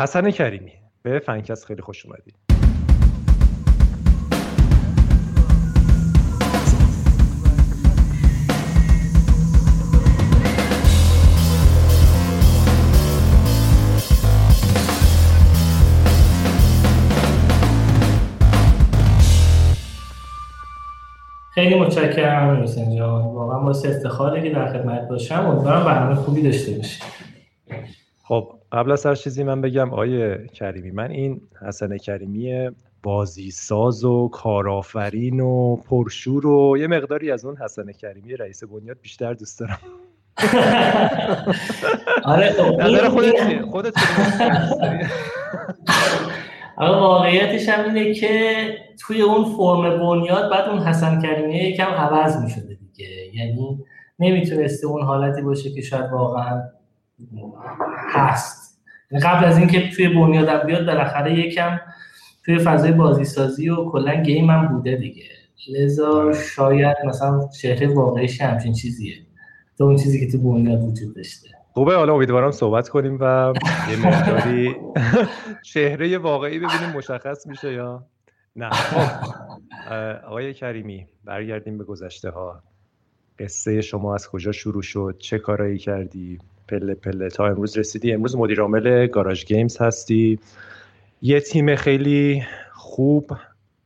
حسن کریمی. به فنکس خیلی خوش اومدی. خیلی متشکرم حسین جان. واقعا باعث افتخاره که در خدمت باشم. امیدوارم برنامه خوبی داشته باشیم خب قبل از هر چیزی من بگم آیه کریمی من این حسن کریمی بازی ساز و کارآفرین و پرشور و یه مقداری از اون حسن کریمی رئیس بنیاد بیشتر دوست دارم. آره خب، نظر خودت خودت اما واقعیتش هم اینه که توی اون فرم بنیاد بعد اون حسن کریمی یکم عوض می شده دیگه. یعنی نمی‌تونسته اون حالتی باشه که شاید واقعا هست. قبل از اینکه توی بنیادم بیاد بالاخره یکم توی فضای بازی سازی و کلا گیم هم بوده دیگه. لذا شاید مثلا چهره واقعیش همچین چیزیه. تو اون چیزی که تو بنیاد وجود داشته. خوبه. حالا امیدوارم صحبت کنیم و یه مقداری چهره واقعی ببینیم مشخص میشه یا نه. خب آقای کریمی برگردیم به گذشته ها قصه شما از کجا شروع شد؟ چه کارایی کردی؟ پله پله. تا امروز رسیدی. امروز مدیر عامل گاراژ گیمز هستی. یه تیم خیلی خوب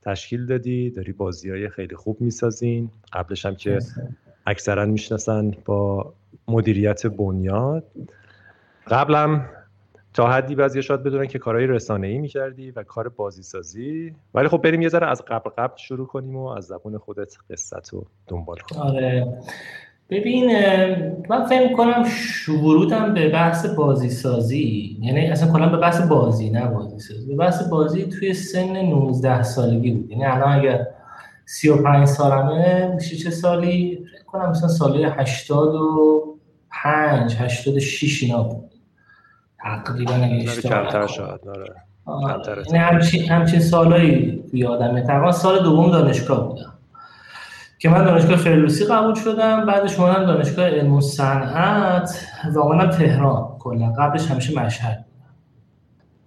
تشکیل دادی. داری بازی های خیلی خوب می‌سازین. قبلش هم که اکثرا می‌شناسن با مدیریت بنیاد. قبلم تا حدی بعضی شاید بدونن که کارهای رسانه ای می‌کردی و کار بازی سازی ولی خب بریم یه ذره از قبل قبل شروع کنیم و از زبون خودت قصت رو دنبال کنیم آره. ببین من فکر کنم ورودم به بحث بازی سازی یعنی اصلا کلا به بحث بازی نه بازی سازی به بحث بازی توی سن 19 سالگی بود. یعنی الان اگر 35 سالمه میشه چه سالی؟ فکر کنم مثلا سالی 85 86 اینا بود. تقریبا کمتر شاید آره. یعنی همچین همچین سالایی یادمه. تقریبا سال دوم دانشگاه بودم. که من دانشگاه فردوسی قبول شدم بعدش اومدم دانشگاه علم و صنعت و اومدم تهران. کلا قبلش همیشه مشهد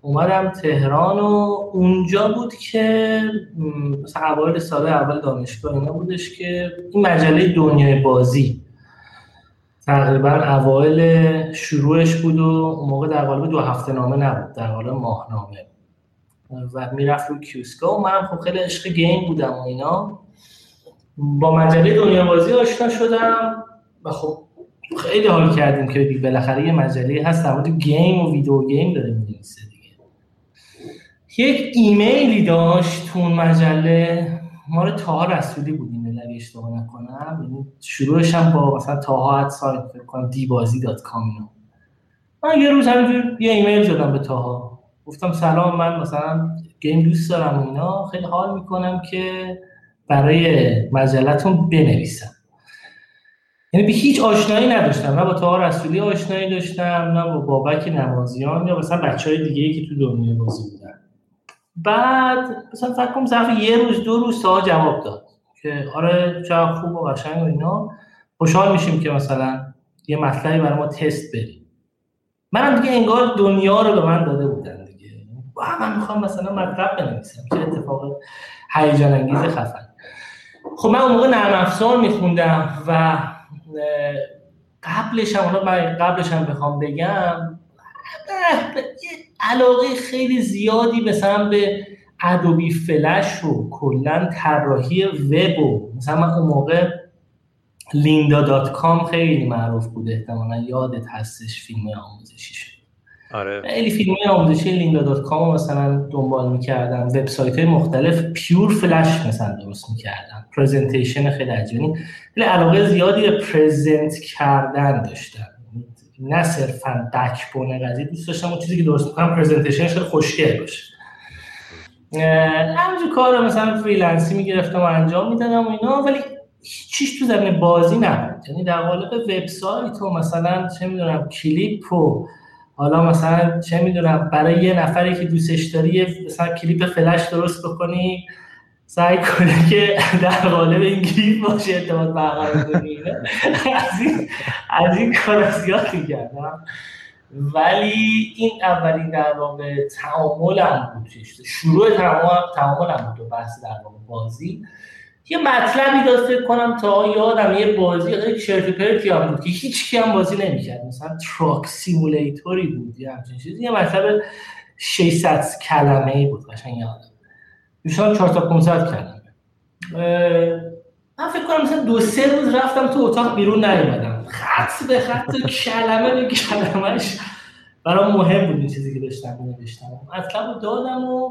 اومدم تهران و اونجا بود که مثلا اوایل سال اول دانشگاه اینا بودش که این مجله دنیای بازی تقریبا اوایل شروعش بود و موقع در قالب دو هفته نامه نبود در قالب ماهنامه. و می‌رفت رو کیوسکا. و منم خب خیلی عشق game بودم و اینا. با مجله دنیا بازی آشنا شدم و خب خیلی حال کردیم که بالاخره یه مجله هست در مورد game و video game داره می‌نویسه دیگه. یک ایمیلی داشت تو اون مجله. مال تاها رسولی بود این اگه اشتباه نکنم. یعنی شروعش هم با مثلا تاها ات سایت فکر کنم DBazi dot com اینو. من یه روز همینجور یه ایمیل زدم به تاها. گفتم سلام من مثلا گیم دوست دارم اینا. خیلی حال می‌کنم که برای مجلتون بنویسم. یعنی به هیچ آشنایی نداشتم. نه با تاها رسولی آشنایی داشتم نه با بابک نمازیان یا مثلا بچه های دیگه که تو دنیا بازی بودن. بعد مثلا فکر کنم ظرف یه روز دو روز تاها جواب داد که آره چه خوب و قشنگ و اینا. خوشحال میشیم که مثلا یه مطلبی برای ما تست بریم منم دیگه انگار دنیا رو به من داده بودن دیگه. من می‌خوام مثلا مطلب بنویسم چه اتفاق هیجان انگیز خفن. خب من اون موقع نرم افزار میخوندم و قبلش هم قبلش هم بخوام بگم علاقه خیلی زیادی مثلا به ادوبی فلش و کلا طراحی وب و مثلا من اون موقع Lynda dot com خیلی معروف بوده احتمالا یادت هستش فیلم آموزشی شد آره. خیلی فیلم آموزشی Lynda dot com مثلا دنبال می‌کردم وبسایت مختلف pure Flash مثلا درست می‌کردم presentation خیلی عجیبی خیلی علاقه زیادی به present کردن داشتم نه صرفا backbone ه قضیه. دوست داشتم اون چیزی که درست می‌کنم presentation خیلی خوشگل باشه. همینجور کار مثلا freelance ی می‌گرفتم و انجام می‌دادم و اینا ولی چیش تو زمین بازی نبود. یعنی در قالب وبسایت و مثلا چه می‌دونم کلیپ و حالا مثلا چه می‌دونم برای یه نفری که دوستش داری مثلا کلیپ فلش درست بکنی سعی کنه که در قالب این گیف باشه اعتماد برقرار کنی. از این از این کار زیاد می‌کردم. ولی این اولین در واقع تعاملم بود شروع تعاملم بود و بحث در واقع بازی. یه مطلبی داد فکر کنم تا یادم یه بازی خیلی چرت پرتی هم بود که هیچ کی هم بازی نمی‌کرد. مثلا truck simulator ی بود یا همچین چیزی. یه مطلب 600 کلمه ای بود قشنگ یادم. بیشتر 4 تا 500 کلمه. من فکر کنم مثلا دو سه روز رفتم تو اتاق بیرون نیومدم. خط به خط کلمه به کلمهش. برام مهم بود این چیزی که داشتم نوشتم. مطلب دادم و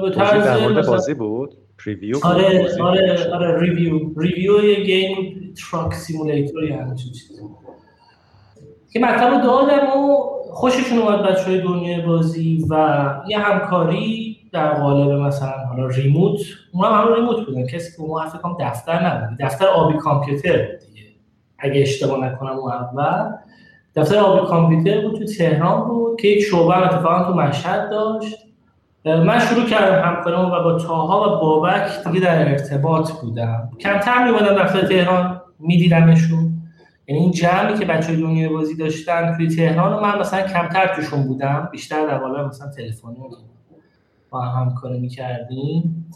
به طرز بازی بود؟ preview آره آره آره review review یه game truck simulator یا همچین چیزی. که مطلب دادم و خوششون اومد بچه های دنیای بازی و یه همکاری در قالب مثلا حالا remote اونا هم remote بودن. کسی که اون فکر دفتر نبود. دفتر آبی کامپیوتر بود دیگه. اگه اشتباه نکنم اون اول. دفتر آبی کامپیوتر بود تو تهران بود که یک شعبه اتفاقا تو مشهد داشت. من شروع کردم همکارم و با تاها و بابک دیگه در ارتباط بودم. کمتر میومدم دفتر تهران میدیدمشون. یعنی این جمعی که بچه دنیای بازی داشتن توی تهران و من مثلا کمتر توشون بودم. بیشتر در قالب مثلا تلفنی با هم همکاری می‌کردیم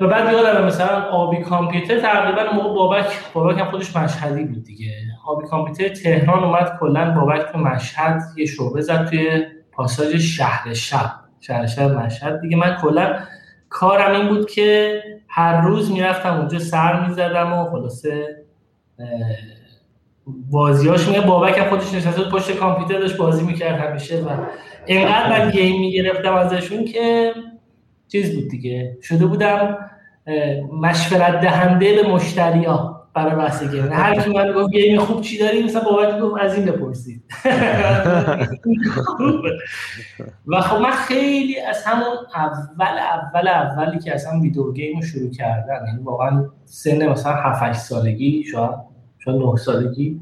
و بعد یادم مثلا آبی کامپیوتر تقریبا موقع بابک بابک هم خودش مشهدی بود دیگه. آبی کامپیوتر تهران اومد کلا بابک تو مشهد یه شعبه زد توی پاساژ شهر شب شهر شب مشهد. دیگه من کلا کارم این بود که هر روز می‌رفتم اونجا سر می‌زدم و خلاصه بازیاش میگه بابک خودش نشسته پشت کامپیوتر داشت بازی می‌کرد همیشه و اینقدر من گیم می‌گرفتم ازشون که چیز بود دیگه. شده بودم مشورت دهنده به مشتریا برای بحث game هر کی من گفت game خوب چی داری مثلا بابت گفت از این بپرسید. و خب من خیلی از همون اول اول اولی که اصلا video game رو شروع کردم یعنی واقعا سن مثلا 7 8 سالگی شاید شاید 9 سالگی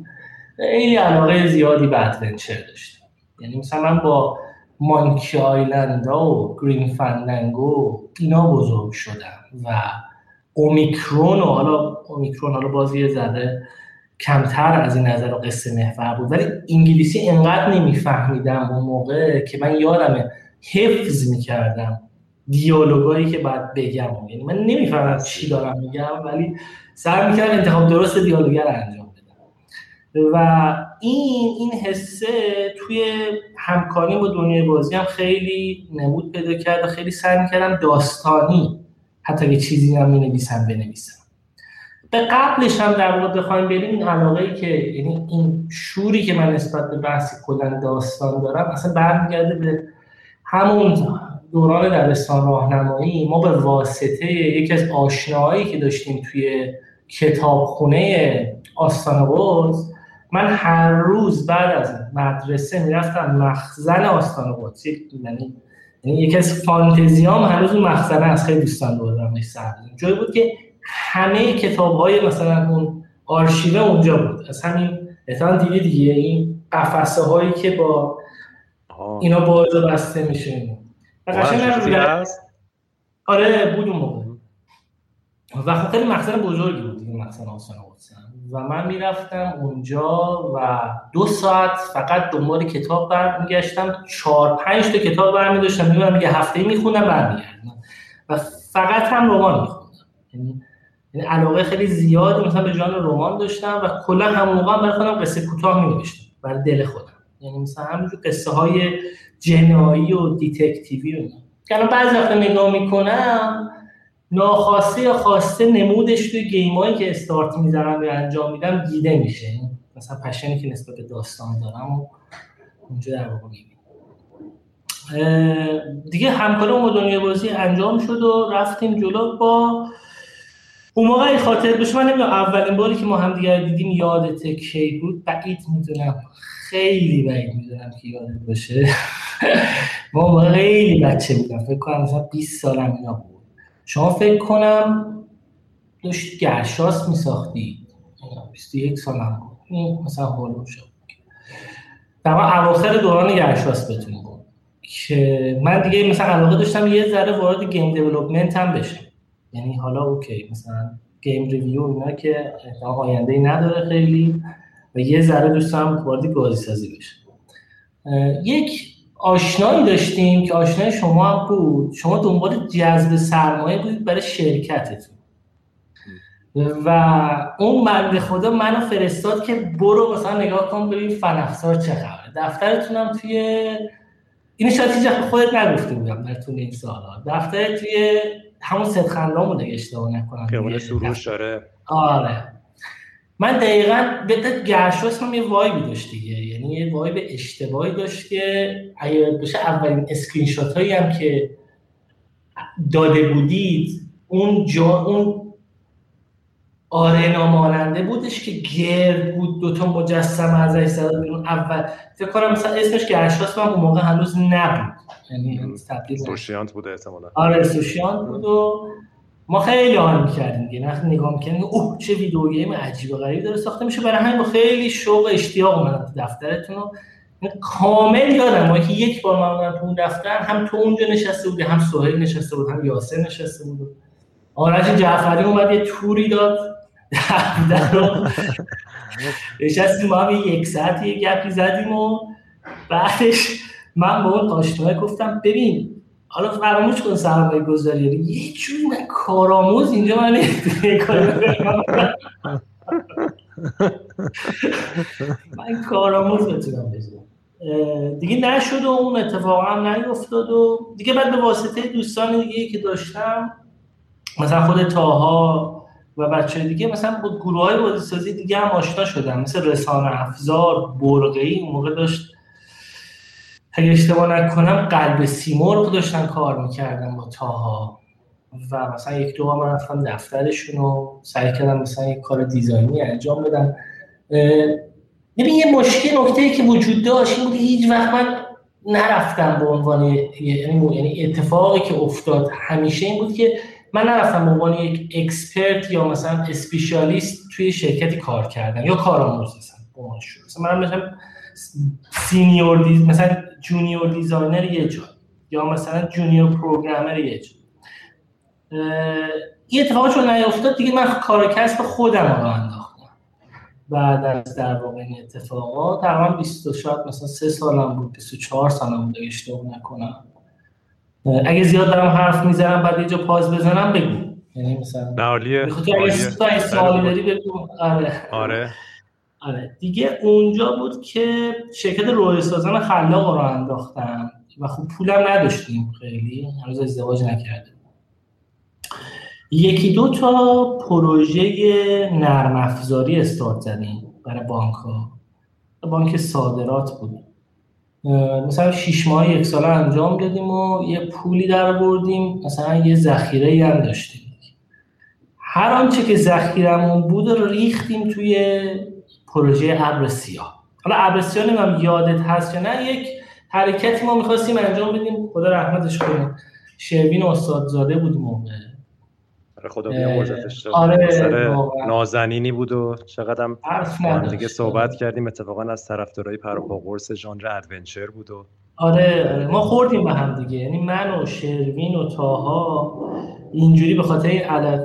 خیلی علاقه زیادی به adventure داشتم. یعنی مثلا من با مانکی آیلند و گرین فندنگو اینا بزرگ شدم و اومیکرون و حالا اومیکرون حالا بازی زده کمتر از این نظر و قصه محور بود ولی انگلیسی انقدر نمیفهمیدم اون موقع که من یادمه حفظ می‌کردم دیالوگایی که باید بگم. یعنی من نمی‌فهمم چی دارم میگم ولی سر می‌کردم انتخاب درست دیالوگر انجام بدم. و این این حسه توی همکاری با دنیای بازی هم خیلی نمود پیدا کرد و خیلی سعی می‌کردم داستانی حتی یه چیزی هم می نویسم بنویسم. به قبلش هم در واقع بخوایم بریم این علاقه ای که یعنی این شوری که من نسبت به بحث کلا داستان دارم اصلا برمیگرده به همون دوران دبستان راهنمایی. ما به واسطه یکی از آشناهایی که داشتیم توی کتابخونه آستان قدس من هر روز بعد از مدرسه می‌رفتم مخزن آستان قدس. یعنی یکی از فانتزیام هنوز اون مخزنه از خیلی دوستان دارم سر جایی بود که همه کتاب های مثلا اون آرشیوه اونجا بود. از همین احتمال دیگه دیگه. این قفسه هایی که با اینا باز بسته میشه. و آره بود اون موقع. و خب خیلی مخزن بزرگی بود این مخزن آسان و من می‌رفتم اونجا و دو ساعت فقط دنبال کتاب برمیگشتم. چهار پنج تا کتاب برمیداشتم. می‌برم یه هفته می‌خونم برمیگردم. و فقط هم رمان میخوندم. یعنی یعنی علاقه خیلی زیادی مثلا به جان رمان داشتم و کلا همون موقع برای خودم قصه کوتاه مینوشتم. برای دل خودم. یعنی مثلا همینجور قصه های جنایی و دیتکتیوی و که الان بعضی وقت نگاه می‌کنم ناخواسته یا خواسته نمودش توی گیمایی که استارت می‌زنم یا انجام میدم دیده میشه. مثلا پشنی که نسبت به داستان دارم و اونجا در واقع دیگه همکاری با دنیا بازی انجام شد و رفتیم جلو با اون موقع خاطر بشه من نمی‌دونم اولین باری که ما هم دیگر دیدیم یادت کی بود؟ بعید می‌دونم. خیلی بعید می‌دونم که یادت باشه. ما خیلی بچه بودم. فکر کنم مثلا 20 سالم اینا بود. شما فکر کنم داشت گرشاسپ میساختی 21 سال هم بود. این مثلا حول و حوش. در اواخر دوران گرشاسپ بتون که من دیگه مثلا علاقه داشتم یه ذره وارد game development هم بشم. یعنی حالا okay مثلا game review اینا که آینده ای نداره خیلی و یه ذره دوست دارم وارد گازی سازی بشه یک آشنایی داشتیم که آشنای شما هم بود. شما دنبال جذب سرمایه بودید برای شرکتتون. و اون مرد خدا منو فرستاد که برو مثلا نگاه کن ببین فنفسار چه خبره. دفترتونم توی این شاید هیچ خودت نگفته بودم در طول این سالا دفتر توی همون سیدخندان بود اشتباه نکنم. خیابون سروش داره آره. من دقیقا به گرشاسپ هم یه vibe ی داشت دیگه. یعنی یه vibe اشتباهی داشت که اگه باشه اولین اسکرین شات هایی هم که داده بودید اون جا اون arena ماننده بودش که گرد بود دوتا مجسم ازش زده بیرون. اول فکر کنم مثلا اسمش گرشاسپ من اون موقع هنوز نبود. یعنی تبدیل سوشیانت بوده احتمالا. آره سوشیانت بود و ما خیلی حال می‌کردیم دیگه. وقتی نگاه می‌کردیم اوه چه ویدیو گیم عجیب و غریب داره ساخته میشه. برای همین با خیلی شوق و اشتیاق اومدم تو دفترتون. رو کامل یادم که یک بار من اومدم تو اون دفتر هم تو اونجا نشسته بودی هم سهیل نشسته بود هم یاسر نشسته بود. آرش جعفری اومد یه توری داد. نشستیم ما هم یک ساعت یه گپی زدیم و بعدش من با اون آشنای گفتم ببین حالا فراموش کن سرمایه گذاری. یه جوری من کارآموز اینجا من من کارآموز بتونم بزنم. دیگه نشد و اون اتفاق هم نیفتاد و دیگه بعد به واسطه دوستان دیگه که داشتم مثلا خود تاها و بچه دیگه مثلا با گروه های بازیسازی دیگه هم آشنا شدم. مثل رسانه افزار برقی اون موقع داشت اگه اشتباه نکنم قلب سیمرغ داشتن کار می‌کردن با تاها. و مثلا یک دو من رفتم دفترشون و سعی کردم مثلا یک کار دیزاینی انجام بدم. ببین یه مشکل نکته ای که وجود داشت این بود هیچ وقت من نرفتم به عنوان یعنی یعنی اتفاقی که افتاد همیشه این بود که من نرفتم به عنوان یک اکسپرت یا مثلا اسپیشالیست توی شرکتی کار کردن یا کارآموز مثلا من مثلا senior des... مثلا junior designer یه جا. یا مثلا junior programmer یه جا. این اتفاق چون نیافتاد دیگه من کار و کسب خودم رو انداختم. بعد از در واقع این اتفاقات تقریبا 20 شاید مثلا سه سالم بود 24 سالم بود اشتباه نکنم. اگه زیاد دارم حرف می‌زنم بعد یه جا pause بزنم بگو. یعنی مثلا نه عالیه. اگه سوالی داری بگو. آره. آره. آره دیگه اونجا بود که شرکت روی سازان خلاق رو انداختم و خب پولم نداشتیم خیلی هنوز ازدواج نکردیم. یکی دو تا پروژه نرم افزاری استارت زدیم برای بانک ها بانک صادرات بود. مثلا شیش ماه یک ساله انجام دادیم و یه پولی در بردیم مثلا یه ذخیره هم داشتیم. هر آنچه که ذخیرمون بود ریختیم توی پروژه ابر سیاه. حالا ابر سیاه نمیم یادت هست یا نه یک حرکتی ما می‌خواستیم انجام بدیم. خدا رحمتش کنه شروین استادزاده بود موقع. آره خدا بیامرزتش آره نازنینی بود و چقدر هم دیگه صحبت کردیم. اتفاقا از طرفدارای پر قرص ژانر ادونچر بود و آره, آره. ما خوردیم به هم دیگه. یعنی من و شروین و تاها اینجوری به خاطر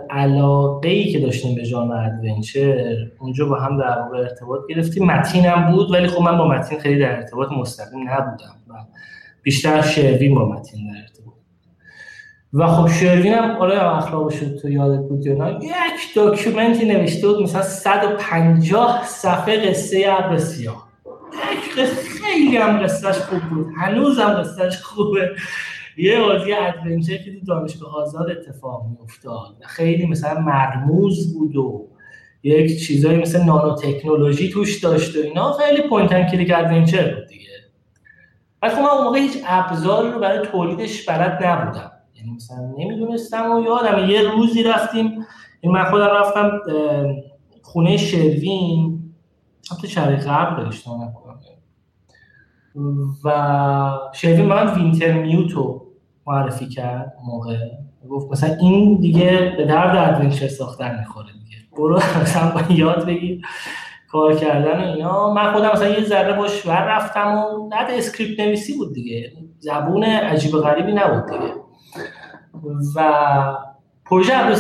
علاقه ای که داشتیم به ژانر adventure اونجا با هم در واقع ارتباط گرفتیم. متین هم بود ولی خب من با متین خیلی در ارتباط مستقیم نبودم و بیشتر شروین با متین در ارتباط. و خب شروین هم آره اخلاقش تو یادت بود نه یک document ی نوشته بود مثلا 150 صفحه قصه ابر سیاه. خیلی هم قصهش خوب بود. هنوز هم قصهش خوبه. یه بازی adventure که تو دانشگاه آزاد اتفاق میافتاد. خیلی مثلا مرموز بود و یک چیزایی مثل نانو تکنولوژی توش داشت و اینا. خیلی point click adventure بود دیگه. ولی خب من اون موقع هیچ ابزاری رو برای تولیدش بلد نبودم. یعنی مثلا نمی‌دونستم و یادم یه روزی رفتیم. این من خودم رفتم خونه شروین. تو شهرک غرب داشتم. و شروین من Wintermute و معرفی کرد موقع. گفت مثلا این دیگه به درد adventure ساختن می‌خوره دیگه. برو مثلا با یاد بگیر کار کردن و اینا. من خودم مثلا یه ذره باش ور رفتم و نه اسکریپت نویسی بود دیگه. زبون عجیب غریبی نبود دیگه. و پروژه همون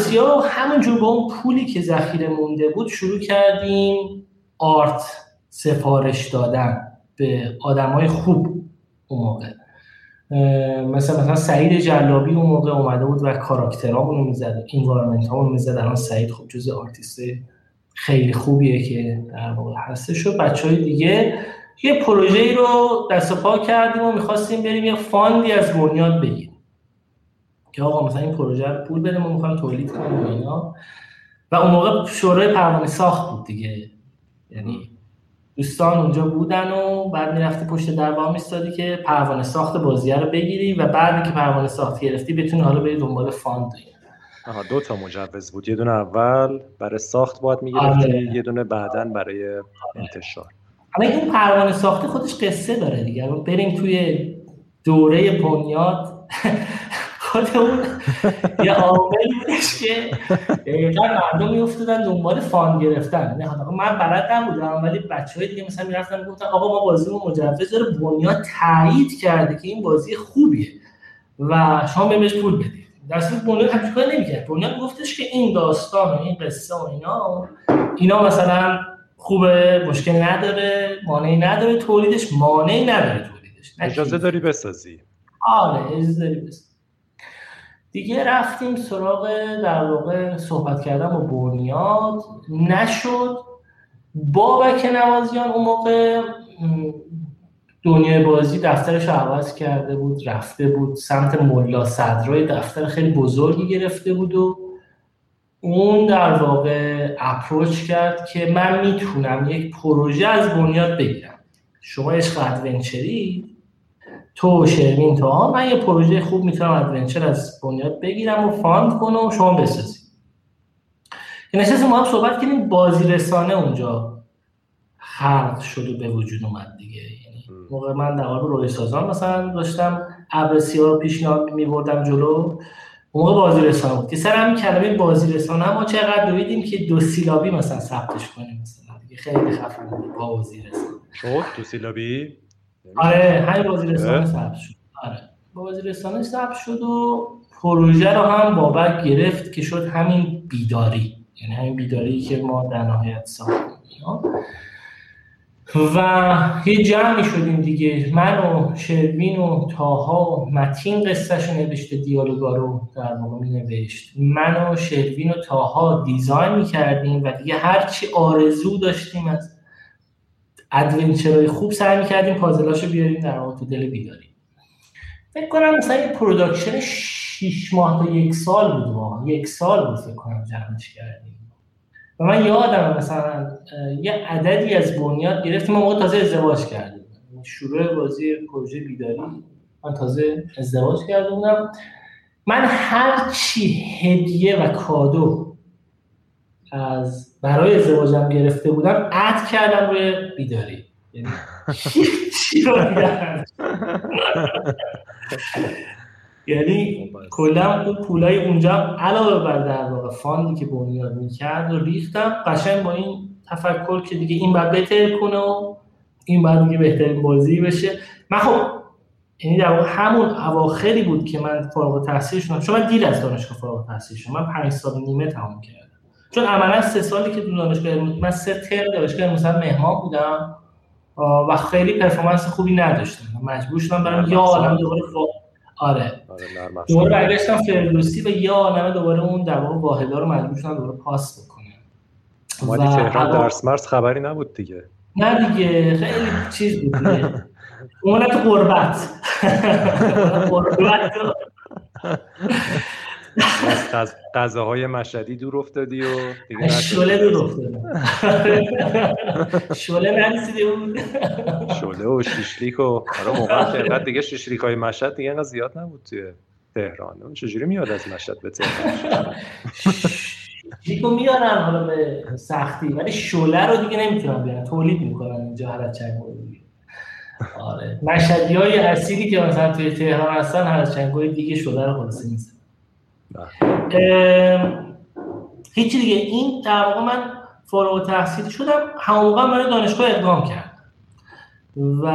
همونجور با اون پولی که ذخیره مونده بود شروع کردیم art سفارش دادن. به آدمای خوب اون موقع. مثلا مثلا سعید جلابی اون موقع اومده بود و کاراکترامون رو می‌زد. environment مون می‌زد. الان سعید خب جز آرتیست خیلی خوبیه که در واقع هستش. و بچه های دیگه یه پروژه ای رو دست پا کردیم و می‌خواستیم بریم یه fund ی از بنیاد بگیریم. که آقا مثلا این پروژه رو پول بده ما می‌خوایم تولید کنیم و اینا. و اون موقع شورای پروانه ساخت بود دیگه. یعنی دوستان اونجا بودن و بعد می‌رفتی پشت در وام میستادی که پروانه ساخت بازیه رو بگیری و بعد که پروانه ساخت گرفتی بتونی حالا بری دنبال فاند آها دو تا مجوز بود. یه دونه اول برای ساخت باید می‌گرفتی آره. یه دونه بعدا برای انتشار. اما این پروانه ساختی خودش قصه داره دیگه. بریم توی دوره بنیاد. خود اون یه عامل بودش که دقیقا مردم میافتادن دنبال فان گرفتن. من بلد نبودم ولی بچه های دیگه مثلا می‌رفتن گفتن آقا ما بازی مجوز داره بنیاد تایید کرده که این بازی خوبیه و شما بهش پول بدید. در صورت بنیاد همچین کار نمی‌کرد. بنیاد گفتش که این داستان و این قصه و اینا اینا مثلا خوبه مشکل نداره مانعی نداره تولیدش مانعی نداره تولیدش اجازه داری بسازی. آره اجازه داری بسازی. دیگه رفتیم سراغ در واقع صحبت کردن با بنیاد. نشد. بابک نوازیان اون موقع دنیای بازی دفترش رو عوض کرده بود رفته بود سمت ملا صدرای دفتر خیلی بزرگی گرفته بود و اون در واقع اپروچ کرد که من می‌تونم یک پروژه از بنیاد بگیرم. شما عشق ادونچری؟ تو شرمین تا من یه پروژه خوب می‌تونم ادونچر از بنیاد بگیرم و فاند کنم و شما بسازید که نشستیم ما هم صحبت کردیم بازی رسانه اونجا خلق شد و به وجود اومد دیگه. یعنی موقع من در روی سازان مثلا داشتم ها رو پیشنهاد میبردم جلو. موقع بازی رسانه بود. که سر همین کلمه بازی رسانه ما چقدر دویدیم که دو سیلابی مثلا ثبتش کنیم مثلا. دیگه خیلی خفن بود بازی رسانه شد دو سیلابی؟ آره همین بازی رسانه ثبت شد. آره. بازی رسانه ثبت شد و پروژه رو هم بابک گرفت که شد همین بیداری. یعنی همین بیداری که ما در نهایت ساختیم. و یه جمعی شدیم دیگه. من و شروین و تاها و متین قصهش رو نوشته دیالوگا رو در واقع می نوشت من و شروین و تاها دیزاین می کردیم و دیگه هرچی آرزو داشتیم از adventure های خوب سعی می کردیم پازلاشو بیاریم در واقع تو دل بیداری فکر کنم مثلا یه production 6 ماه تا یک سال بود ما یک سال بود فکر کنم جمعش کردیم. و من یادم مثلا یه عددی از بنیاد گرفتیم ما تازه ازدواج کردیم. شروع بازی پروژه بیداری من تازه ازدواج کرده بودم. من هر چی هدیه و کادو از برای ازدواجم گرفته بودم عد کردم روی بیداری. یعنی چی رو یعنی کلا اون پولای اونجا علاوه بر در واقع فاندی که بنیاد می‌کرد و ریختم قشنگ با این تفکر که دیگه این بعد بهتر کنه و این بعد دیگه بهترین بازی بشه. من خب یعنی در واقع همون اواخری بود که من فارغ التحصیل شدم. چون من دیر از دانشگاه فارغ التحصیل شدم. من 5 سال نیمه تمام کردم. چون عملا سه سالی که تو دانشگاه من سه ترم دانشگاه مثلا مهمان بودم. و خیلی پرفورمنس خوبی نداشتم. مجبور شدم برم یا عالم دوباره آره, آره دوباره برگشتم فردوسی و یا عالمه دوباره اون در واقع واحدا رو مجبور شدم دوباره پاس بکنم. اومدی تهران درس مرس خبری نبود دیگه. نه دیگه خیلی چیز بود اومدن تو قربت قربت از غذاهای مشهدی دور افتادی و دیگه شله دور افتادی شله نرسیده بود شله و شیشلیک و آره موقع که دیگه شیشلیک های مشهد دیگه اینقدر زیاد نبود توی تهران. اون چجوری میاد از مشهد به تهران؟ شیشلیکو میارن حالا به سختی ولی شله رو دیگه نمی‌تونن بیارن. تولید می‌کنن اینجا هر چند آره. مشهدی های اصیلی که مثلا توی تهران هستن هر چند دیگه شله رو خلاصه نیست هیچی دیگه. این در واقع من فارغ تحصیل شدم. همون موقع برای دانشگاه اقدام کردم. و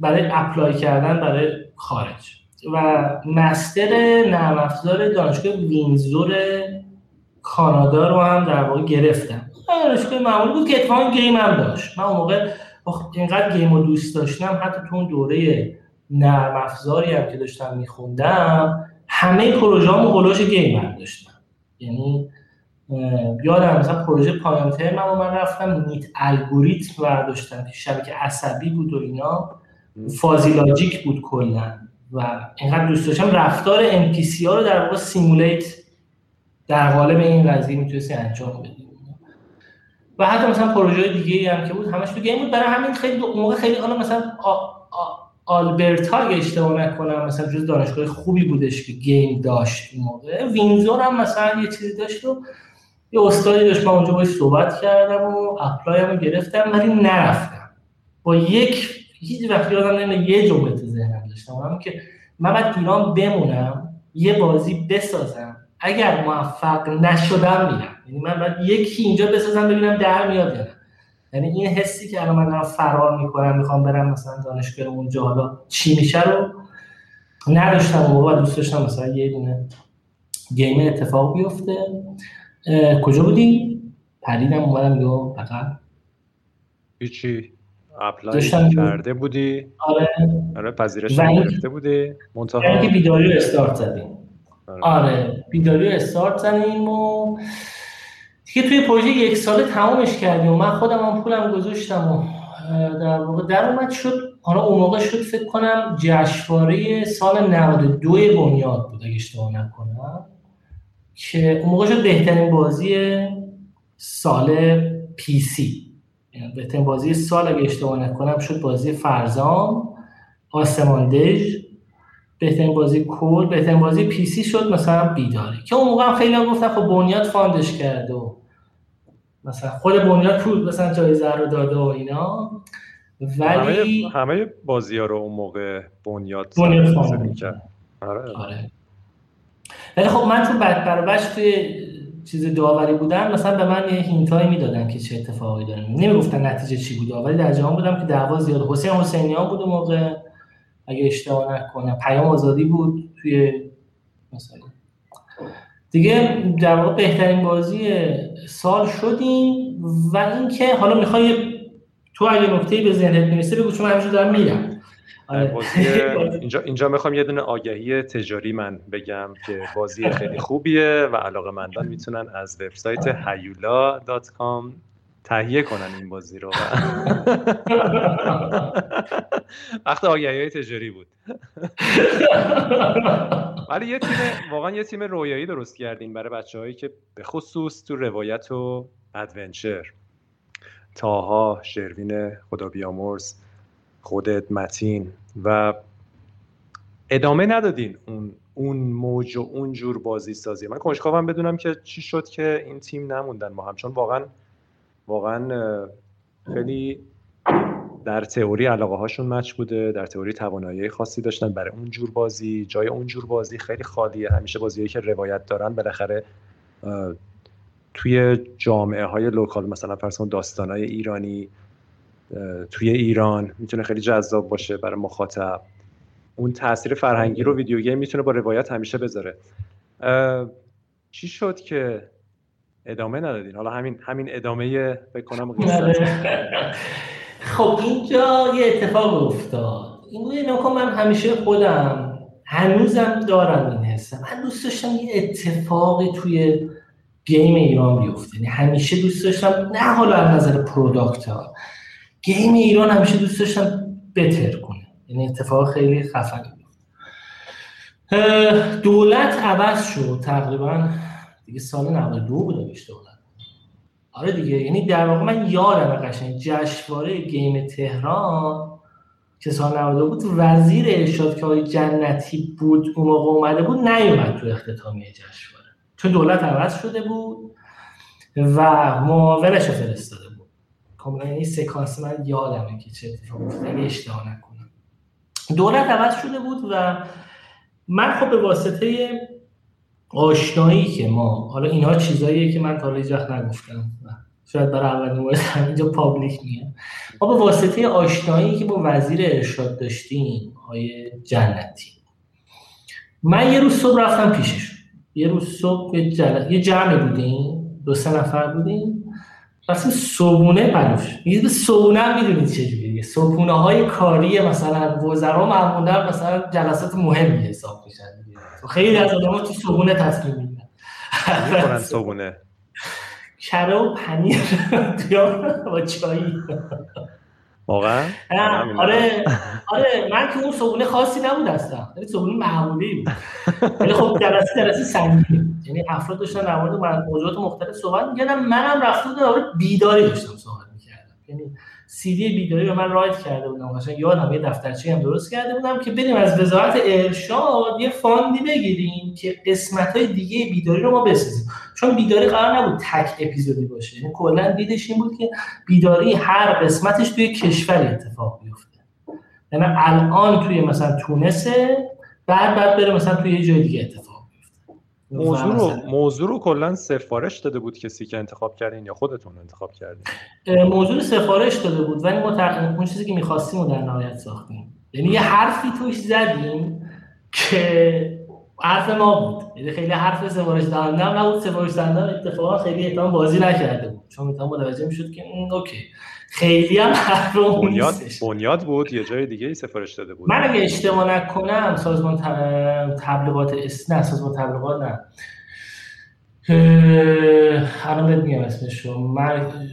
برای apply کردن برای خارج. و master نرم افزار دانشگاه وینزور کانادا رو هم در واقع گرفتم. دانشگاه معمولی بود که اتفاقا game هم داشت. من اون موقع اینقدر گیم رو دوست داشتم. حتی تو اون دوره نرم افزاری هم که داشتم میخوندم همه پروژه هم گیم هم داشتم یعنی یادم مثلا پروژه پایان ترم من رفتم نیت الگوریتم برداشتم که شبکه عصبی بود و اینا. فازی لاجیک بود کلا. و اینقدر دوست داشتم. رفتار NPC ها رو در واقع سیمولیت در قالب این قضیه می‌تونستی انجام بدی. و حتی مثلا پروژه دیگه هم که بود همش تو game بود. برای همین خیلی موقع خیلی حالا مثلا آلبرتا اگه اشتباه نکنم مثلا جز دانشگاه خوبی بودش که game داشت این موقع. وینزور هم مثلا یه چیزی داشت و یه استادی داشت. من اونجا باش صحبت کردم و apply هم گرفتم ولی نرفتم. با یک هیچ وقت یادم نمیاد یه جمله تو ذهنم داشتم. اونم که من باید ایران بمونم یه بازی بسازم. اگر موفق نشدم میرم. یعنی من باید یکی اینجا بسازم ببینم در میاد یا یعنی این حسی که الان من دارم فرار می‌کنم می‌خوام برم مثلا دانشگاه اونجا حالا چی میشه رو نداشتم و دوست داشتم مثلا یه دونه گیم اتفاق بیفته. کجا بودی؟ پریدم اومدم یا فقط هیچی. اپلای کرده بودی؟ آره. آره پذیرش گرفته بودی؟ منتها بیداری رو استارت زدیم. آره, آره. بیداری رو استارت زدیم و دیگه توی پروژه یک ساله تمامش کردیم. و من خودم هم پولم گذاشتم و در واقع در اومد شد. حالا اون موقع شد فکر کنم جشنواره سال 92 بنیاد بود اگه اشتباه نکنم. که اون موقع شد بهترین بازی سال PC. یعنی بهترین بازی سال اگه اشتباه نکنم شد بازی فرزام آسمان دژ. بهترین بازی کل بهترین بازی PC شد مثلا بیداری. که اون موقع خیلی هم گفتن خب بنیاد fund ش کرده و مثلا خود بنیاد پول مثلا جایزه رو داده و اینا ولی همه, همه بازی ها رو اون موقع بنیاد بنیاد آره. آره. ولی خب من تو بعد برابرش توی چیز داوری بودن مثلا به من یه هینتایی می‌دادن که چه اتفاقی داره. نمی‌گفتن نتیجه چی بوده ولی در جهان بودم که دعوا زیاد حسین حسینیان بود موقع. اگه اشتباه نکنم. پیام آزادی بود توی مثلا دیگه در واقع بهترین بازی سال شدیم و اینکه حالا می‌خوای تو اگه نکته به ذهنت می‌رسه بگو چون همیشه دارم میرم آره. اینجا اینجا می‌خوام یه دونه آگهی تجاری من بگم که بازی خیلی خوبیه و علاقه مندان می‌تونن از وبسایت کام تهیه کنن این بازی رو وقت آگهی های تجاری بود. ولی یه تیم واقعا یه تیم رویایی درست کردیم برای بچه هایی که به خصوص تو روایت و ادونچر. تاها شروین خدا بیامرز خودت متین و ادامه ندادین اون اون موج و اون جور بازی سازی من کنجکاوم بدونم که چی شد که این تیم نموندن ما هم. چون واقعا واقعا خیلی در تئوری علاقه هاشون مچ بوده در تئوری توانایی خاصی داشتن برای اون جور بازی جای اون جور بازی خیلی خالیه. همیشه بازیایی که روایت دارن بالاخره توی جامعه های local مثلا فرض داستان های ایرانی توی ایران می‌تونه خیلی جذاب باشه برای مخاطب. اون تاثیر فرهنگی رو video game می‌تونه با روایت همیشه بذاره. چی شد که ادامه ندادین. حالا همین همین ادامه بکنم خب اینجا یه اتفاق افتاد. این نکن من همیشه خودم هنوزم دارم این حسم من دوست داشتم یه اتفاقی توی game ایران بیفته. یعنی همیشه دوست داشتم نه حالا از نظر product ها game ایران همیشه دوست داشتم بترکونه. یعنی اتفاق خیلی خفنی دولت عوض شد تقریبا دیگه سال 92 بود دولت. آره دیگه یعنی در واقع من یادم قشنگ جشنواره game تهران که سال 92 بود وزیر ارشاد که آقای جنتی بود اون موقع اومده بود نیومد تو اختتامیه جشنواره. چون دولت عوض شده بود و معاونش فرستاده کاملا این سکانس من یادمه که چه اتفاق افتاد اشتباه نکنم. دولت عوض شده بود و من خب به واسطه آشنایی که ما حالا اینها چیزاییه که من تا وقت نگفتم. شاید برای اولین بار اینجا پابلیک میگم ما به واسطه آشنایی که با وزیر ارشاد داشتیم های جنتی. من یه روز صبح رفتم پیشش. یه روز صبح یه جمع بودیم دو سه نفر بودیم. رفتیم صبونه بلوش میگه به صبونه هم می‌دونید چجوریه صبونه های کاری مثلا وزرا معمولا مثلا جلسات مهمی حساب میشن خیلی از آدم تو صبونه تصمیم می‌گیرن. صبونه کره و پنیر با چایی واقعا؟ آره آره من که اون صبونه خاصی نبود هستم ولی صبونه معمولی بود. ولی خب جلسه جلسه سنگین. یعنی افراد داشتن در مورد موضوعات مختلف صحبت می‌کردم منم رفته بودم بیداری داشتم صحبت می‌کردم. یعنی سی دی بیداری رو من رایت کرده بودم. قشنگ یادم یه دفترچه هم درست کرده بودم که بریم از وزارت ارشاد یه فاندی بگیریم که قسمت های دیگه بیداری رو ما بسازیم. چون بیداری قرار نبود تک اپیزودی باشه. یعنی کلا دیدش این بود که بیداری هر قسمتش توی کشور اتفاق بیفته. یعنی الان توی مثلا تونسه بعد بعد بره مثلا توی یه جای دیگه اتفاق موضوع رو موضوع رو کلا سفارش داده بود کسی که انتخاب کردین یا خودتون انتخاب کردین؟ موضوع سفارش داده بود ولی ما اون چیزی که می‌خواستیم رو در نهایت ساختیم. یعنی یه حرفی توش زدیم که حرف ما بود. یعنی خیلی حرف سفارش دهنده هم نبود. سفارش دهنده اتفاقا خیلی احتمال بازی نکرده بود. چون می‌تونم متوجه می‌شد که اوکی. خیلی هم حرف بنیاد بنیاد بود یه جای دیگه ای سفارش داده بود. من اگه اشتباه نکنم سازمان تبلیغات اس نه سازمان تبلیغات نه. الان میگم اسمش رو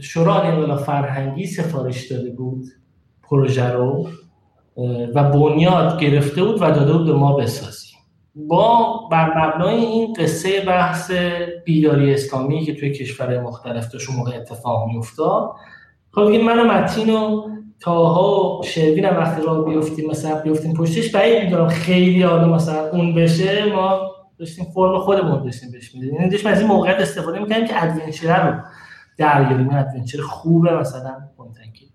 شورای انقلاب فرهنگی سفارش داده بود پروژه رو و بنیاد گرفته بود و داده بود به ما بسازیم. با بر مبنای این قصه بحث بیداری اسلامی که توی کشورهای مختلف داشت موقع اتفاق میافتاد خب دیگه من و متین و تاها و شروین هم وقتی را بیفتیم مثلا بیفتیم پشتش بعید می‌دونم خیلی حالا مثلا اون بشه ما داشتیم فرم خودمون داشتیم بهش میدیم یعنی داشتیم از این موقعیت استفاده می‌کنیم که ادونچر رو درگیریم ادونچر خوبه مثلا کنتنکی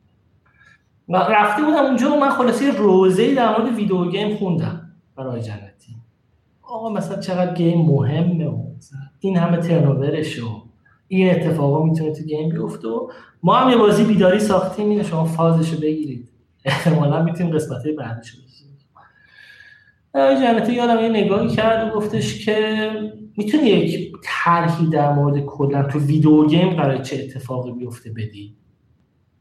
رفته بودم اونجا و من خلاصی روزه در مورد ویدیو گیم خوندم برای جنتی. آقا مثلا چقدر گیم مهمه و این همه ترنوورش و این اتفاقا می‌تونه تو گیم بیفته و ما هم یه بازی بیداری ساختیم اینه شما فازشو بگیرید. احتمالا می‌تونیم قسمت بعدش جنتی یادم یه نگاهی کرد و گفتش که می‌تونی یک طرحی در مورد کلا تو ویدیو گیم قرار چه اتفاقی بیفته بدی؟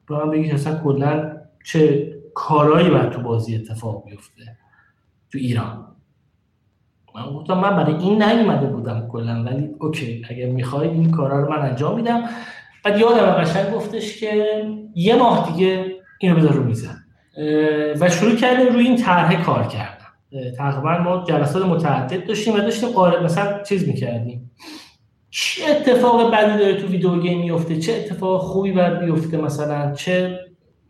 با من بگی اصلا کلا چه کارهایی باید تو بازی اتفاق بیفته تو ایران. من گفتم من برای این نیومده بودم کلا ولی اوکی اگر می‌خواید این کارا رو من انجام میدم. بعد یادم قشنگ گفتش که یه ماه دیگه اینو بذار رو میزن و شروع کردیم روی این طرح کار کردن. تقریبا ما جلسات متعدد داشتیم و داشتیم قارب مثلا چیز می‌کردیم. چه اتفاق بدی داره تو ویدیو گیم میفته چه اتفاق خوبی باید بیفته؟ مثلا چه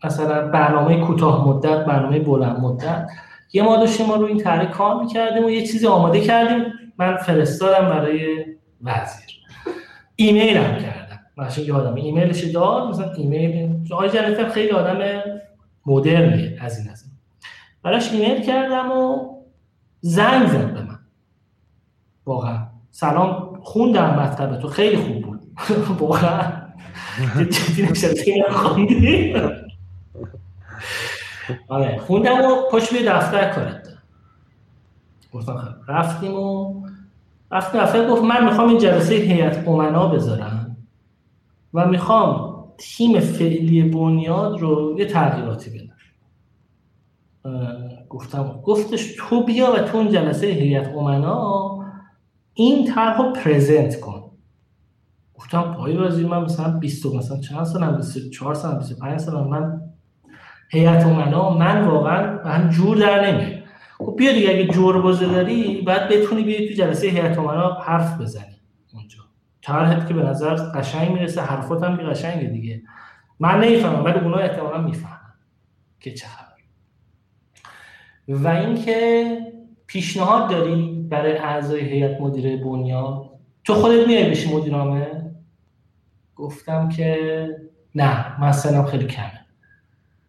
مثلا برنامه کوتاه مدت برنامه بلند مدت؟ یه ما داشتیم ما رو این طرح کار می‌کردیم و یه چیزی آماده کردیم. من فرستادم برای وزیر. ایمیل هم کردم. مثلا یادم ایمیلش داد مثلا ایمیل. آقای جنتم خیلی آدم مدرنیه از این از براش ایمیل کردم و زنگ زد به من. واقعا. سلام خوندم مطلب تو. خیلی خوب بود. واقعا. جدی نشستی خوندی. آره. خوندم و پشت به دفتر کارت گفتم خب، رفتیم و رفتیم دفتر گفت من می‌خوام این جلسه هیئت امنا بذارم و می‌خوام تیم فعلی بنیاد رو یه تغییراتی بدم. گفتم گفتش تو بیا و تو اون جلسه هیئت امنا این طرح رو پرزنت کن. گفتم پای وزیر من مثلا 20 مثلا چند سالم 24 سالم 25 سالم من هیئت امنا من واقعا هم جور در نمیاد. خب بیا دیگه اگه جور بازه داری بعد بتونی بیای تو جلسه هیئت امنا حرف بزنی اونجا. طرحت که به نظر قشنگ می‌رسه حرفات هم قشنگه دیگه. من نمی‌فهمم ولی اونا احتمالا می‌فهمن که چه خبر. و اینکه پیشنهاد داری برای اعضای هیئت مدیره بنیاد؟ تو خودت میای بشی مدیرامه گفتم که نه من سنم خیلی کمه.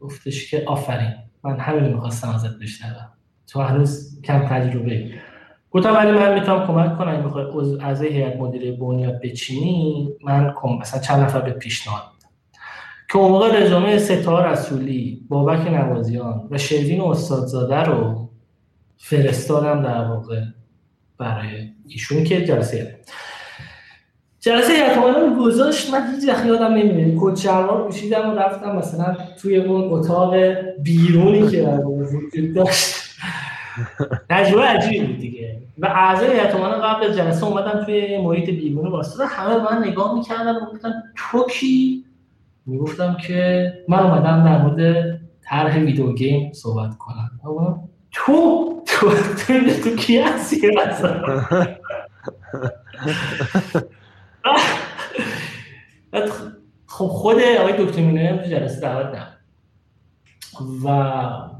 گفتش که آفرین من همین می‌خواستم ازت بشنوم تو هنوز کم تجربه گفتم ولی من می‌تونم کمک کنم می‌خوای از هیئت مدیره بنیاد بچینی من کم مثلا چند نفر به پیشنهاد که اون موقع رزومه ستا رسولی بابک نوازیان و شروین استادزاده رو فرستادم در واقع برای ایشون که جلسه جلسه یکمانم گذاشت من هیچ وقت یادم کت شلوار پوشیدم و رفتم مثلا توی اون اتاق بیرونی که وجود داشت. تجربه عجیبی بود دیگه. و اعضای هیئت قبل جلسه اومدن توی محیط بیرون واسطه. همه من نگاه می‌کردن و گفتن تو کی؟ می‌گفتم که من اومدم در مورد طرح ویدیو گیم صحبت کنم. تو؟ تو, تو کی هستی خب خود آقای دکتر مینوی هم جلسه دعوت نه و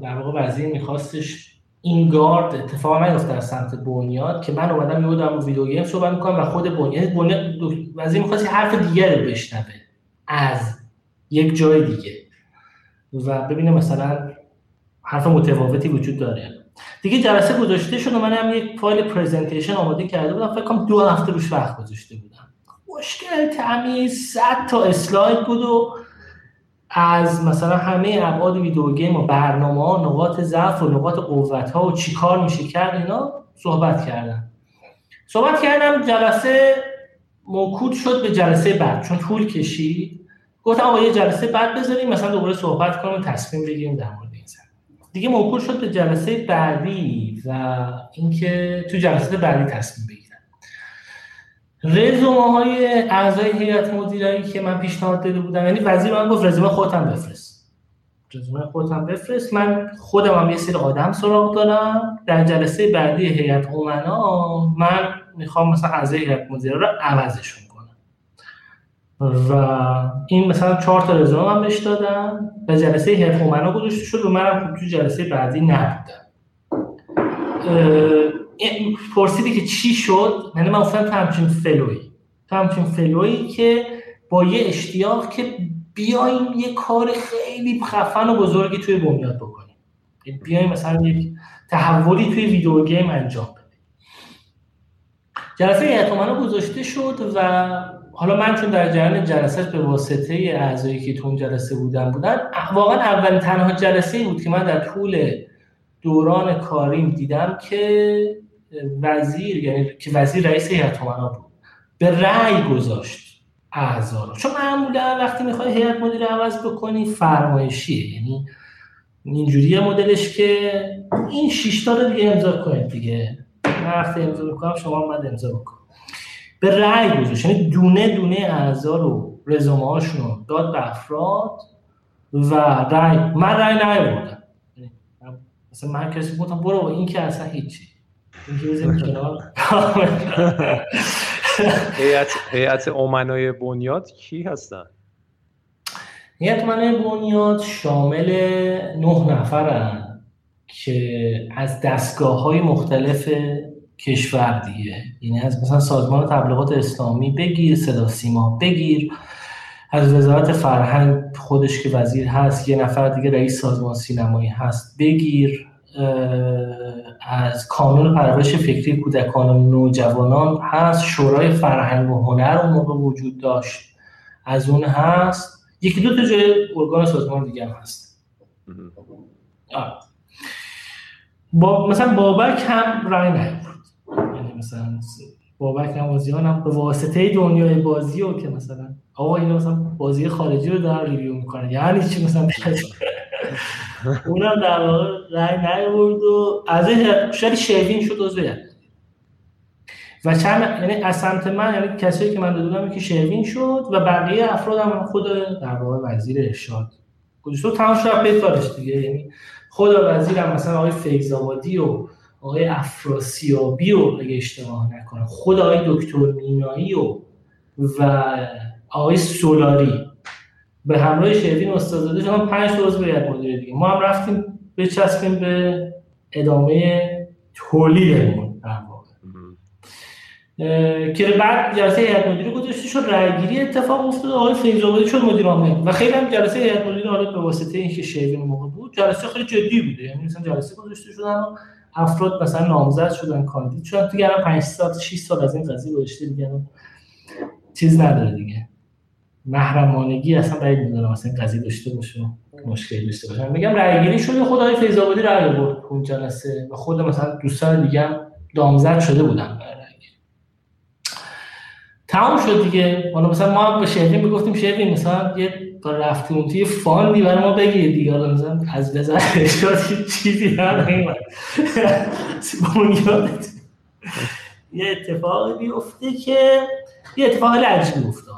در واقع وزیر میخواستش این گارد اتفاق نیفته از سمت بنیاد که من اومدم دارم ویدیو گیم صحبت می‌کنم و خود بنیاد یعنی وزیر می‌خواست حرف دیگر رو بشنوه از یک جای دیگه. و ببینه مثلا حرف متفاوتی وجود داره. دیگه جلسه گذاشته شد و من هم یک فایل پرزنتیشن آماده کرده بودم. فکر کنم دو هفته روش وقت گذاشته بودم مشکل تمیز 100 تا اسلاید بود و از مثلا همه ابعاد ویدیو گیم و برنامه ها نقاط ضعف و نقاط قوت ها و چیکار میشه کرد اینا صحبت کردم صحبت کردم جلسه موکود شد به جلسه بعد. چون طول کشید. گفتم آقا یه جلسه بعد بذاریم مثلا دوباره صحبت کنیم و تصمیم بگیریم در مورد این دیگه موکول شد به جلسه بعدی و اینکه تو جلسه بعدی تصمیم بگیرم رزومه های اعضای هیئت مدیره که من پیشنهاد داده بودم یعنی وزیر من گفت رزومه خودم بفرست. رزومه خودم بفرست. من خودم هم یه سری آدم سراغ دارم. در جلسه بعدی هیئت امنا من می‌خوام مثلا اعضای هیئت مدیره رو عوضشون کنم. و این مثلا چهار تا رزومه من بهش دادم. و جلسه هیئت امنا گذاشته شد و منم تو جلسه بعدی نبودم. پرسیدی که چی شد؟ یعنی من گفتم تو همچین فلوی تو همچین فلوی که با یه اشتیاق که بیایم یه کار خیلی خفن و بزرگی توی بنیاد بکنیم. بیایم مثلا یک تحولی توی ویدیو گیم انجام بدیم. جلسه اعتمانا گذاشته شد و حالا من چون در جریان جلسه به واسطه اعضایی که تو اون جلسه بودن بودن واقعا اولین تنها جلسه بود که من در طول دوران کاریم دیدم که وزیر یعنی که وزیر رئیس هیئت امنا بود به رأی گذاشت اعضا رو. چون معمولا وقتی می‌خوای هیئت مدیره عوض بکنی فرمایشیه. یعنی اینجوری مدلش که این شش تا رو دیگه امضا کنید دیگه. وقتی امضا می‌کنم شما باید امضا بکن به رأی گذاشت. یعنی دونه دونه اعضا رو رزومه هاشون داد به افراد و رأی من رأی نیاوردم. یعنی مثلا من کسی گفتم برو این که اصلا هیچی. هیئت امنای بنیاد کی هستن؟ هیئت امنای بنیاد شامل نه نفرن که از دستگاه های مختلف کشور دیگه. یعنی از مثلا سازمان تبلیغات اسلامی بگیر صدا سیما بگیر. از وزارت فرهنگ خودش که وزیر هست یه نفر دیگه رئیس سازمان سینمایی هست بگیر. از کانون پرورش فکری کودکان و نوجوانان هست. شورای فرهنگ و هنر اون موقع وجود داشت. از اون هست. یکی دو تا جای ارگان سازمان دیگه هم هست. با مثلا بابک هم رای نیورد. یعنی مثلا بابک نوازیان هم به واسطه دنیای بازی و که مثلا آقا اینا مثلا بازی خارجی رو دارن ریویو می‌کنن یعنی چی مثلا؟ اونم در واقع رای نیورد و از شاید شیوین شد عضو و چند یعنی از سمت من یعنی کسایی که من دادم که شیوین شد و بقیه افراد هم خود در واقع وزیر ارشاد. گذاشت تمام شد به دیگه. یعنی خود وزیرم مثلا آقای فیض‌آبادی و آقای افراسیابی و اگه اشتباه نکنم خود آقای دکتر مینایی و و آقای سولاری. به همراه شیرین استادزاده شما پنج تا عضو هیئت دیگه. ما هم رفتیم بچسبیم به ادامه تولیدمون در که بعد جلسه هیئت مدیره گذاشته شد رأیگیری اتفاق افتاد. آقای فیض‌آبادی شد مدیر عامل. و خیلی هم جلسه هیئت مدیره حالا به واسطه اینکه شیرین موقع بود جلسه خیلی جدی بوده. یعنی مثلا جلسه گذاشته شدن و افراد مثلا نامزد شدن کاندید شدن. تو گرم 5 سال 6 سال از این قضیه گذشته دیگه. چیز نداره دیگه. محرمانگی اصلا بعید می‌دونم اصلا قضیه داشته باشه مشکلی داشته باشه. میگم رأی گیری شده خدای فیض آبادی رأی برد اون جلسه و خود مثلا دوستان دیگه هم دامزد شده بودن برای تمام شد دیگه. حالا مثلا ما به شهرین می‌گفتیم شهرین مثلا یه رفتیم توی فاندی برای ما بگیر دیگه. حالا مثلا از بزن چیزی هم نیمد یه اتفاقی بیفته که یه اتفاق عجیبی افتاد.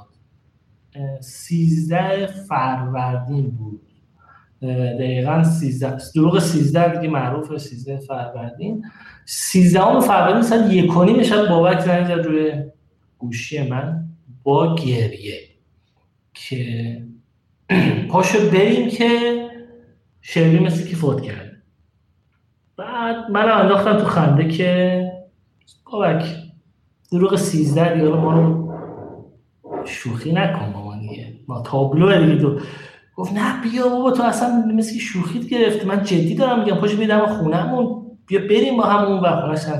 سیزده فروردین بود. دقیقا سیزده دروغ سیزده دیگه معروف سیزده فروردین. سیزده فروردین ساعت یک شب بابک زنگ زد روی گوشی من با گریه که پاشو بریم که شیری مثل که فوت کرد. بعد من انداختم تو خنده که بابک دروغ سیزده دیگه ما رو شوخی نکن ما تابلو دیگه تو. گفت نه بیا بابا تو اصلا مثل شوخیت گرفت. من جدی دارم میگم پاشو بیدم خونهمون. بیا بریم با همون و خونه چند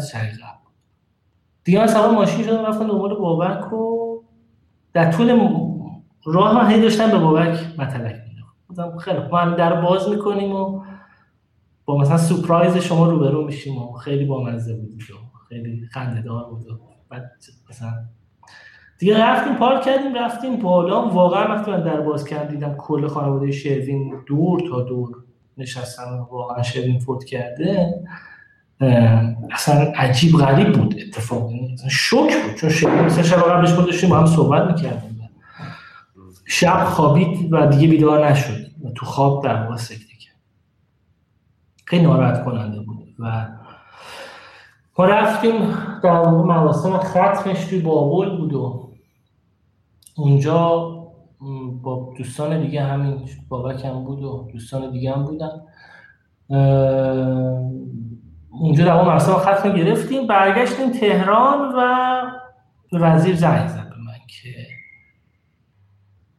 دیگه من سوار ماشین شدم رفتم دنبال بابک و در طول راه من هی داشتم به بابک مطلق میدم خیلی ما در باز می‌کنیم و با مثلا سپرایز شما روبرو میشیم و خیلی بامزه بود خیلی خنده دار بود و بعد مثلا دیگه رفتیم پارک کردیم رفتیم بالا. واقعا وقتی من در باز کردم دیدم کل خانواده شروین دور تا دور نشستن واقعا شروین فوت کرده اصلا عجیب غریب بود اتفاق. شوک بود چون شروین مثلا شب قبلش بود با هم صحبت می‌کردیم. شب خوابید و دیگه بیدار نشد و تو خواب در واقع سکته کرد. خیلی ناراحت کننده بود و ما رفتیم در مراسم ختمش توی بابل بود و اونجا با دوستان دیگه همین بابک هم بود و دوستان دیگه هم بودن. اونجا در مراسم ختم گرفتیم برگشتیم تهران و وزیر زنگ زد به من که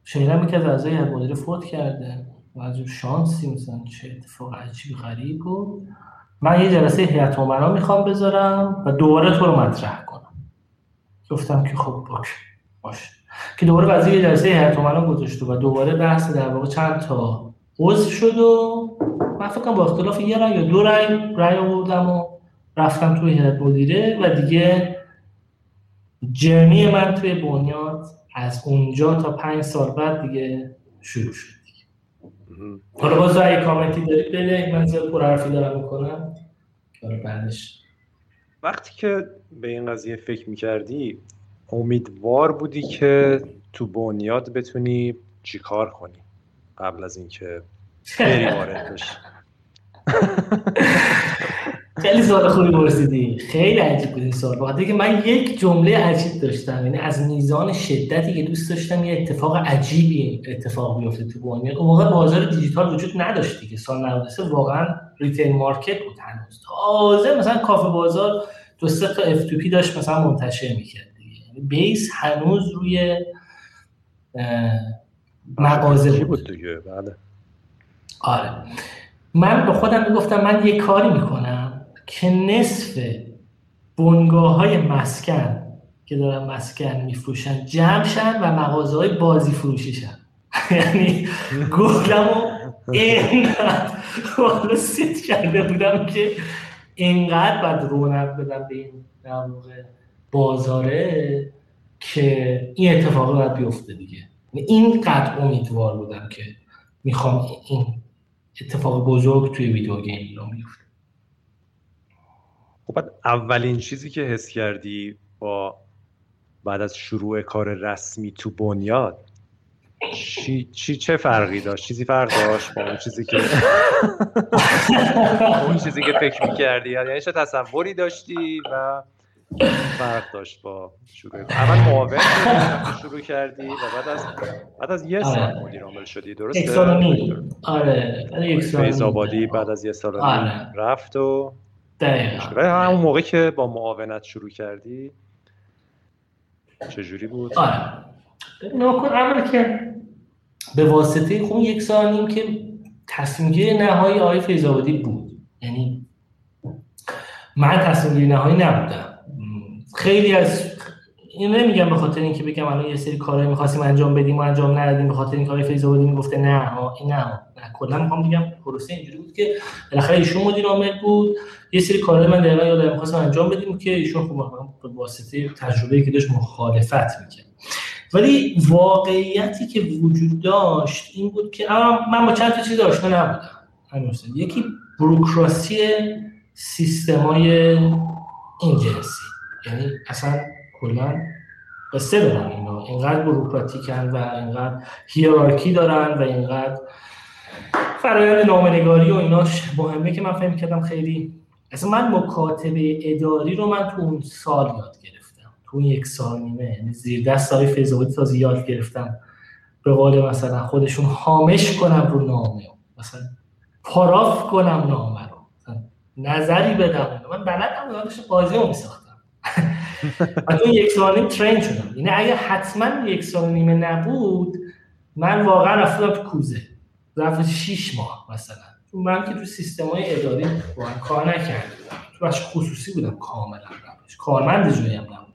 شنیدم که از اعضای مدیر فوت کرده. و از شانسی مثلا چه اتفاق عجیب غریب بود. من یه جلسه هیئت امنا می‌خوام بذارم و دوباره تو رو مطرح کنم. گفتم که خب باش باشه. که دوباره وزیر جلسه هیئت امنا گذاشت و دوباره بحث در واقع چند تا عضو شد و من فکر با اختلاف یه رای یا دو رای رای آوردم و رفتم توی هیئت مدیره و دیگه جرنی من توی بنیاد از اونجا تا پنج سال بعد دیگه شروع شد. حالا باز اگه کامنتی دارید؟ بده من زیاد پر حرفی دارم می‌کنم. بعدش. وقتی که به این قضیه فکر می‌کردی امیدوار بودی که تو بنیاد بتونی چیکار کنی قبل از اینکه بری وارد بشی؟ خیلی سوال خوبی پرسیدی. خیلی عجیب بود این سوال. بخاطر که من یک جمله عجیب داشتم. یعنی از میزان شدتی که دوست داشتم یه اتفاق عجیبی اتفاق بیفته تو بنیاد. اون موقع بازار دیجیتال وجود نداشت دیگه. سال 93 واقعا retail market بود هنوز. تازه مثلا کافه بازار دو سه تا app داشت مثلا منتشر می‌کرد. base هنوز روی مغازه بود. دیگه بله. آره. من به خودم می‌گفتم من یه کاری می‌کنم که نصف بنگاه های مسکن که دارن مسکن میفروشن جمع شن و مغازه های بازی فروشی شن. یعنی گفتم و اینقدر سیت کرده بودم که اینقدر باید رونق بدم به این بازاره که این اتفاق باید بیفته دیگه. یعنی اینقدر امیدوار بودم که می‌خوام این اتفاق بزرگ توی ویدیو گیم ایران میفته خب اولین چیزی که حس کردی با بعد از شروع کار رسمی تو بنیاد چی, چی چه فرقی داشت؟ چیزی فرق داشت با اون چیزی که اون چیزی که فکر می‌کردی؟ یعنی چه تصوری داشتی و فرق داشت با شروع اول معاون شروع کردی و بعد از بعد از یه سال آره. مدیر عامل شدی درسته؟ یک سال آره. یک سال آبادی بعد از یه سال آره. رفت و دقیقاً. همون موقع که با معاونت شروع کردی چجوری بود؟ آره. نکن اول که به واسطه خون یک سال نیم که تصمیم گیری نهایی آقای فیض‌آبادی بود. یعنی من تصمیم گیری نهایی نبودم. خیلی از این نمیگم به خاطر اینکه بگم الان یه سری کارهایی می‌خواستیم انجام بدیم و انجام ندادیم به خاطر اینکه آقای فیض‌آبادی می‌گفته نه این نه نه کلا می‌خوام بگم پروسه اینجوری بود که بالاخره ایشون مدیر عامل بود. یه سری کارهای من دقیقا یادم می‌خواستم انجام بدیم که ایشون خب به واسطه تجربه‌ای که داشت مخالفت می‌کرد. ولی واقعیتی که وجود داشت این بود که من با چند تا چیز آشنا نبودم. یکی بروکراسی سیستمای این یعنی اصلا کلا قصه دارن اینا. اینقدر بروکراتیکن و اینقدر هیرارکی دارن و اینقدر فرایند نامنگاری و ایناش مهمه که من فهم کردم خیلی. اصلا من مکاتبه اداری رو من تو اون سال یاد گرفتم. تو اون یک سال نیمه یعنی زیر دست های فیزوادی تا یاد گرفتم. به قول مثلا خودشون حامش کنم رو نامه مثلا پاراف کنم نامه رو. نظری بدم. من بلد داشت بازی رو میساختم. و تو یک سال نیم ترین شدم. یعنی اگه حتما یک سال نیمه نبود من واقعا رفتم تو کوزه. رفت 6 ماه مثلا. من که تو سیستم های اداری با کار نکرده بودم تو بخش خصوصی بودم کاملا روش کارمند جایی هم نبودم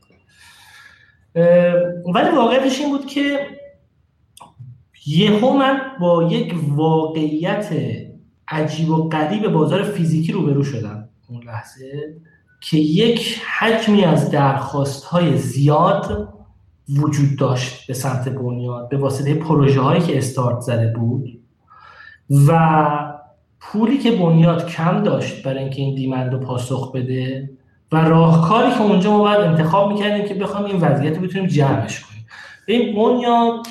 ولی واقعیتش این بود که یهو من با یک واقعیت عجیب و غریب بازار فیزیکی روبرو شدم. اون لحظه که یک حجمی از درخواست های زیاد وجود داشت به سمت بنیاد به واسطه پروژه هایی که استارت زده بود و پولی که بنیاد کم داشت برای اینکه این دیمند رو پاسخ بده و راهکاری که اونجا ما باید انتخاب می‌کردیم که بخوام این وضعیت رو بتونیم جمعش کنیم. این بنیاد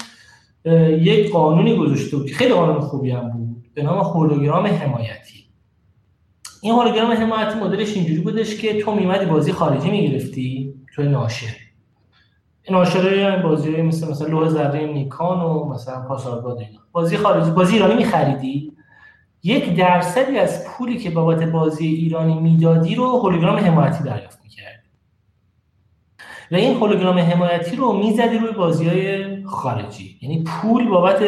یک قانونی گذاشته بود که خیلی قانون خوبی هم بود به نام هولوگرام حمایتی. این هولوگرام حمایتی مدلش اینجوری بودش که تو میمدی بازی خارجی می‌گرفتی توی ناشر. ناشره بازی مثل مثلا لوح ذره نیکان و مثلا پاسارگاد اینا. بازی خارجی بازی ایرانی میخریدی. یک درصدی از پولی که بابت بازی ایرانی می‌دادی رو هولوگرام حمایتی دریافت می‌کردی. و این هولوگرام حمایتی رو می‌زدی روی بازی های خارجی. یعنی پول بابت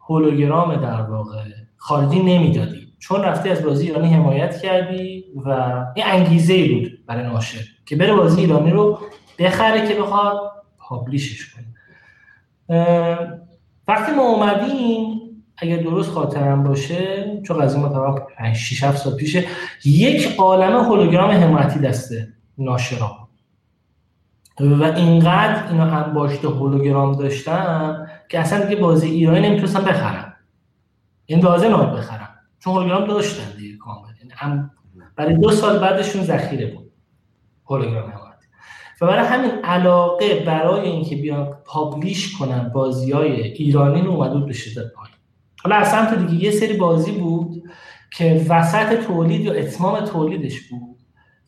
هولوگرام در واقع خارجی نمی‌دادی. چون رفته از بازی ایرانی حمایت کردی و این انگیزه بود برای ناشر که بره بازی ایرانی رو بخره که بخواد پابلیشش کنه. وقتی ما اومدیم اگر درست خاطرم باشه چون قضیه ما تمام 5 6 7 سال پیشه یک عالمه هولوگرام حمایتی دسته ناشرا. و اینقدر اینا انباشته هولوگرام داشتن که اصلا دیگه بازی ایرانی نمی‌تونستن بخرن. این لازم نبود بخرن. چون هولوگرام داشتن دیگه کامل. یعنی برای دو سال بعدشون ذخیره بود. هولوگرام و برای همین علاقه برای اینکه بیان پابلیش کنن بازی های ایرانی رو اومد به شدت پایین. حالا از سمت دیگه یه سری بازی بود که وسط تولید یا اتمام تولیدش بود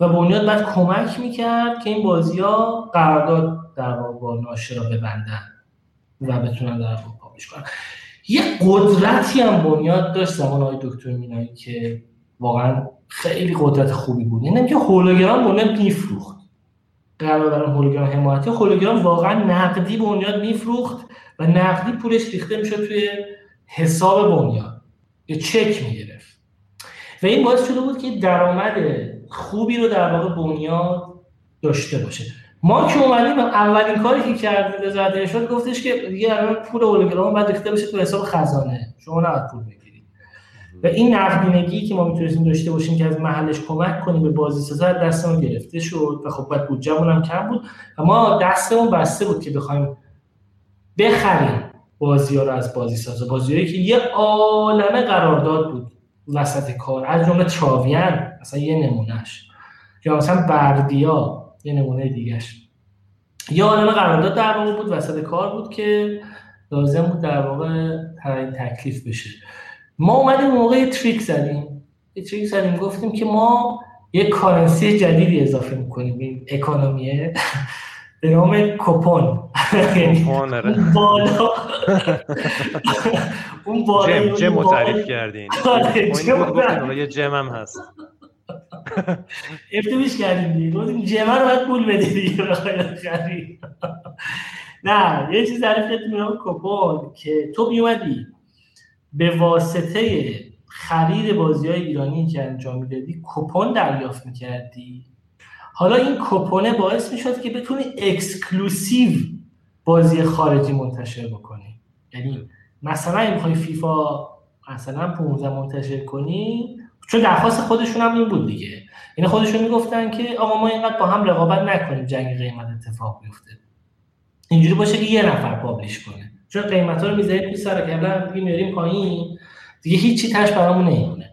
و بنیاد بعد کمک می‌کرد که این بازی ها قرارداد در با ناشرا ببندن و بتونن در واقع پابلیش کنن. یه قدرتی هم بنیاد داشت زمان های دکتر مینایی که واقعا خیلی قدرت خوبی بود. یعنی که هولوگرام بنیاد میفروخت قرار دارن هولوگرام حمایتی. هولوگرام واقعا نقدی بنیاد میفروخت و نقدی پولش ریخته می‌شد توی حساب بنیاد. یا چک می‌گرفت. و این باعث شده بود که درآمد خوبی رو در واقع بنیاد داشته باشه. ما که اومدیم اولین کاری که کرد وزارت شد گفتش که دیگه الان پول هولوگرام بعد ریخته بشه تو حساب خزانه. شما نه پول و این نقدینگی که ما می‌تونستیم داشته باشیم که از محلش کمک کنیم به بازی سازا دستمون گرفته شد و خب باید بودجهمون هم کم بود. و ما دستمون بسته بود که بخوایم بخریم بازی ها رو از بازی سازا بازی که یه عالمه قرارداد بود وسط کار. از جمله تراویان مثلا یه نمونهش یا مثلا بردیا. یه نمونه دیگهش. یه عالمه قرارداد در واقع بود وسط کار بود که لازم بود در واقع تکلیف بشه. ما اومدیم موقع تریک زدیم. یه تریک زدیم گفتیم که ما یه کارنسی جدیدی اضافه می‌کنیم این اکانومیه به نام کوپون. یعنی آره. اون بالا. اون بالا جم جم تعریف کردین. آره، یه gem هم هست. F2P ش کردیم دیگه. گفتیم gem رو باید پول بده دیگه نه یه چیز تعریف کردیم کوپون که تو میومدی به واسطه خرید بازی های ایرانی که انجام می‌دادی کپون دریافت می‌کردی. حالا این کپونه باعث می‌شد که بتونی exclusive بازی خارجی منتشر بکنی. یعنی مثلا می‌خوای فیفا مثلا 15 منتشر کنی چون درخواست خودشون هم این بود دیگه. یعنی خودشون می‌گفتن که آقا ما اینقدر با هم رقابت نکنیم جنگ قیمت اتفاق بیفته. اینجوری باشه که یه نفر پابلیش کنه. چون قیمت ها رو می‌ذاریم توی سر قبلا دیگه میاریم پایین. دیگه هیچی تاش برامون نمیمونه.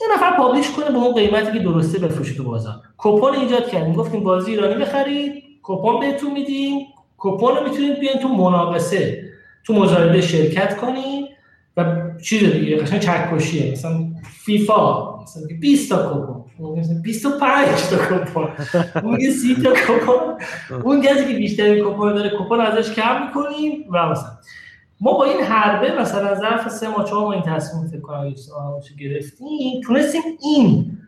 یه نفر پابلیش کنه به اون قیمتی که درسته بفروشه تو بازار. کپون ایجاد کردیم. گفتیم بازی ایرانی بخرید. کپون بهتون میدیم. کپون رو می‌تونید بیاین تو مناقصه تو مزایده شرکت کنین و چیز دیگه قشنگ چکشیه مثلا فیفا مثلا 20 تا مثلا 25 تا کپون اون 30 تا کپون اون کسی که بیشتری کپون داره کپون ازش کم می‌کنیم و مثلا. ما با این حربه مثلا ظرف سه ماه چهار ماه این تصمیم فکر کنم گرفتیم. تونستیم این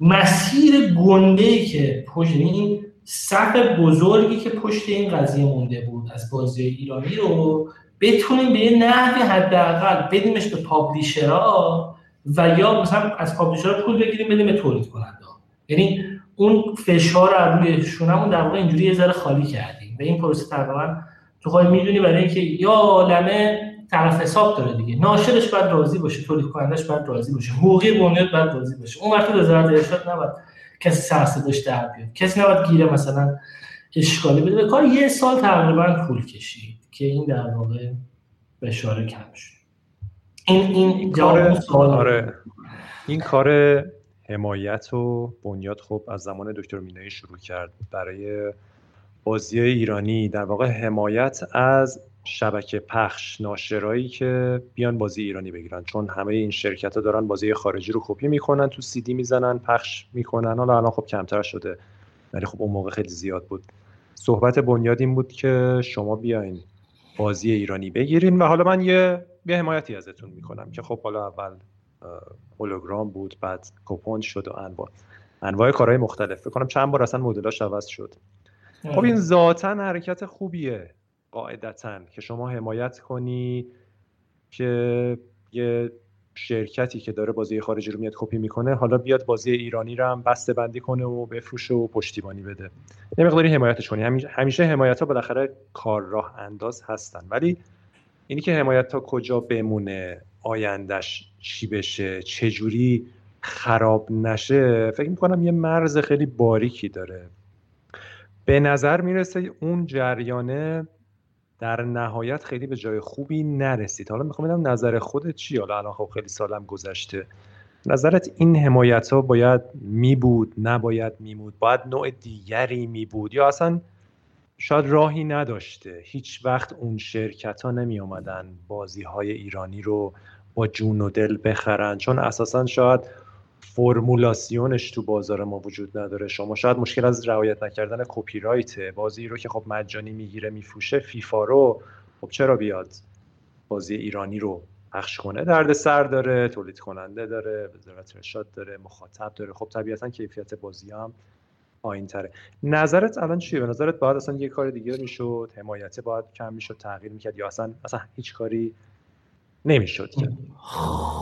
مسیر گنده که پشت این صف بزرگی که پشت این قضیه مونده بود از بازی ایرانی رو بتونیم به یه نحوی حداقل بدیمش به پابلیشرها و یا مثلا از پابلیشرها پول بگیریم بدیم به تولید کننده یعنی اون فشار رو روی شونمون در واقع اینجوری یه ذره خالی کردیم. و این پروسه تقریبا تو خواهی می‌دونی برای اینکه یا عالمه طرف حساب داره دیگه. ناشرش باید راضی باشه تولید کنندش باید راضی باشه حقوقی بنیاد باید راضی باشه. اون وقت وزارت ارشاد نباید کسی سرصداش در بیاد. کسی نباید گیره مثلا اشکالی بده. به کار یه سال تقریبا طول کشید که این در واقع بشاره کم شد. این این کار آره. این کار حمایت و بنیاد خب از زمان دکتر مینایی شروع کرد برای بازی ایرانی. در واقع حمایت از شبکه پخش ناشرایی که بیان بازی ایرانی بگیرن. چون همه این شرکت ها دارن بازی خارجی رو کپی می‌کنن تو سی دی می‌زنن پخش می‌کنن. حالا الان خب کمتر شده ولی خب اون موقع خیلی زیاد بود. صحبت بنیاد این بود که شما بیاین. بازی ایرانی بگیرین. و حالا من یه یه حمایتی ازتون می‌کنم که خب حالا اول هولوگرام بود بعد کوپون شد و انواع انواع کارهای مختلف. فکر کنم چند بار اصلا مدلاش عوض شد. خب این ذاتا حرکت خوبیه قاعدتا که شما حمایت کنی که یه شرکتی که داره بازی خارجی رو میاد کپی می‌کنه حالا بیاد بازی ایرانی رو هم بسته بندی کنه و بفروشه و پشتیبانی بده. یه مقداری حمایتش کنی همیشه حمایت ها بالاخره کار راه انداز هستن. ولی اینی که حمایت تا کجا بمونه آیندهش چی بشه چه جوری خراب نشه فکر می‌کنم یه مرز خیلی باریکی داره. به نظر می‌رسه اون جریانه در نهایت خیلی به جای خوبی نرسید. حالا می‌خوام بدم نظر خودت چی؟ حالا الان خب خیلی سالم گذشته. نظرت این حمایت ها باید می بود نباید می بود باید نوع دیگری می بود یا اصلا شاید راهی نداشته. هیچ وقت اون شرکت ها نمی آمدن بازی های ایرانی رو با جون و دل بخرن. چون اساسا شاید فرمولاسیونش تو بازار ما وجود نداره. شما شاید مشکل از رعایت نکردن کپی رایته بازی رو که خب مجانی می‌گیره میفروشه فیفا رو خب چرا بیاد؟ بازی ایرانی رو پخش کنه. درد سر داره تولید کننده داره وزارت ارشاد داره مخاطب داره. خب طبیعتا کیفیت بازی هم پایین تره نظرت الان چیه؟ به نظرت باید اصلا یه کار دیگه می‌شد؟ حمایت باید کم می‌شد؟ تغییر می‌کرد؟ یا اصلا اصلا هیچ کاری نمی‌شد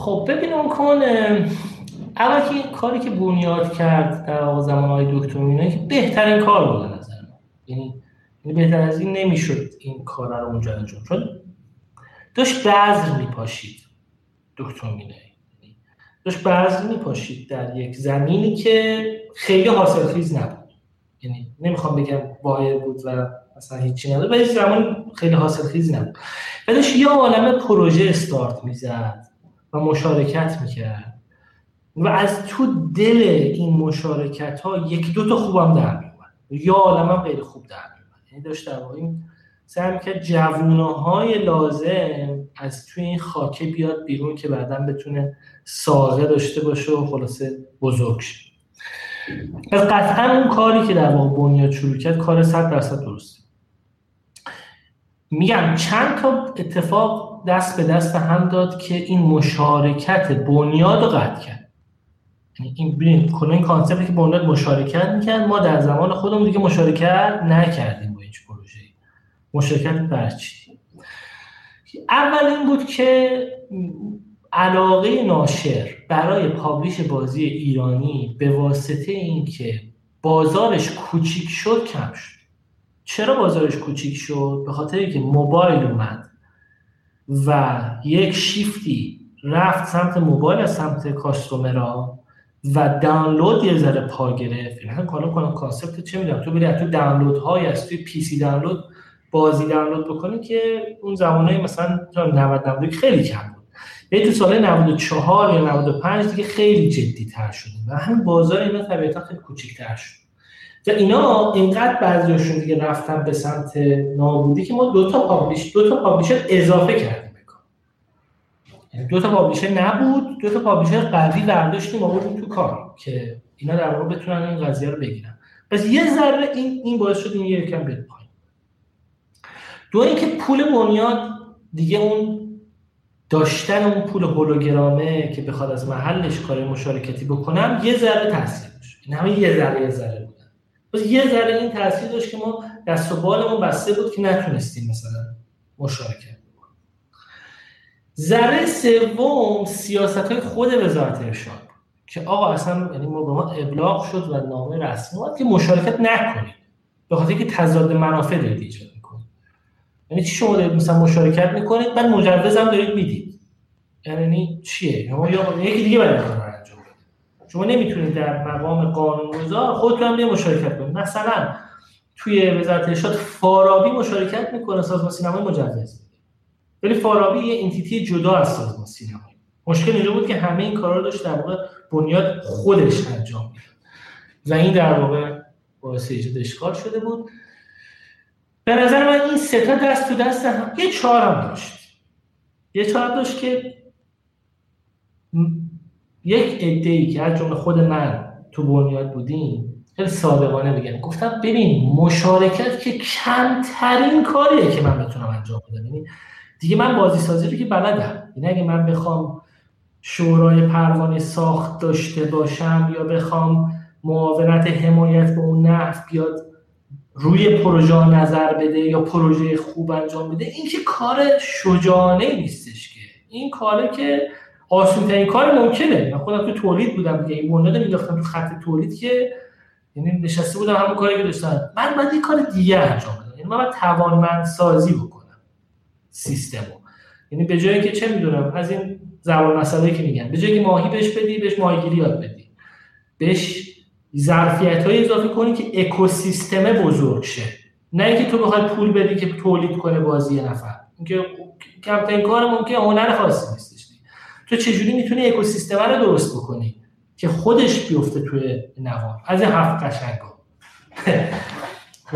خب ببین اون کن اول که کاری که بنیاد کرد در زمان های دکتر مینایی که بهترین کار بود نظر یعنی،, یعنی بهتر از این نمی‌شد این کار رو اونجا انجام چون داشت بذر میپاشید دکتر یعنی داشت بذر میپاشید در یک زمینی که خیلی حاصلخیز نبود. یعنی نمی‌خوام بگم وایر بود و مثلا هیچی نداره. ولی زمان خیلی حاصلخیزی نبود. و داشت یه عالم پروژه استارت می‌زد و مشارکت می‌کرد. و از تو دل این مشارکت ها یک دو تا خوبم در میومد یا عالم خیلی خوب در میومد یعنی داشت در واقع این سعی که جوونه های لازم از توی این خاکه بیاد بیرون که بعدا بتونه ساقه داشته باشه و خلاصه بزرگ شه. پس قطعا اون کاری که در واقع بنیاد شروع کرد کار صد درصد درسته. میگم چند تا اتفاق دست به دست هم داد که این مشارکت بنیاد رو قطع کرد. یعنی این ببین کلا این کانسپتی که بنیاد مشارکت می‌کرد ما در زمان خودمون دیگه مشارکت نکردیم با هیچ پروژه مشارکت بر اول این بود که علاقه ناشر برای publish بازی ایرانی به واسطه اینکه بازارش کوچیک شد کم شد. چرا بازارش کوچیک شد؟ به خاطر اینکه موبایل اومد و یک شیفتی رفت سمت موبایل از سمت customer ا و دانلود یه ذره پا گرفت. یعنی کالا کنم concept چه می‌دونم تو بری تو دانلود های از توی PC دانلود بازی دانلود بکنی که اون زمانه مثلا 90 90 خیلی کم بود. یعنی تو سال 94 یا 95 دیگه خیلی جدی تر شدیم و همین بازار اینا طبیعتا خیلی کوچیک‌تر شد. و اینا اینقدر بعضیاشون دیگه رفتن به سمت نابودی که ما دو تا پابلیش دو تا پابلیشر اضافه کردیم یعنی دو تا پابلیشر نبود دو تا پابلیشر قوی برداشتیم آوردیم تو کار که اینا در واقع بتونن این قضیه رو بگیرن. پس یه ذره این این باعث شد این یکم بیاد پایین. دو اینکه پول بنیاد دیگه اون داشتن اون پول هولوگرامه که بخواد از محلش کار مشارکتی بکنم یه ذره تاثیر داشت. این یه ذره یه ذره. یه ذره این تاثیر داشت که ما دست و بالمون بسته بود که نتونستیم مثلا مشارکت ذره سوم سیاست های خود وزارت ارشاد که آقا اصلا یعنی ما به ما ابلاغ شد و نامه رسمی اومد که مشارکت نکنید به خاطر که تضاد منافع دارید ایجاد می‌کنید. یعنی چی شما دارید مثلا مشارکت می‌کنید؟ بعد مجوزم دارید می‌دید. یعنی چیه؟ یا یکی دیگه باید شما نمی‌تونید در مقام قانونگذار خودتون هم مشارکت کنید. مثلا توی وزارت ارشاد فارابی مشارکت می‌کنه سازمان سینمای مجوز. ولی فارابی یه انتیتی جدا از سازمان سینمایی مشکل اینجا بود که همه این کارا رو داشت در واقع بنیاد خودش انجام می‌داد. و این در واقع باعث ایجاد اشکال شده بود. به نظر من این سه تا دست تو دست هم یه چهار هم داشت. یه چهار داشت که یک ای که از جمله خود من تو بنیاد بودیم خیلی صادقانه بگم. گفتم ببین مشارکت که کمترین کاریه که من بتونم انجام بدم. یعنی دیگه من بازی سازی رو که بلدم. یعنی اگه من بخوام شورای پروانه ساخت داشته باشم یا بخوام معاونت حمایت به اون نحو بیاد روی پروژه نظر بده یا پروژه خوب انجام بده این که کار شجاعانه نیستش که. این کاره که آسون ترین کار ممکنه. من خودم تو تولید بودم دیگه. این بنیاد میداختم تو خط تولید که یعنی نشسته بودم همون کاری که داشتم من بعد یه کار دیگه انجام بدم یعنی من توانمند سازی بکنم سیستم یعنی به جایی که چه می‌دونم از این زبان مسئله که میگن به جایی که ماهی بهش بدی بهش ماهیگیری یاد بدی. بهش ظرفیت های اضافه کنی که اکوسیستم بزرگ شه. نه اینکه تو بخوای پول بدی که تولید کنه بازی یه نفر. اینکه کمترین کار ممکن هنر خاصی نیستش. تو چجوری می‌تونی اکوسیستم رو درست بکنی که خودش بیفته توی نوام از هفت قشنگا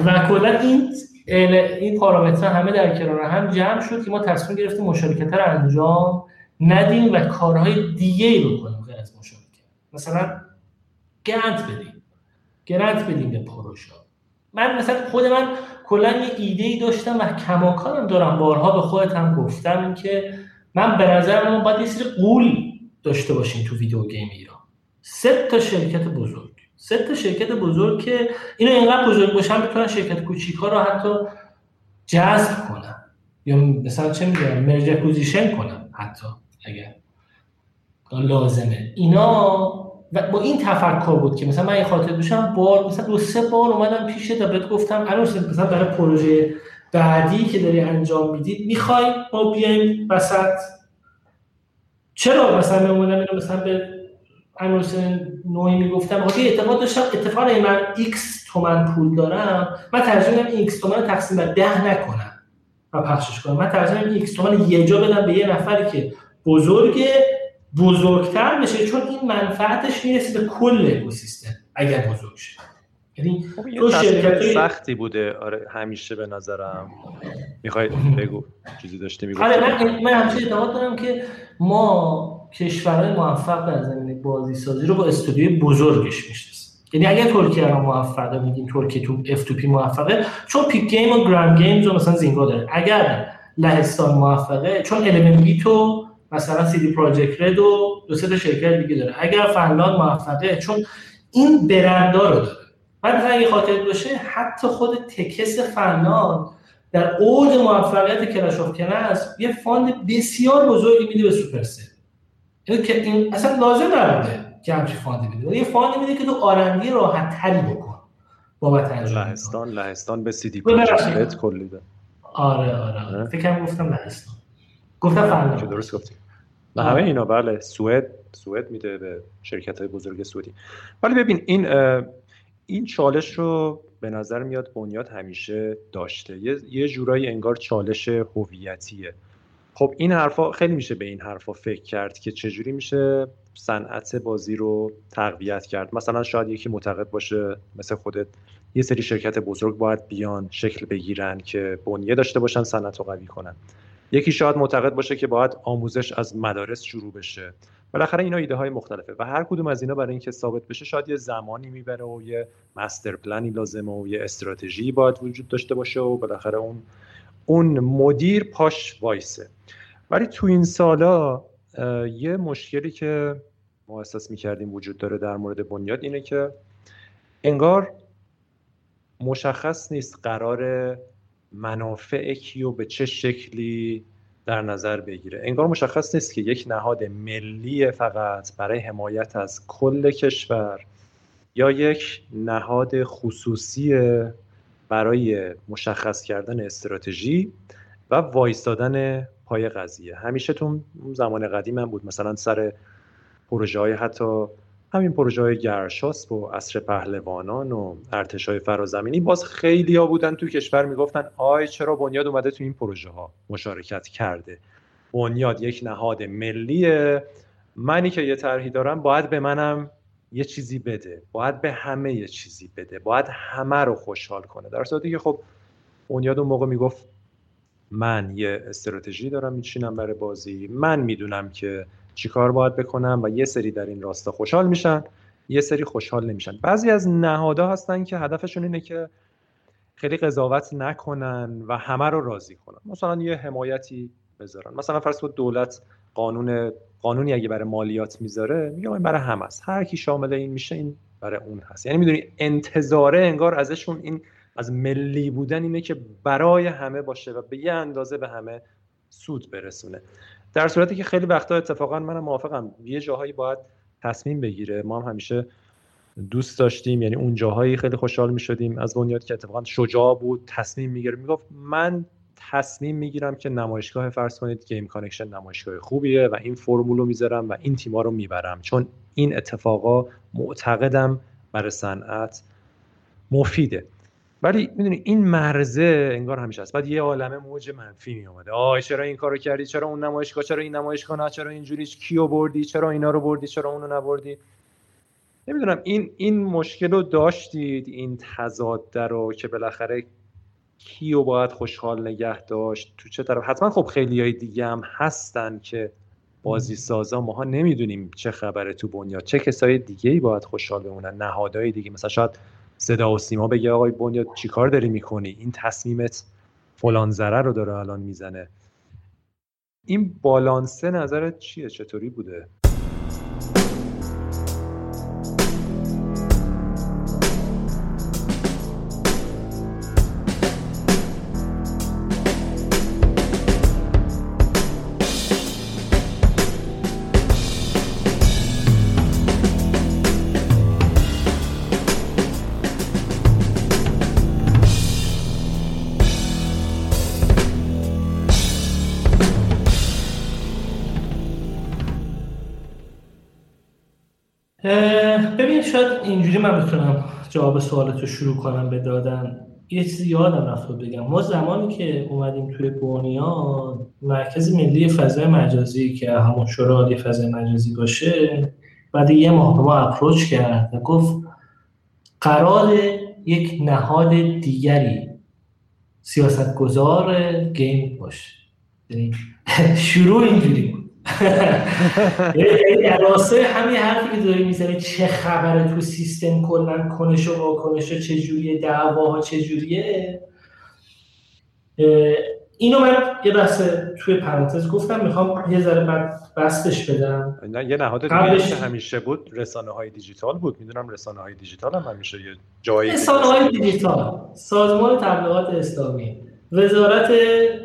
و کلا این این پارامترها همه در کنار هم جمع شد که ما تصمیم گرفتیم مشارکت رو انجام ندیم و کارهای دیگه ای بکنیم غیر از مشارکت. مثلا گرانت بدیم. گرانت بدیم به پروژه من مثلا خود من کلا یه ایده ای داشتم و کماکانم دارم. بارها به خودت هم گفتم که من به نظر من باید یه سری قول داشته باشیم تو ویدیو گیم ایران. سه تا شرکت بزرگ. سه تا شرکت بزرگ که اینو اینقدر بزرگ باشن بتونن شرکت کوچیکا رو حتی جذب کنن. یا مثلا چه می‌دونم مرج اکوزیشن کنن حتی اگر لازمه. اینا و با این تفکر بود که مثلا من خاطر داشتم بار مثلا دو سه بار اومدم پیشه تا بهت گفتم الان مثلا برای پروژه بعدی که داری انجام می‌دید می‌خوای ما بیایم وسط. چرا مثلا اومدم اینو مثلا به امیر نوعی می‌گفتم؟ خاطر اعتقاد داشتم اتفاقا من x تومن پول دارم من ترجیح میدم x تومن تقسیم بر ده نکنم و پخشش کنم. من ترجیح میدم x تومن یه جا بدم به یه نفری که بزرگه بزرگتر بشه چون این منفعتش می‌رسه به کل اکوسیستم اگر بزرگ شه. یعنی خب، تو شرکت سختی بوده. آره همیشه به نظرم. می‌خوای بگو چیزی داشته می‌گفتی؟ آره من من همیشه اعتقاد دارم که ما کشورهای موفق در زمینه بازی سازی رو با استودیوی بزرگش می‌شناسیم. یعنی اگر ترکیه رو موفقه میگیم ترکیه تو F2P موفقه چون Peak Games و Gram Games رو مثلا Zynga داره. اگر لهستان موفقه چون 11 bit مثلا CD Projekt Red و دو سه تا شرکت دیگه داره. اگر فنلاند موفقه چون این برندا رو داره. بعد مثلا اگه خاطر باشه حتی خود Tekes فنلاند در اوج موفقیت Clash of Clans یه fund بسیار بزرگی میده به Supercell. که این اصلا لازم نبوده که همچین fund ی میده یه fund ی میده که تو R&D راحت تری بکن بابت لهستان لهستان به CD Projekt کلی ده آره آره, آره. فکرم گفتم لهستان. گفتم فنلاند که درست گفتی. نه همه اینا بله سوئد سوئد میده به شرکت های بزرگ سوئدی ولی ببین این این چالش رو به نظر میاد بنیاد همیشه داشته. یه, یه جورایی انگار چالش هویتیه. خب این حرفا خیلی میشه به این حرفا فکر کرد که چجوری میشه صنعت بازی رو تقویت کرد. مثلا شاید یکی معتقد باشه مثل خودت یه سری شرکت بزرگ باید بیان شکل بگیرن که بنیه داشته باشن صنعت رو قوی کنن. یکی شاید معتقد باشه که باید آموزش از مدارس شروع بشه. بالاخره اینا ایده های مختلفه و هر کدوم از اینا برای اینکه ثابت بشه شاید یه زمانی می‌بره و یه مستر پلنی لازمه و یه استراتژی باید وجود داشته باشه و بالاخره اون اون مدیر پاش وایسه. ولی تو این سالا یه مشکلی که ما احساس می‌کردیم وجود داره در مورد بنیاد اینه که انگار مشخص نیست قرار منافع کیو به چه شکلی در نظر بگیره. انگار مشخص نیست که یک نهاد ملی فقط برای حمایت از کل کشور یا یک نهاد خصوصی برای مشخص کردن استراتژی و وایستادن پای قضیه. همیشه تو زمان قدیم هم بود. مثلا سر پروژه های حتی همین پروژه های گرشاس و عصر پهلوانان و ارتش های فرازمینی باز خیلی ها بودن تو کشور می‌گفتن آی چرا بنیاد اومده تو این پروژه ها مشارکت کرده. بنیاد یک نهاد ملیه. منی که یه طرحی دارم باید به منم یه چیزی بده. باید به همه یه چیزی بده. باید همه رو خوشحال کنه. در صورتی که خب بنیاد اون موقع می‌گفت من یه استراتژی دارم میچینم برای بازی. من می‌دونم که چیکار باید بکنم و یه سری در این راستا خوشحال میشن یه سری خوشحال نمیشن. بعضی از نهادها هستن که هدفشون اینه که خیلی قضاوت نکنن و همه رو راضی کنن. مثلا یه حمایتی بذارن. مثلا فرض کن دولت قانون قانونی اگه برای مالیات می‌ذاره میگه این برای همه است. هر کی شامل این میشه این برای اون هست. یعنی می‌دونی انتظاره انگار ازشون این از ملی بودن اینه که برای همه باشه و به یه اندازه به همه سود برسونه. در صورتی که خیلی وقتا اتفاقا منم موافقم. یه جاهایی باید تصمیم بگیره. ما هم همیشه دوست داشتیم یعنی اون جاهایی خیلی خوشحال می شدیم از بنیاد که اتفاقا شجاع بود تصمیم می‌گیره. می‌گفت من تصمیم می‌گیرم که نمایشگاه فرض کنید Game Connection نمایشگاه خوبیه و این فرمول رو می‌ذارم و این تیما رو می‌برم. چون این اتفاقا معتقدم برای صنعت مفیده. ولی می‌دونی این مرزه انگار همیشه هست بعد یه عالمه موج منفی می اومده آه چرا این کارو کردی؟ چرا اون نمایشگاه چرا این نمایشگاه نه چرا اینجوری؟ کیو بردی؟ چرا اینا رو بردی؟ چرا اونو نبردی؟ نمی‌دونم. این این مشکل رو داشتید؟ این تضاد رو که بالاخره کیو باید خوشحال نگه داشت؟ تو چه طرف؟ حتما خب خیلی های دیگه هم هستن که بازی سازا ماها نمی‌دونیم چه خبره تو بنیاد. چه کسای دیگه ای باید خوشحال بمونن؟ نهادهای دیگه. مثلا شاید صدا و سیما بگه آقای بنیاد چیکار داری می‌کنی؟ این تصمیمت فلان ذره رو داره الان می‌زنه. این بالانسه نظرت چیه؟ چطوری بوده؟ من بتونم جواب سوالت رو شروع کنم به دادن یه چیزی یادم رفت بگم. ما زمانی که اومدیم توی بنیاد مرکز ملی فضای مجازی که همون شورای فضای مجازی باشه بعد یه ماه به ما اپروچ کرد و گفت قرار یک نهاد دیگری سیاستگزار گیم باشه. یعنی شروع اینجوری بود. در راستای همین حرفی که داری می‌زنی چه خبره تو سیستم کلا کنش و واکنش چجوریه دعواها چجوریه؟ اینو من یه دسته توی پرانتز گفتم می‌خوام یه ذره بعد بستش بدم. نه یه نهاد که همیشه بود رسانه های دیجیتال بود. می‌دونم رسانه های دیجیتال هم همیشه یه جایی رسانه های دیجیتال. سازمان تبلیغات اسلامی وزارت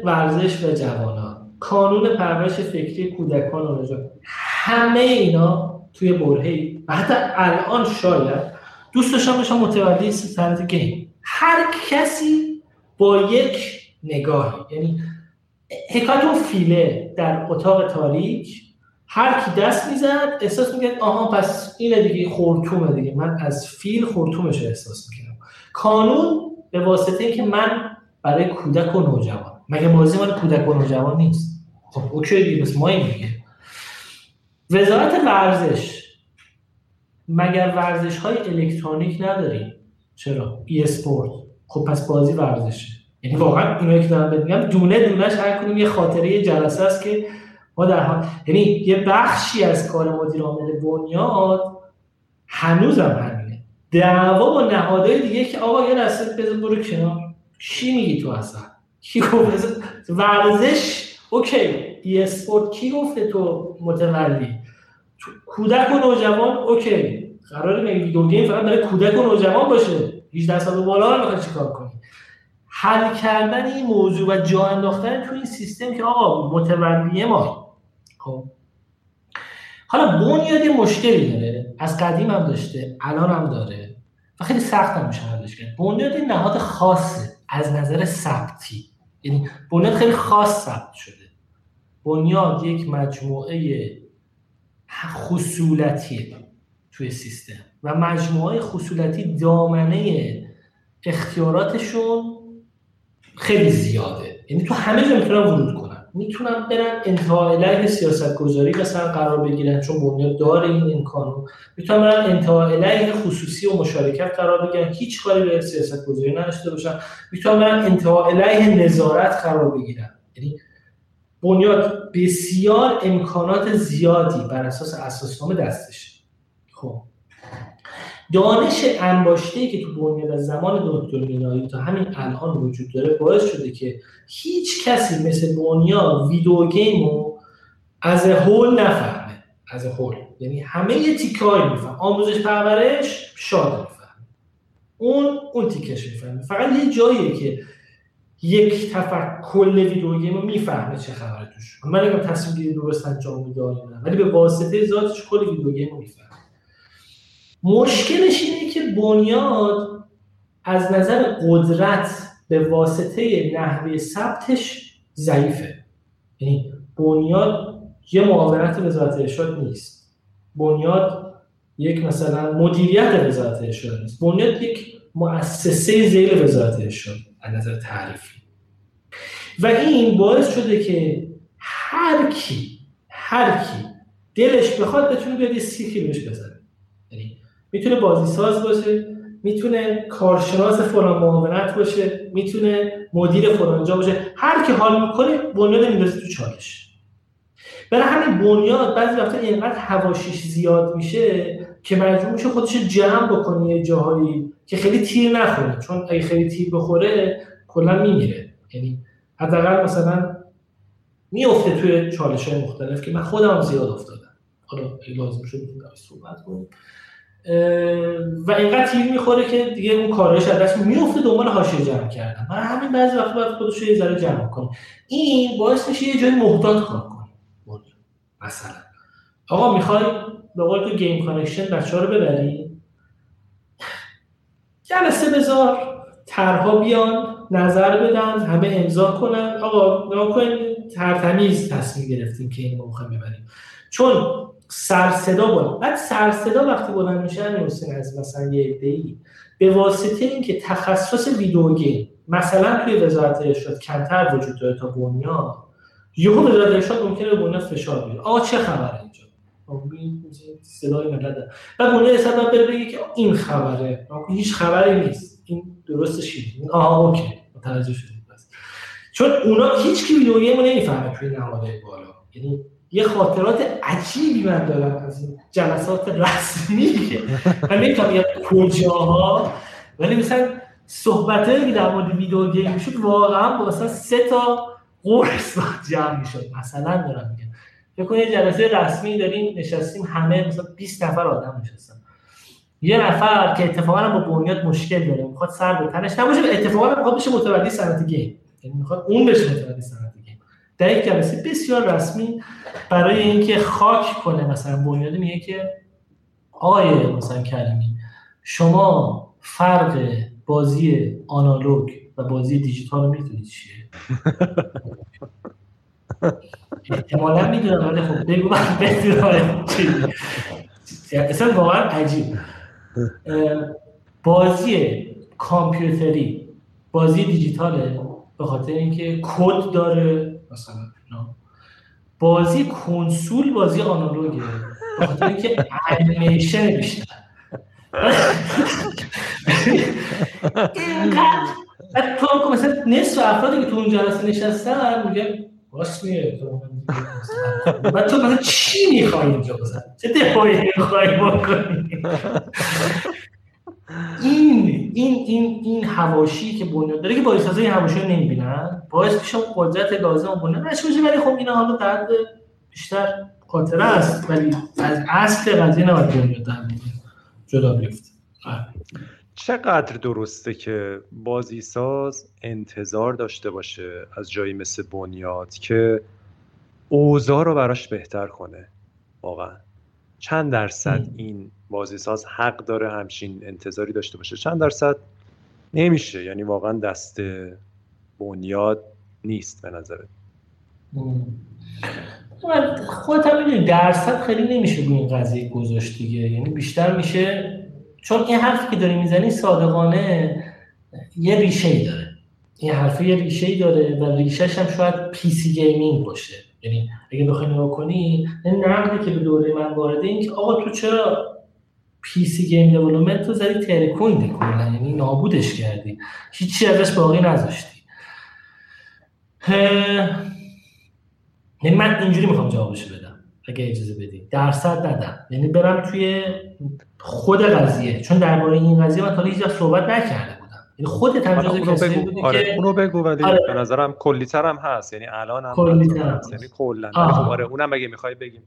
ورزش و جوانان. کانون پرورش فکری کودکان نژاد همه اینا توی برهه و حتی الان شاید دوست داشتم باشم متولی صنعت گیم هر کسی با یک نگاهی یعنی حکایت اون فیله در اتاق تاریک هر کی دست می‌زد احساس می‌کرد آها پس اینه دیگه خورتومه دیگه. من از فیل خورتومش احساس می‌کردم. کانون به واسطه اینکه من برای کودک و نوجوان مگه بازی مال کودک و نوجوان نیست؟ خب اوکی دیگه بس این میگه وزارت ورزش. مگر ورزش های الکترونیک نداریم چرا؟ esport. خب پس بازی ورزشه. یعنی واقعا اینو که دارم میگم. دونه دونهش هر کدوم یه خاطره جلسه است که ما در حال یعنی یه بخشی از کار مدیر عامل بنیاد هنوزم همینه. دعوا با نهادهای دیگه که آقا یه لحظه بزن برو کنار. چی میگی تو اصلا؟ کی گفت؟ ورزش؟ OK. esport کی گفته تو متولی؟ کودک و نوجوان؟ اوکی. قرار ویدیو گیم فقط برای کودک و نوجوان باشه؟ 18 سال و بالا رو می‌خواد چیکار کنی؟ حل کردن این موضوع و جا انداختن تو این سیستم که آقا متولیه ما. خب. حالا بنیاد مشکلی داره. از قدیم هم داشته الان هم داره و خیلی سخت هم میشه حلش کرد. بنیاد نهاد خاصه از نظر ثبتی. یعنی بنیاد خیلی خاص ثبت شده. بنیاد یک مجموعه خصولتیه توی سیستم و مجموعه خصولتی دامنه اختیاراتشون خیلی زیاده. یعنی تو همه جا می‌تونن ورود کنن. می‌تونن برن انتها علیه سیاست گذاری مثلا قرار بگیرن چون بنیاد داره این امکانو می‌تونن برن انتها علیه خصوصی و مشارکت قرار بگیرن. هیچ کاری به سیاست گذاری نداشته باشن. می‌تونن برن انتها علیه نظارت قرار بگیرن. یعنی بنیاد بسیار امکانات زیادی بر اساس اساسنامه دستشه. خب. دانش انباشته که تو بنیاد از زمان دکتر مینایی تا همین الان وجود داره باعث شده که هیچ کسی مثل بنیاد ویدیو گیمو از هول نفهمه. از هول. یعنی همه یه تیکایی میفهم آموزش پرورش شاد میفهم اون اون تیکش می‌فهمه. فقط یه جاییه که یک تفکر کل ویدیو گیم رو می‌فهمه چه خبره توش. من نگم تصمیم گیری درست انجام میده ولی به واسطه ذاتش کل ویدیو گیم رو می‌فهمه. مشکلش اینه که بنیاد از نظر قدرت به واسطه نحوه ثبتش ضعیفه. یعنی بنیاد یه معاونت وزارت ارشاد نیست. بنیاد یک مثلا مدیریت وزارت ارشاد نیست. بنیاد یک مؤسسه زیر وزارت ارشاد از نظر تعریفی. و این باعث شده که هر کی هر کی دلش بخواد بتونه بیاد یه سیخی بهش بزنه. یعنی می‌تونه بازی ساز باشه می‌تونه کارشناس فلان معاونت باشه می‌تونه مدیر فلان جا باشه. هر کی حال می‌کنه بنیاد میندازه تو چالش. برای همین بنیاد بعضی وقتا اینقدر هواشیش زیاد میشه که مجبور میشه خودش جمع بکنه یه جاهایی که خیلی تیر نخوره. چون اگه خیلی تیر بخوره کلا میمیره. یعنی حداقل مثلا میفته توی چالش های مختلف که من خودم زیاد افتادم. حالا لازم شد صحبت کنیم و اینقدر تیر می‌خوره که دیگه اون کارش از دست میفته دنبال حاشیه جمع کردن. من همین بعضی وقت باید خودش یه ذره جمع کنه. این باعث میشه یه جای محتاط کار کنه. مثلا. آقا می‌خوای به قول تو Game Connection بچه ها رو ببری؟ جلسه بذار. ترها بیان نظر بدن همه امضا کنن. آقا نکنین ترتمیز تصمیم گرفتیم که این رو می‌خوایم ببریم. چون سر صدا بلند. بعد سر صدا وقتی بلند میشه همین حسین از مثلا یه ای به واسطه اینکه تخصص video game مثلا توی وزارت ارشاد کمتر وجود داره تا بنیاد یهو وزارت ارشاد ممکنه یه فشار بیاره. آقا چه خبره اینجا؟ صدای ملت بعد بنیاد حساب بره بگه که این خبره. هیچ خبری نیست. این درستش این آها OK. متوجه شدید چون اونا هیچ کی video game نمی‌فهمه توی نهادهای بالا. یعنی یه خاطرات عجیبی من دارم از این جلسات رسمی که من نمی‌تونم یاد کجاها ولی مثلا صحبت که در مورد video game می‌شد واقعا با مثلا سه تا قرص جمع می‌شد. مثلا دارم میگم. فکر کنید یه جلسه رسمی داریم نشستیم همه مثلا 20 نفر آدم نشستن. یه نفر که اتفاقا با بنیاد مشکل داره می‌خواد سر به تنش نباشه اتفاقا می‌خواد بشه متولی صنعت گیم. یعنی می‌خواد اون بشه متولی صنعت در یک جلسه بسیار رسمی برای اینکه خاک کنه مثلا بنیاد میگه که آقای مثلا کریمی شما فرق بازی آنالوگ و بازی دیجیتال رو می‌دونید چیه؟ احتمالا می‌دونم ولی خب بگو من بدونم اصلا واقعا عجیب. بازی کامپیوتری بازی دیجیتاله به خاطر اینکه کد داره. مثلا بازی کنسول بازی آنالوگه به خاطر اینکه انیمیشن بیشتر. اینقدر تو مثلا نصف افرادی که تو اون جلسه نشستن میگه باش میگه. بعد تو مثلا چی میخوایی اینجا مثلا چه دفاعی میخوایی بکنی؟ این این این این حواشی که بنیاد داره که باعث این حواشی رو نمی‌بینن؟ باعث میشه اون قدرت لازم بنیاد نشه ولی خب اینا حالا درد بیشتر خاطره است ولی از اصل قضیه نباید بنیاد در جدا بیفته چقدر درسته که بازی ساز انتظار داشته باشه از جایی مثل بنیاد که اوضاع رو براش بهتر کنه؟ واقعا. چند درصد این بازی ساز حق داره همچین انتظاری داشته باشه. چند درصد؟ نمیشه. یعنی واقعا دست بنیاد نیست به نظرت. خودت هم درصد خیلی نمیشه روی این قضیه گذاشت دیگه. یعنی بیشتر میشه چون این حرفی که داری می‌زنی صادقانه یه ریشه ای داره. این حرف یه ریشه ای داره و ریشهش هم شاید PC gaming باشه. یعنی اگه بخوای نگاه کنی این نقدی که به دوره من وارده این که آقا تو چرا PC game development رو زدی ترکوندی کلا یعنی نابودش کردی. هیچی ازش باقی نذاشتی. یعنی من اینجوری می‌خوام جوابش بدم اگه اجازه بدی. درصد ندم. یعنی برم توی خود قضیه. چون درباره این قضیه من تا هیچ صحبت نکرده بودم. یعنی خودت هم جزء کسی بودی آره. که اونو بگو ولی آره. به نظرم کلیتر هم هست. یعنی الان هم هست. یعنی کلا. آره اونم اگه می‌خوای بگیم.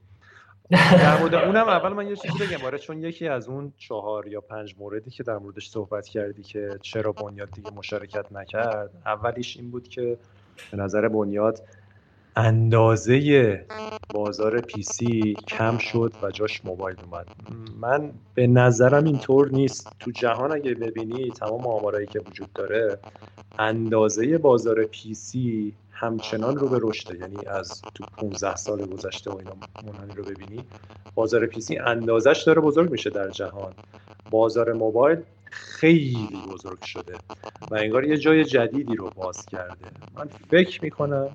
در مورد اونم اول من یه چیزی بگم. آره چون یکی از اون چهار یا پنج موردی که در موردش صحبت کردی که چرا بنیاد دیگه مشارکت نکرد اولیش این بود که به نظر بنیاد اندازه بازار PC کم شد و جاش موبایل اومد. من به نظرم اینطور نیست. تو جهان اگه ببینی تمام آمارایی که وجود داره اندازه بازار PC همچنان رو به رشده یعنی از تو 15 سال گذشته و اینا منحنی رو ببینی بازار PC اندازش داره بزرگ میشه در جهان. بازار موبایل خیلی بزرگ شده و انگار یه جای جدیدی رو باز کرده. من فکر می‌کنم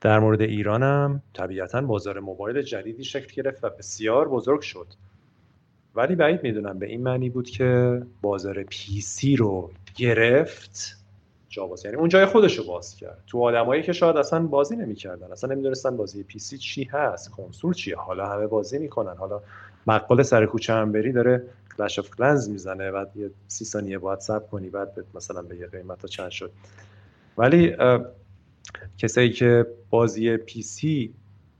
در مورد ایرانم طبیعتا بازار موبایل جدیدی شکل گرفت و بسیار بزرگ شد. ولی بعید می‌دونم به این معنی بود که بازار PC رو گرفت جا باز. یعنی اون جای خودش رو باز کرد. تو آدمایی که شاید اصلا بازی نمی‌کردن اصلا نمی‌دونستن بازی PC چی هست کنسول چیه. حالا همه بازی می‌کنن. حالا بقال سر کوچه هم بری داره Clash of Clans می‌زنه بعد یه سی ثانیه باید صبر کنی بعد مثلا به یه قیمت چند شد. ولی کسایی که بازی PC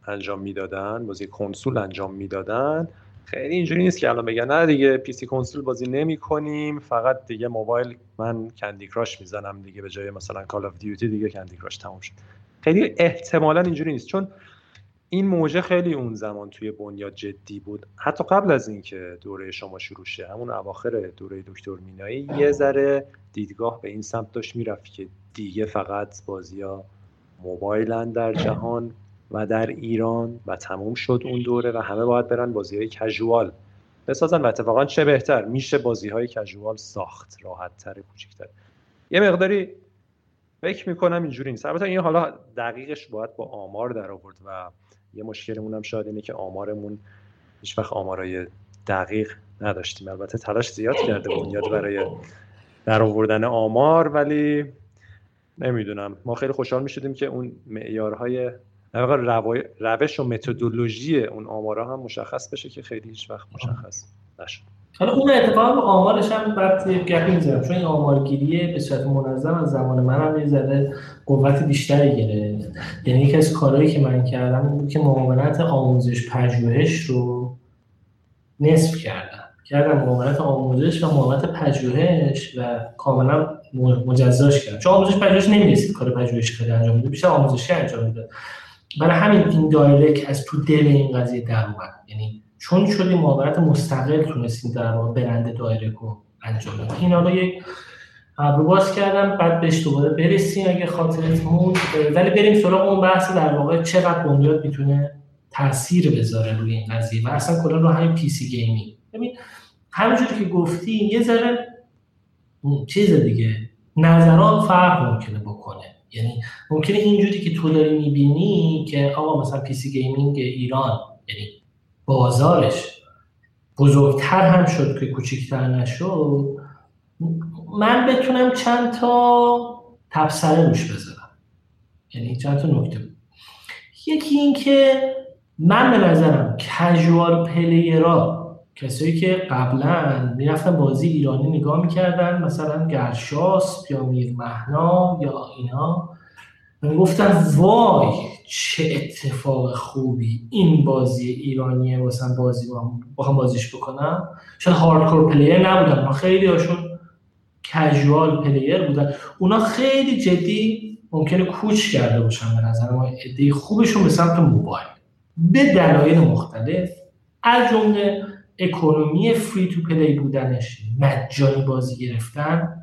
انجام می‌دادن بازی کنسول انجام می‌دادن خیلی اینجوری نیست که الان بگن نه دیگه PC کنسول بازی نمی کنیم فقط دیگه موبایل من Candy Crush می‌زنم دیگه به جای مثلا Call of Duty دیگه Candy Crush تموم شد. خیلی احتمالا اینجوری نیست چون این موجه خیلی اون زمان توی بنیاد جدی بود. حتی قبل از اینکه دوره شما شروع شه همون اواخر دوره دکتر مینایی یه ذره دیدگاه به این سمت داشت می‌رفت که دیگه فقط بازی ها موبایلن در جهان. و در ایران و تموم شد اون دوره و همه باید برن بازی های کژوال بسازن و اتفاقا چه بهتر میشه بازی های کژوال ساخت راحت تر کوچیکتر. یه مقداری فکر می‌کنم اینجوری نیست. البته این حالا دقیقش باید با آمار در آورد و یه مشکلمون هم شاید اینه که آمارمون هیچ وقت آمارای دقیق نداشتیم. البته تلاش زیاد کرده بنیاد برای در آوردن آمار ولی نمی‌دونم. ما خیلی خوشحال می‌شدیم که اون معیارهای روش و متدولوژی اون آمارا هم مشخص بشه که خیلی هیچ وقت مشخص نشد. حالا اون اتفاقا آمارش هم بعد گپی می‌زنم چون این آمارگیری به صورت منظم از زمان من هم یه ذره قوت بیشتری گرفت. یعنی یکی از کارهایی که من کردم بود که معاونت آموزش پژوهش رو نصف کردم. کردم معاونت آموزش و معاونت پژوهش و کاملا مجزاش کردم. چون آموزش پژوهش نمی‌رسید کار پژوهشی خیلی انجام میده بیشتر آموزشی انجام میده برای همین این دایرکت از تو دل این قضیه در اومد. یعنی چون شدیم معاونت مستقل تونستیم در واقع برند دایرک رو انجام بدیم. این حالا یک ابرو باز کردم بعد بهش دوباره برسیم اگه خاطرت موند ولی بریم سراغ اون بحث در واقع چقدر بنیاد می‌تونه تاثیر بذاره روی این قضیه و اصلا کلا رو همین PC gaming. ببین همونجوری که گفتی یه ذره چیز دیگه نظرات فرق ممکنه. یعنی ممکنه اینجوری که تو داری می‌بینی که آقا مثلا PC gaming ایران یعنی بازارش بزرگتر هم شد که کوچکتر نشد من بتونم چند تا تبصره روش بذارم. یعنی چند تا نکته. یکی این که من به نظرم کژوال پلیرا کسایی که قبلا می‌رفتن بازی ایرانی نگاه می‌کردن مثلا گرشاس یا میر مهنا یا اینا گفتن وای چه اتفاق خوبی این بازی ایرانیه واسه بازی با هم بازیش بکنم شاید hardcore player نبودن خیلی هاشون casual player بودن. اونا خیلی جدی ممکنه کوچ کرده باشن به نظر ما ایده خوبشون به سمت موبایل. به دلایل مختلف. از جمله economy free to play بودنش. مجانی بازی گرفتن.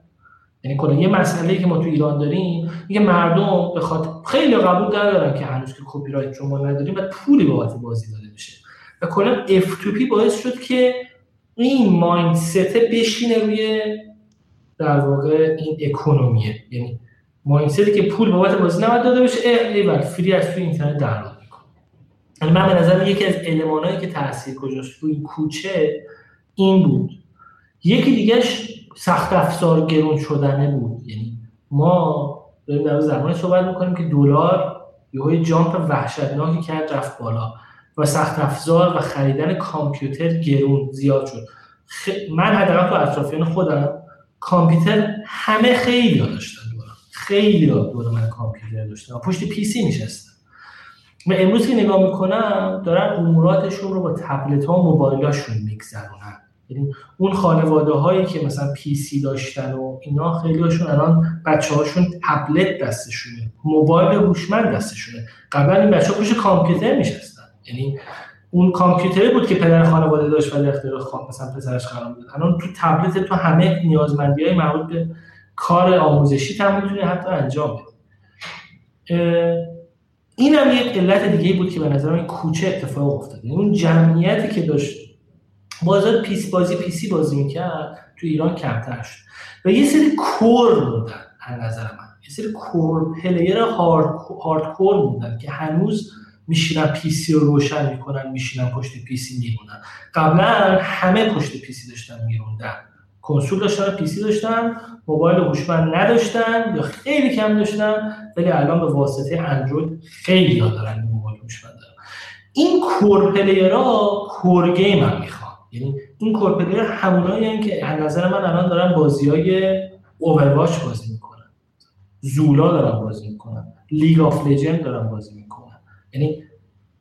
یعنی کلا یه مسئله که ما تو ایران داریم میگه مردم به خاطر خیلی قبول ندارن که هنوز که کپی رایت ما نداریم و پولی بابت بازی داده بشه. و کلا اف تو پی باعث شد که این مایندست بشینه روی در واقع این اکونومیه. یعنی مایندستی که پول بابت بازی نباید داده بشه ای فری از توی اینترنت در من به نظر یکی از المانایی که تاثیر گذاشت روی کوچه این بود. یکی دیگهش سخت افزار گرون شدنه بود. یعنی ما داریم در زمانی صحبت می‌کنیم که دلار یه jump وحشتناکی کرد رفت بالا و سخت افزار و خریدن کامپیوتر گرون زیاد شد. خ... من حداقل تو اطرافیان خودم کامپیوتر همه خیلی داشتن دورم خیلی دور من کامپیوتر داشتن پشت PC میشستن و امروز که نگاه می‌کنم دارن اموراتشون رو با تبلت ها و موبایلاشون میگذرونن. یعنی اون خانواده هایی که مثلا PC داشتن و اینا خیلی هاشون الان بچه هاشون تبلت دستشونه موبایل هوشمند دستشونه. قبلا این بچه پشت کامپیوتر میشستن یعنی اون کامپیوتری بود که پدر خانواده داشت ولی اختیار خان مثلا پسرش قرار بود. الان تو تبلت تو همه نیازمندی های مربوط به کار آموزشی هم می‌تونی حتی انجام بدی این هم یک علت دیگه بود که به نظر من کوچه اتفاق افتاد. یعنی اون جمعیتی که داشت بازار پیس بازی پیسی بازی می‌کرد تو ایران کمتر شد. و یه سری کور موندن از نظر من. یه سری core player hard, hardcore موندن که هنوز میشینن PC رو روشن می‌کنن میشینن پشت PC میمونن. قبلا همه پشت PC داشتن میروندن. کنسول داشتن PC داشتن موبایل هوشمند نداشتن یا خیلی کم داشتن ولی الان به واسطه اندروید خیلی ها دارن موبایل هوشمند دارن. این core player ها core game هم می‌خوان. یعنی این core player همونایی که از نظر من الان دارن بازی های اوورواچ بازی می‌کنن. زولا دارن بازی می‌کنن. لیگ آف لجند دارن بازی می‌کنن. یعنی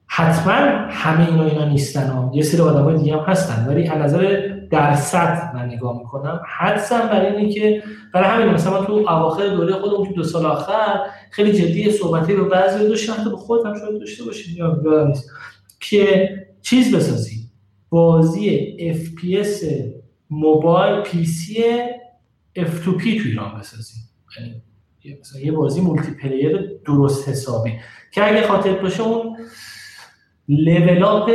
حتما همه اینا اینا نیستن ها. یه سری آدم های دیگه هم هستن. ولی از نظر درصد من نگاه می‌کنم حدسم برای اینه که برای همین مثلا تو اواخر دوره خودمون تو دو سال آخر خیلی جدی صحبتی رو بعضی داشتم حتی به خودم شاید داشته باشید یا نیست. که چیز بسازی بازی FPS موبایل PC F2P تو ایران بسازی. یعنی مثلا یه بازی multiplayer درست حسابی. که اگه خاطر باشه اون Level Up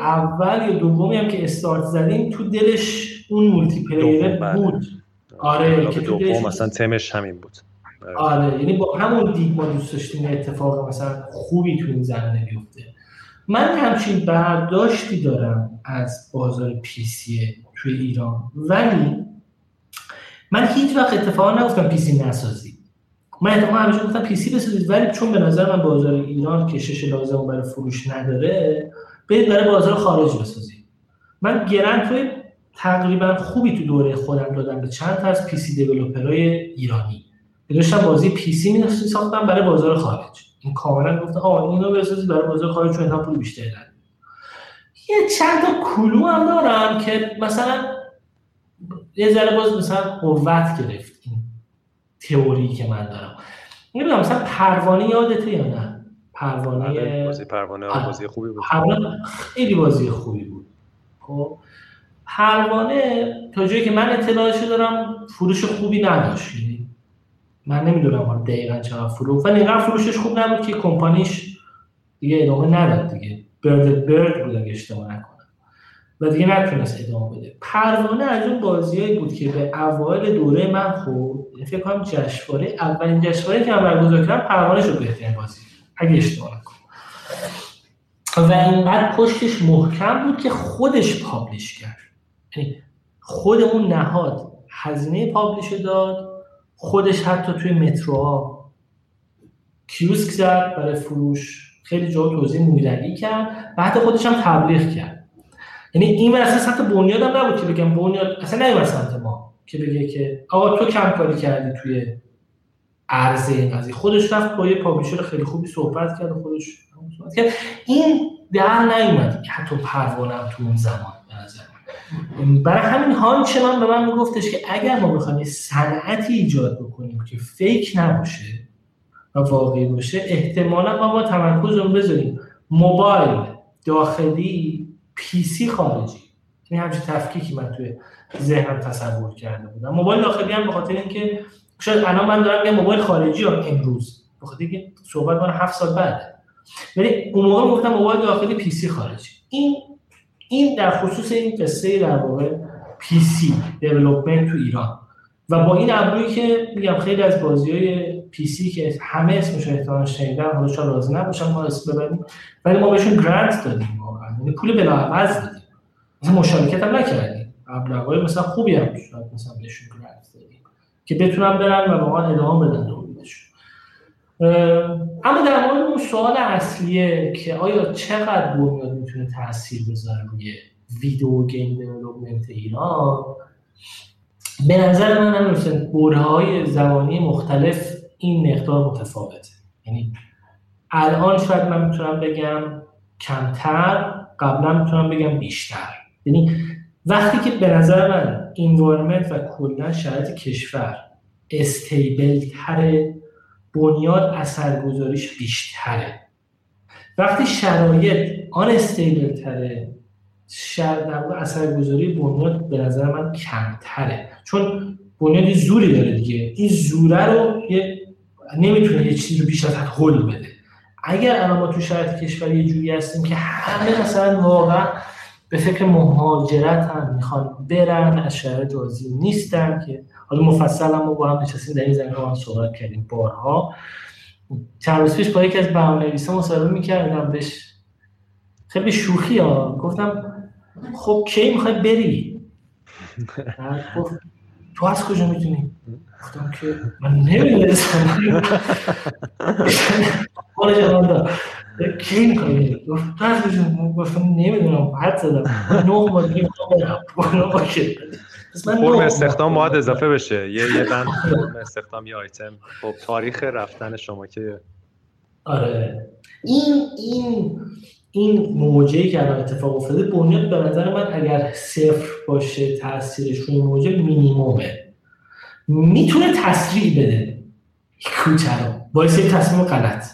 اول یا دومی هم که استارت زدیم تو دلش اون multiplayer بله. بود. آره که تو دلش مثلا تمش همین بود. آره. یعنی با همون دید ما دوست داشتیم اتفاق مثلا خوبی تو این زمینه بیفته. من همچین برداشتی دارم از بازار PC توی ایران. ولی من هیچ وقت اتفاقا نگفتم PC نسازی. من اتفاقا همیشه گفتم PC بسازید ولی چون به نظر من بازار ایران کشش لازم برای فروش نداره برید برای بازار خارج بسازید. من grant های تقریبا خوبی تو دوره خودم دادم به چند تا از PC developer های ایرانی. داشتم بازی PC ساختم برای بازار خارج. این کاملا گفته آ اینو بسازید برای بازار خارج چون پول بیشتری دارن. یه چند تا کلو هم دارم که مثلا یه ذره باز مثلا قوت گرفت. تئوری که من دارم. نمی‌دونم مثلا پروانه یادته یا نه؟ پروانه آره، بازی پروانه آره، بازی خوبی بود. خیلی بازی خوبی بود. خب پروانه تا جایی که من اطلاعش دارم فروش خوبی نداشت. یعنی من نمی‌دونم حالا دقیقا چقدر فروش ولی اینقدر فروشش خوب نبود که کمپانیش دیگه ادامه نداد دیگه. برد برد بود اگه اشتباه نکنم. و دیگه نتونست ادامه بده. پروانه از اون بازیایی بود که به اوایل دوره من خود یعنی فکر کنم جشنواره اولین جشنواره که من برگزار کردم پروانه شد بهترین بازی اگه اشتباه نکنم. و اینقدر پشتش محکم بود که خودش پابلیش کرد. یعنی خودمون نهاد هزینه پابلیش داد خودش حتی توی متروها کیوسک زد برای فروش خیلی جا توضیح مویدگی کرد و حتی خودش هم تبلیغ کرد. یعنی این اصلا سمت بنیاد هم نبود که بگم بنیاد اصلا نمیاد سمت ما که بگه که آقا تو کم کاری کردی توی عرضه این قضیه. خودش رفت با یه پابلیشر خیلی خوبی صحبت کرد و خودش صحبت کرد. این در نیومد حتی پروانه تو اون زمان برای همین هانچنان به من میگفتش که اگر ما بخوایم یه صنعتی ایجاد بکنیم که فیک نباشه و واقعی باشه احتمالا ما با تمرکز رو بذاریم. موبایل داخلی PC خارجی. این همچین تفکیکی من توی ذهنم تصور کرده بودم. موبایل داخلی هم به خاطر اینکه شاید الان من دارم یه موبایل خارجی هم امروز. به خاطر اینکه صحبت من هفت سال بعده ولی اون موقع گفتم موبایل داخلی PC خارجی. این این در خصوص این قصه در واقع PC development تو ایران. و با این ابرویی که میگم خیلی از بازی های پی سی که همه اسمش رو احتمال شنیدن حالا شاید راضی نباشن ما اسم ببریم ولی ما بهشون گرانت دادیم. یعنی پول بلاعوض دادیم. مثلا مشارکت هم نکردیم. ابلغای مثلا خوبی هم شاید مثلا بهشون که بتونن برن و واقعا ادامه بدن تولیدشون اما در مورد اون سوال اصلیه که آیا چقدر بنیاد می‌تونه تاثیر بذاره روی ویدیو گیم دیولپمنت ایران؟ به نظر من هم برهه های زمانی مختلف این مقدار متفاوته. یعنی الان شاید من می‌تونم بگم کمتر قبلا می‌تونم بگم بیشتر. یعنی وقتی که به نظر من انوایرمنت و کلا شرایط کشور استیبل تره بنیاد اثرگذاریش بیشتره وقتی شرایط آن استیبل تره شر اثرگذاری بنیاد به نظر من کمتره چون بنیاد زوری داره دیگه. این زوره رو یه نمی‌تونه یه چیزی رو بیش از حد بده. اگر الان ما تو شرایط کشور یه جوری هستیم که همه مثلا واقعا به فکر مهاجرت هم می‌خوان برن از شرایط راضی نیستن که حالا مفصل هم با هم نشستیم در این زمینه رو هم صحبت کردیم بارها. چند پیش با یکی از برنامه‌نویسا مصاحبه می‌کردم بهش خیلی شوخی ها. گفتم خب کی می‌خوای بری؟ تو از کجا می‌تونی؟ گفتم که من نمی‌دونستم. حالا جوان کی تو از کجا گفتم نمی‌دونم حد زدم نه ماه دیگه می‌خوام فرم استخدام باید اضافه بشه یه یه بند فرم استخدام یه آیتم خب تاریخ رفتن شما که آره این این این موجهی که الان اتفاق افتاده بنیاد به نظر من اگر صفر باشه تاثیرش روی موجه مینیمومه می‌تونه تسریع بده کوچه رو باعث یک تصمیم غلط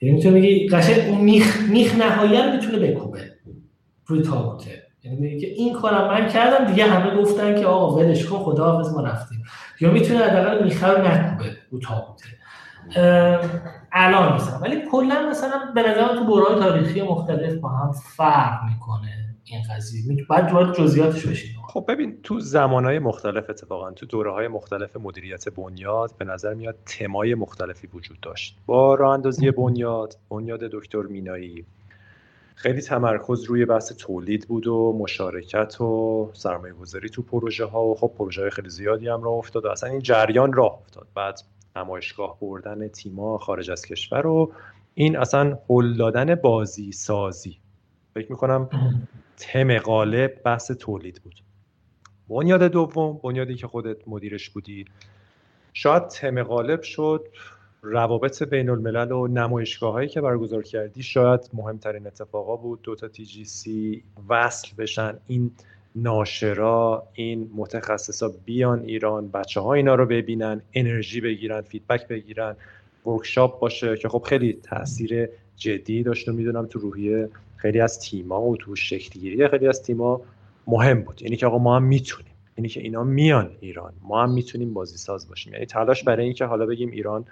یعنی می‌تونه بگی قشنگ میخ میخ نهایی می‌تونه بکوبه روی تابوته. یعنی میگه که این کارم من کردم دیگه همه گفتن که آقا ولش کن خداحافظ ما رفتیم. یا می‌تونه حداقل میخه رو نکوبه رو تابوته. الان مثلا. ولی کلا مثلا به نظر تو برای تاریخی مختلف با هم فرق می‌کنه. این قضیه. بعد وارد جزئیاتش بشید خب ببین تو زمانهای مختلف اتفاقا تو دوره های مختلف مدیریت بنیاد به نظر میاد تمای مختلفی وجود داشت. با راه اندازی بنیاد بنیاد دکتر مینایی خیلی تمرکز روی بحث تولید بود و مشارکت و سرمایه گذاری تو پروژه ها و خب پروژه های خیلی زیادی هم راه افتاد و اصلا این جریان راه افتاد. بعد نمایشگاه بردن تیما خارج از کشور و این اصلا هل دادن بازی سازی فکر می‌کنم تم غالب بحث تولید بود. بنیاد دوم بنیادی که خودت مدیرش بودی. شاید تم غالب شد روابط بین الملل و نمایشگاه هایی که برگزار کردی شاید مهمترین اتفاقا بود. دوتا تی جی سی وصل بشن. این ناشرا این متخصصا بیان ایران بچه ها اینا رو ببینن انرژی بگیرن فیدبک بگیرن ورکشاپ باشه که خب خیلی تاثیر جدی داشت و می‌دونم تو روحیه خیلی از تیما و تو شکلگیری خیلی از تیما مهم بود. یعنی که آقا ما هم می‌تونیم. یعنی که اینا میان ایران. ما هم می‌تونیم بازی ساز باشیم. یعنی تلاش برای اینکه حالا بگیم ایران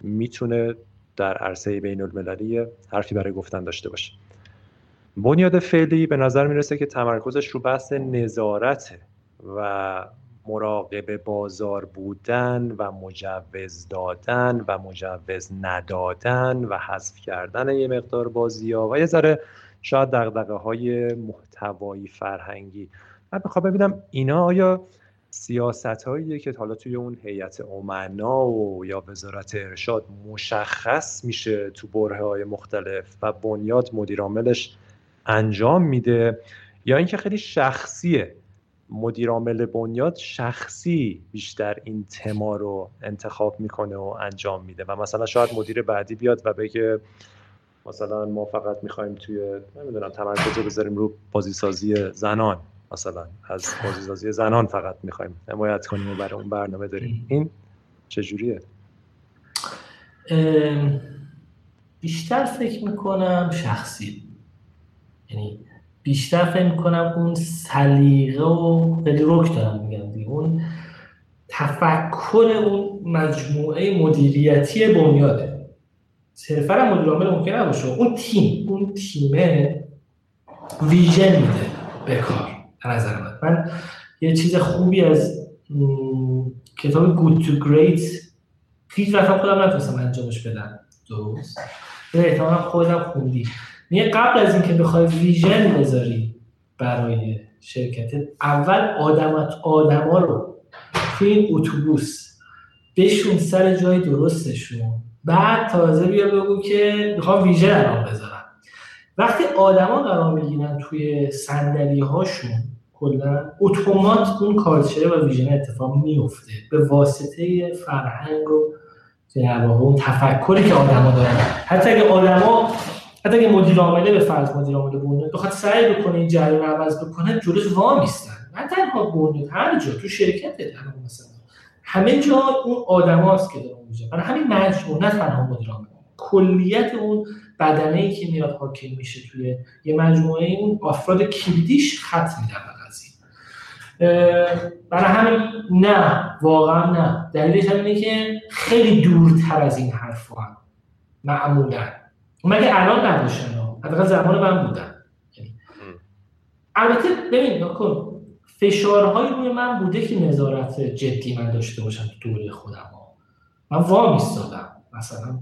می‌تونه در عرصه بین المللی حرفی برای گفتن داشته باشه. بنیاد فعلی به نظر می‌رسه که تمرکزش رو بحث نظارته و مراقب بازار بودن و مجوز دادن و مجوز ندادن و حذف کردن یه مقدار بازی ها و یه ذره شاید دقدقه های محتوایی فرهنگی. من بخوام ببینم اینا آیا سیاست هایی که حالا توی اون هیئت امنا و یا وزارت ارشاد مشخص میشه تو بره های مختلف و بنیاد مدیرعاملش انجام میده یا اینکه خیلی شخصیه مدیرعامل بنیاد شخصی بیشتر این تما رو انتخاب می‌کنه و انجام میده. و مثلا شاید مدیر بعدی بیاد و بگه مثلا ما فقط می‌خوایم توی نمی‌دونم تمرکز رو بذاریم رو بازیسازی زنان. مثلا از بازیسازی زنان فقط می‌خوایم حمایت کنیم و برای اون برنامه داریم. این چجوریه؟ بیشتر فکر می‌کنم شخصی. یعنی بیشتر فکر می‌کنم اون سلیقه و خیلی رک دارم میگم اون تفکر اون مجموعه مدیریتی بنیاده. صرفا مدیر عامل ممکن نباشه. اون تیم اون تیمه ویژن میده به کار نظر من. من یه چیز خوبی از کتاب Good to Great هیچ وقت خودم نتونستم انجامش بدم. درست؟ احتمالا خودم خوندی. میگه قبل از اینکه بخوای ویژن بذاری برای شرکت اول آدمات آدما رو توی این اتوبوس بشون سر جای درستشون. بعد تازه بیا بگو که می‌خوام ویژن الان بذارم. وقتی آدما قرار می‌گیرن توی صندلی هاشون کلا اتومات اون کارچره و ویژن اتفاق میفته به واسطه فرهنگ و در اون تفکری که آدما دارن. حتی اگه آدما حتی اگه مدیر عامله به فرض مدیر عامل بنیاد بخواد سعی بکنه این جریان عوض بکنه جلوش وا میستن نه تنها بنیاد هر جا تو شرکت مثلا. همه جا اون آدماست که داره اونجا. برای همین مجموع نه تنها مدیر عامل. کلیت اون بدنه ای که میاد حاکم میشه توی یه مجموعه اون افراد کلیدیش خط میدن برای همین نه واقعا نه. دلیلش هم اینه که خیلی دورتر از این حرف هم معمولا. مگه الان نباشن حداقل زمان من بودن. البته ببین نکن. فشارهایی روی من بوده که نظارت جدی من داشته باشم تو دوره خودم ها. من وا میستادم مثلا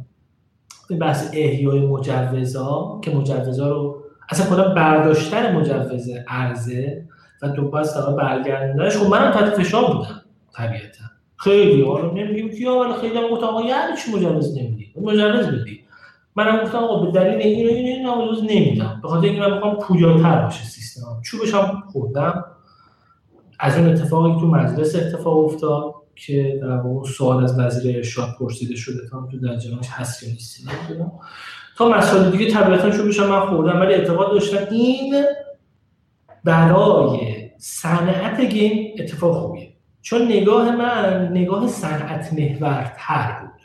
بحث احیای مجوزا که مجوزا رو اصلا کلا برداشتن مجوز ارزه و تو پس تا برگردوندنش. خب منم تحت فشار بودم طبیعتا. خیلی حالا نمیگیم که ولی خیلی هم گفتم آقا یعنی چی مجوز نمیدی؟ مجوز بدی منم گفتم آقا به دلیل این و این مجوز نمیدم به خاطر اینکه من می‌خوام پویاتر باشه سیستمم. چوبش هم خوردم. از اون اتفاقی تو مجلس اتفاق افتاد که در واقع سوال از وزیر ارشاد پرسیده شده تا تو در جناش هست یا نیست تا مسائل دیگه طبیعتا چوبش من خوردم ولی اعتقاد داشتم این برای صنعت گیم اتفاق خوبیه. چون نگاه من نگاه صنعت محورتر بود.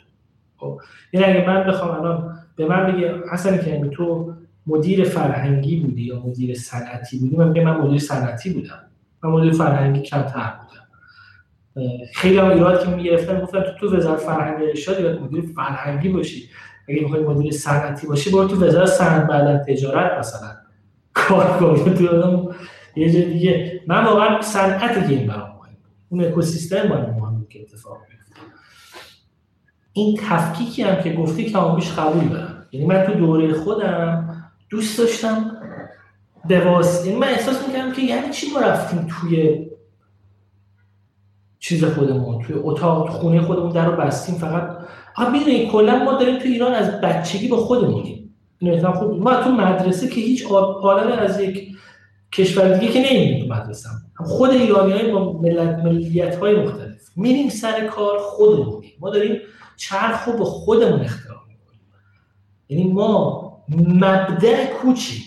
خب یعنی اگه من بخوام الان به من بگه حسن کریمی تو مدیر فرهنگی بودی یا مدیر صنعتی بودی؟ من من مدیر صنعتی بودم. من مدیر فرهنگی کمتر بودم. خیلی هم ایراد که می‌گرفتن گفتن تو تو وزارت فرهنگ ارشاد یا مدیر فرهنگی باشی. اگه می‌خوای مدیر صنعتی باشی برو تو وزارت صنعت بعد تجارت مثلا. کار کنه تو یه جای دیگه. من واقعا صنعت گیم برام مهم اون اکوسیستم برام مهم که اتفاق این تفکیکی هم که گفتی که بیش قبول دارم یعنی من تو دوره خودم دوست داشتم واسطه یعنی من احساس می‌کردم که یعنی چی ما رفتیم توی چیز خودمون توی اتاق خونه خودمون در رو بستیم فقط. آقا می‌دونی کلا ما داریم تو ایران از بچگی با خودمونیم اینو خوب ما تو مدرسه که هیچ عالم از یک کشور دیگه که نمیریم تو مدرسه خود ایرانی های با ملت ملیت های مختلف. میریم سر کار خودمونیم ما داریم چرخ رو به خودمون اختراع می‌کنیم. یعنی ما مبدع کوچی.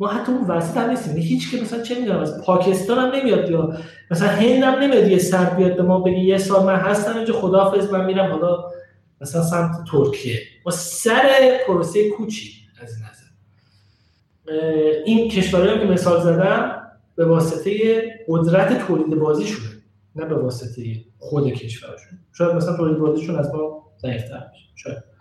ما حتی اون وسط هم نیستیم. یعنی هیچ که مثلا چه می‌دونم از پاکستان هم نمیاد یا مثلا هند هم نمیاد یه سر بیاد به ما بگی یه سال من هستم اینجا خداحافظ من میرم حالا مثلا سمت ترکیه. ما سر پروسه کوچی از این نظر. این کشورهایی که مثال زدم به واسطه قدرت تولید بازی شده. نه به واسطه خود کشورشون. شاید مثلا تولید بازیشون از ما ضعیفتر شاید.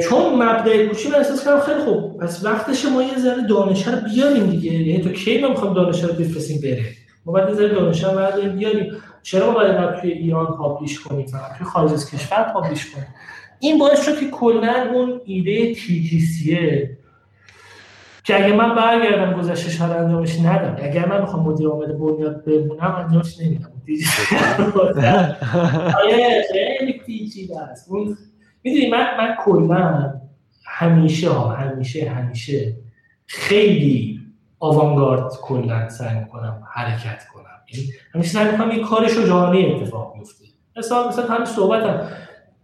چون مبدع کوچی من احساس کردم خیلی خوب. پس وقتش ما یه ذره دانش رو بیاریم دیگه. یعنی تو کی ما می‌خوام دانش رو بفرستیم بره؟ ما باید یه ذره دانش رو بیاریم. چرا ما باید توی ایران پابلیش کنیم؟ فقط توی خارج از کشور پابلیش کنیم؟ این باعث شد که کلا اون ایده تی که اگه من برگردم گذشته شهر انجامش ندم. اگر من بخوام مدیر عامل بنیاد بمونم انجامش نمیدم. آره خیلی پیچیده است. می‌دونی من من کلا همیشه ها همیشه همیشه خیلی آوانگارد کلا سعی می‌کنم حرکت کنم. یعنی همیشه سعی می‌کنم یه کار شجاعانه اتفاق بیفته. مثلا مثلا همین صحبتم.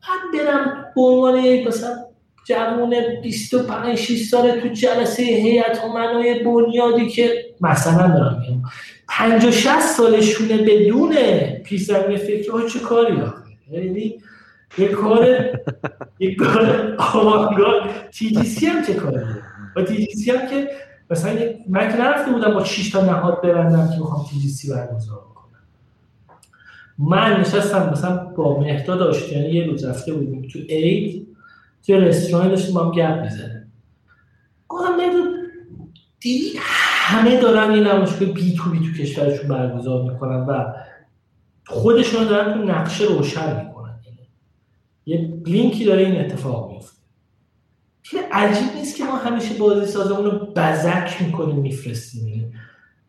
من برم به عنوان مثلا جوون 25 6 ساله تو جلسه هیئت امنای بنیادی که مثلا دارم میگم. 50 60 سالشونه بدون پیش زمینه فکری چه کاری یعنی یه کار یه کار آوانگارد. تی جی سی هم چه کاری با تی جی سی هم که مثلا من که نرفته بودم با 6 تا نهاد ببندم که می‌خوام تی جی سی برگزار کنم من نشستم مثلا با مهداد آشتیانی یه روز رفته بودیم تو اید توی رستوران داشتیم با هم گپ می‌زنیم گفتم دیدی همه دارن این نمایشگاه بی تو بی تو کشورشون برگزار می‌کنن و خودشون دارن تو نقشه روشن می‌کنن. یه لینکی داره این اتفاق میفته عجیب نیست که ما همیشه بازی سازمون رو بزک می‌کنیم میفرستیم.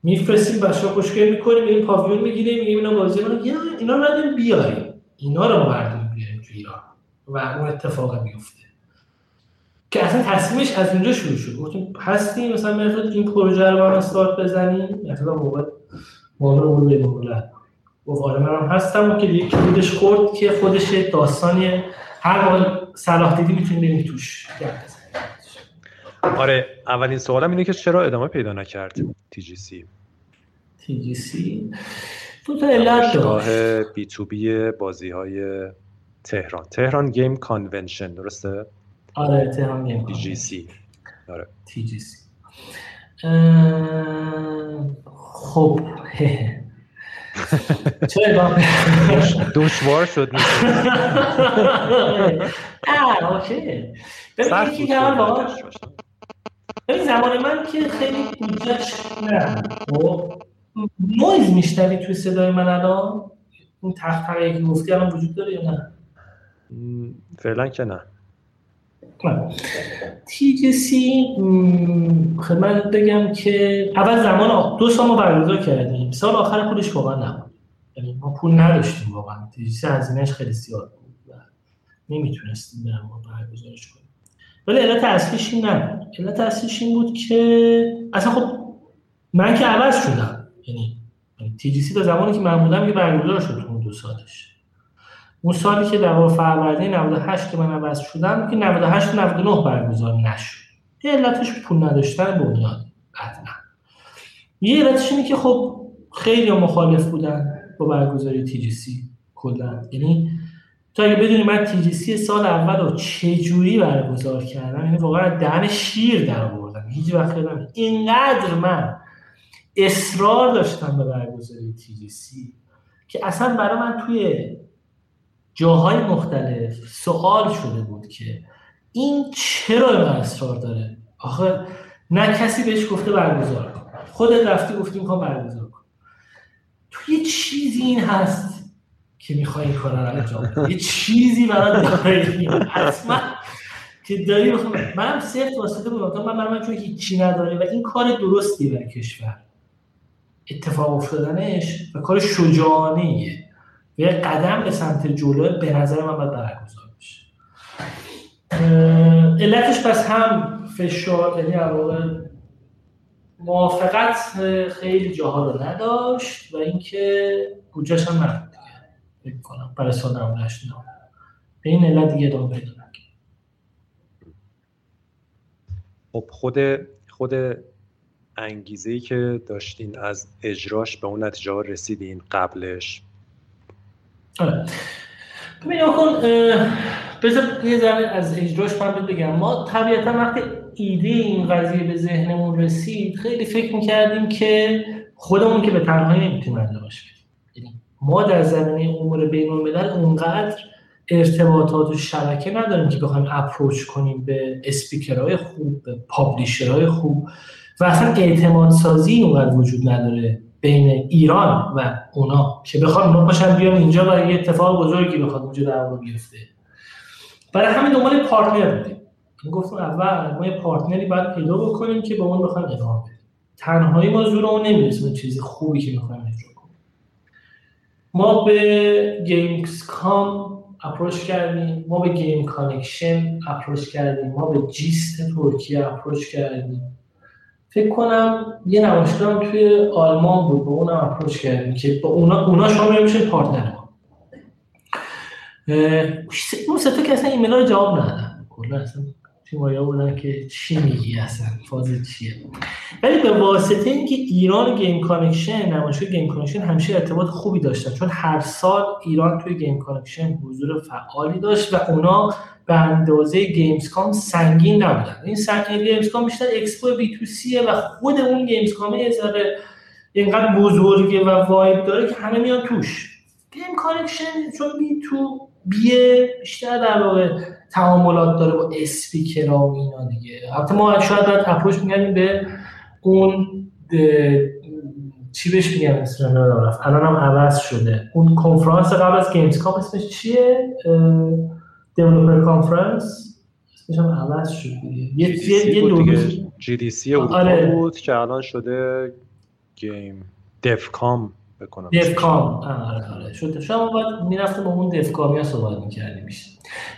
میفرستیم بچه ها خوشگل می‌کنیم این پاویون می‌گیریم میگیم اینا بازی رو اینا رو بیاریم. اینا رو ما بردیم بیاریم تو ایران. و اون اتفاق میفته که اصلا تصمیمش از اونجا شروع شد. گفتیم هستیم مثلا مرفت این پروژه رو برام استارت بزنیم. مثلا موقع موقع رو به مولد گفت آره منم هستم. و که دیگه کلیدش خورد که خودش داستانی هر موقع صلاح دیدی می‌تونی بریم توش. آره اولین سوالم اینه که چرا ادامه پیدا نکرد TGC TGC دو تا علت داشت. B2B بازی های تهران. Tehran Game Convention درسته؟ آره تهران گیم تی جی سی آره. تی جی سی خب. چرا دشوار شد آه اوکی. ببین که ببین زمان من که خیلی بودجهش نه. خب نویز میشنوی توی صدای من الان؟ اون تخت که گفتی الان وجود داره یا نه؟ فعلا که نه. سی خدمت بگم که اول زمان دو سال ما برگزار کردیم. سال آخر پولش واقعا نبود. یعنی ما پول نداشتیم واقعا. سی هزینهش خیلی زیاد بود و نمی‌تونستیم در ما برگزارش کنیم. ولی علت اصلیش این نبود. علت اصلیش این بود که اصلا خب من که عوض شدم. یعنی سی تا زمانی که من بودم یه برگزار شد اون دو سالش. اون سالی که در فروردین 98 که من عوض شدم که 98 99 برگزار نشد. علتش پول نداشتن بنیاد قطعا. یه علتش اینه که خب خیلی مخالف بودن با برگزاری تی جی سی کلا. یعنی تا اگه بدونی من تی جی سی سال اول رو چه جوری برگزار کردم یعنی واقعا دهن شیر در آوردم. هیچ وقت یادم اینقدر من اصرار داشتم به برگزاری تی جی سی که اصلا برای من توی جاهای مختلف سوال شده بود که این چرا این اصرار داره؟ آخه نه کسی بهش گفته برگزار کن. خودت رفتی گفتی می‌خوام برگزار کن. تو یه چیزی این هست که می‌خوای این کار رو انجام یه چیزی برای داری حتما که داری بخوام من صرف واسطه بودم. من من چون هیچی نداره و این کار درستی برای کشور. اتفاق افتادنش و کار شجاعانه یه قدم به سمت جلو به نظر من باید برگزار بشه. علتش پس هم فشار یعنی موافقت خیلی جاها رو نداشت و اینکه بودجهش هم نبود دیگه. فکر کنم برای سال 98 به این علت دیگه ادامه پیدا خب خود خود انگیزه ای که داشتین از اجراش به اون نتیجه رسیدین قبلش آره. ببین کن بذار یه ذره از اجراش من بگم. ما طبیعتا وقتی ایده این قضیه به ذهنمون رسید خیلی فکر می‌کردیم که خودمون که به تنهایی نمی‌تونیم انجامش بدیم. یعنی ما در زمینه امور بین الملل اونقدر ارتباطات و شبکه نداریم که بخوایم اپروچ کنیم به اسپیکرهای خوب به پابلیشرهای خوب. و اصلا اعتماد سازی اونقدر وجود نداره. بین ایران و اونا که بخواد اونا باشن بیان اینجا و یه اتفاق بزرگی بخواد اونجا در واقع بیفته. برای همین دنبال partner بودیم. گفتم اول ما یه partner ی باید پیدا بکنیم که با اون بخوایم ادامه بدیم. تنهایی ما زورمون نمی‌رسه چیزی خوبی که می‌خوایم اجرا کنیم. ما به Gamescom approach کردیم ما به Game Connection approach کردیم ما به GIST ترکیه approach کردیم. فکر کنم یه نمایشگاه توی آلمان بود با اونم approach کردیم که با اونا اونا شما میشه partner اون سه که اصلا ایمیل رو جواب ندادن. کلا اصلا تیمایا بودن که چی میگی اصلا؟ فاز چیه؟ ولی به واسطه اینکه ایران Game Connection نمایشگاه Game Connection همیشه ارتباط خوبی داشتن. چون هر سال ایران توی Game Connection حضور فعالی داشت و اونا به اندازه Gamescom سنگین نبودن. این سنگین Gamescom بیشتر expo B2C ه و خود اون Gamescom یه اینقدر بزرگه و vibe داره که همه میان توش. Game Connection چون B2B ه بیشتر در واقع تعاملات داره با اسپیکر و اینا دیگه. البته ما شاید باید approach میکردیم به اون چی بهش میگن؟ اسم الان هم عوض شده. اون کنفرانس قبل از Gamescom اسمش چیه؟ developer conference اسمش هم عوض شد یه یه GDC آره. بود که الان شده game. Devcom بکنم. Devcom آره آره. شد. شما باید می‌رفتم با اون Devcom ی ها صحبت می‌کردیم بیشتر.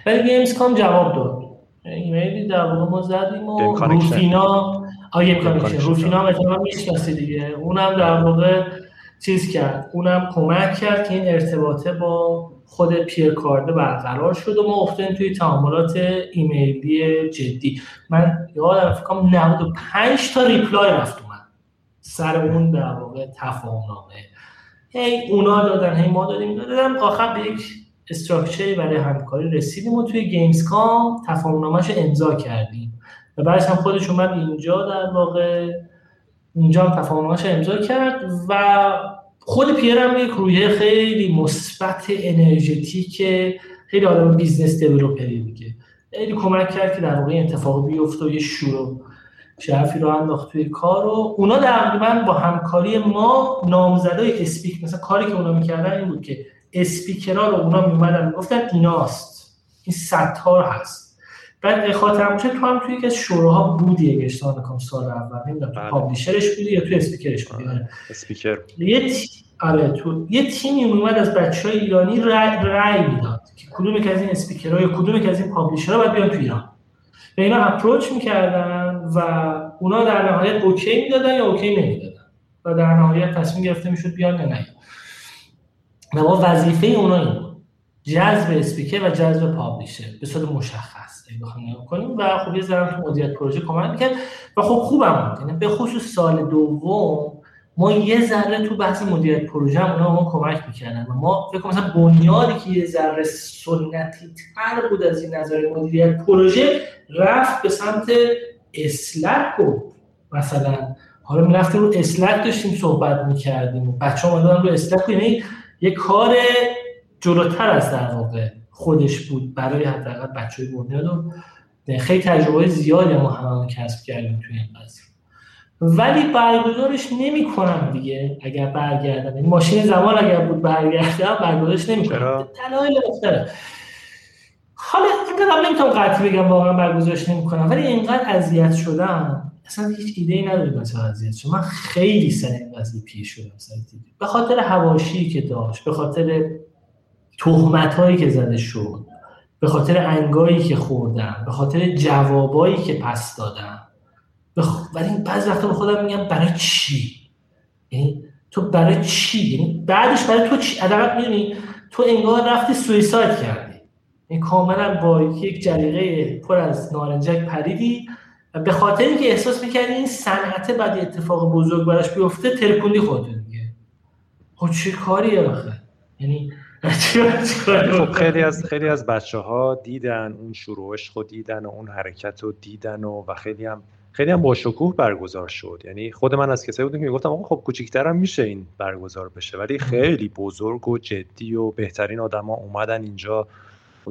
ولی Gamescom جواب داد. ایمیلی در واقع ما زدیم و روفینا آگه Connection روفینا مثلا می‌شناسی دیگه. اونم در واقع چیز کرد. اونم کمک کرد که این ارتباطه با خود پیر کارده برقرار شد و ما افتادیم توی تعاملات ایمیلی جدی. من یادم فکر کنم 95 تا reply رفت اومد. سر اون در واقع تفاهم نامه هی اونا دادن هی ما دادیم. دادم آخر به یک structure ی برای همکاری رسیدیم و توی Gamescom تفاهم نامه‌اش امضا کردیم. و بعدش هم خودش اومد اینجا در واقع اینجا هم تفاهم امضا کرد و خود پیر هم یک روحیه خیلی مثبت energetic خیلی آدم business developer ی دیگه. خیلی کمک کرد که در واقع اتفاق بیفته و یه شروع شرفی رو انداخت توی کار و اونا تقریبا با همکاری ما نامزدای اسپیک مثلا کاری که اونا می‌کردن این بود که اسپیکرها رو اونا میومدن می‌گفتن ایناست. این ستار هست. بعد خاطرم باشه تو هم توی یکی از شوراها بودی اگه اشتباه نکنم سال اول. نمی‌دونم تو بله. publisher ش بودی یا تو اسپیکرش بودی؟ آره. اسپیکر. یه آره تو یه تیمی اومد از بچه های ایرانی رای, رای می‌داد که کدوم که از این اسپیکرها یا کدوم که از این publisher ها باید بیان تو ایران. و اینا approach می‌کردن و اونا در نهایت OK می‌دادن یا OK نمی‌دادن و در نهایت تصمیم گرفته می‌شد بیان یا نه. ما وظیفه اونا این جذب اسپیکر و جذب publisher. به صورت مشخص. بخوام کنیم. و خب یه ذره مدیریت پروژه کمک می‌کرد. و خب خوبم بود. یعنی به خصوص سال دوم ما یه ذره تو بحث مدیریت پروژه هم اونا ما کمک می‌کردن. ما فکر مثلا بنیادی که یه ذره سنتی تر بود از این نظر مدیریت پروژه رفت به سمت اسلک و مثلا حالا می‌رفتیم رو اسلک داشتیم صحبت می‌کردیم. بچه ها رو اسلک یعنی یه کار جلوتر از در واقع خودش بود برای حداقل بچه های بنیاد و خیلی تجربه زیادی ما هممون کسب کردیم توی این قضیه ولی برگزارش نمی کنم دیگه اگر برگردم. این ماشین زمان اگر بود برگردم برگزارش نمی کنم دلایل مختلف حالا اینقدر نمی‌تونم قطعی بگم واقعا برگزارش نمی کنم ولی اینقدر اذیت شدم. اصلا هیچ ایده ای نداریم مثلا اذیت شدم. من خیلی سر این قضیه پیش شدم به خاطر هواشی که داشت به خاطر تهمت هایی که زده شد به خاطر انگایی که خوردم به خاطر جوابایی که پس دادم. ولی بعضی وقتا به خودم میگم برای چی؟ یعنی تو برای چی؟ یعنی بعدش برای تو چی؟ می‌دونی تو انگار رفتی سویساید کردی. کاملا با یک جریقه پر از نارنجک پریدی و به خاطر اینکه احساس می‌کردی این صنعت بعد یه بزرگ براش بیفته ترکوندی خودت دیگه خب چه کاری آخه؟ یعنی خب خیلی از خیلی از بچه ها دیدن اون شروعش خود دیدن و اون حرکت رو دیدن و, و خیلی هم خیلی هم با شکوه برگزار شد. یعنی خود من از کسایی بودم که می‌گفتم آقا خب کوچیک‌تر هم میشه این برگزار بشه ولی خیلی بزرگ و جدی و بهترین آدما اومدن اینجا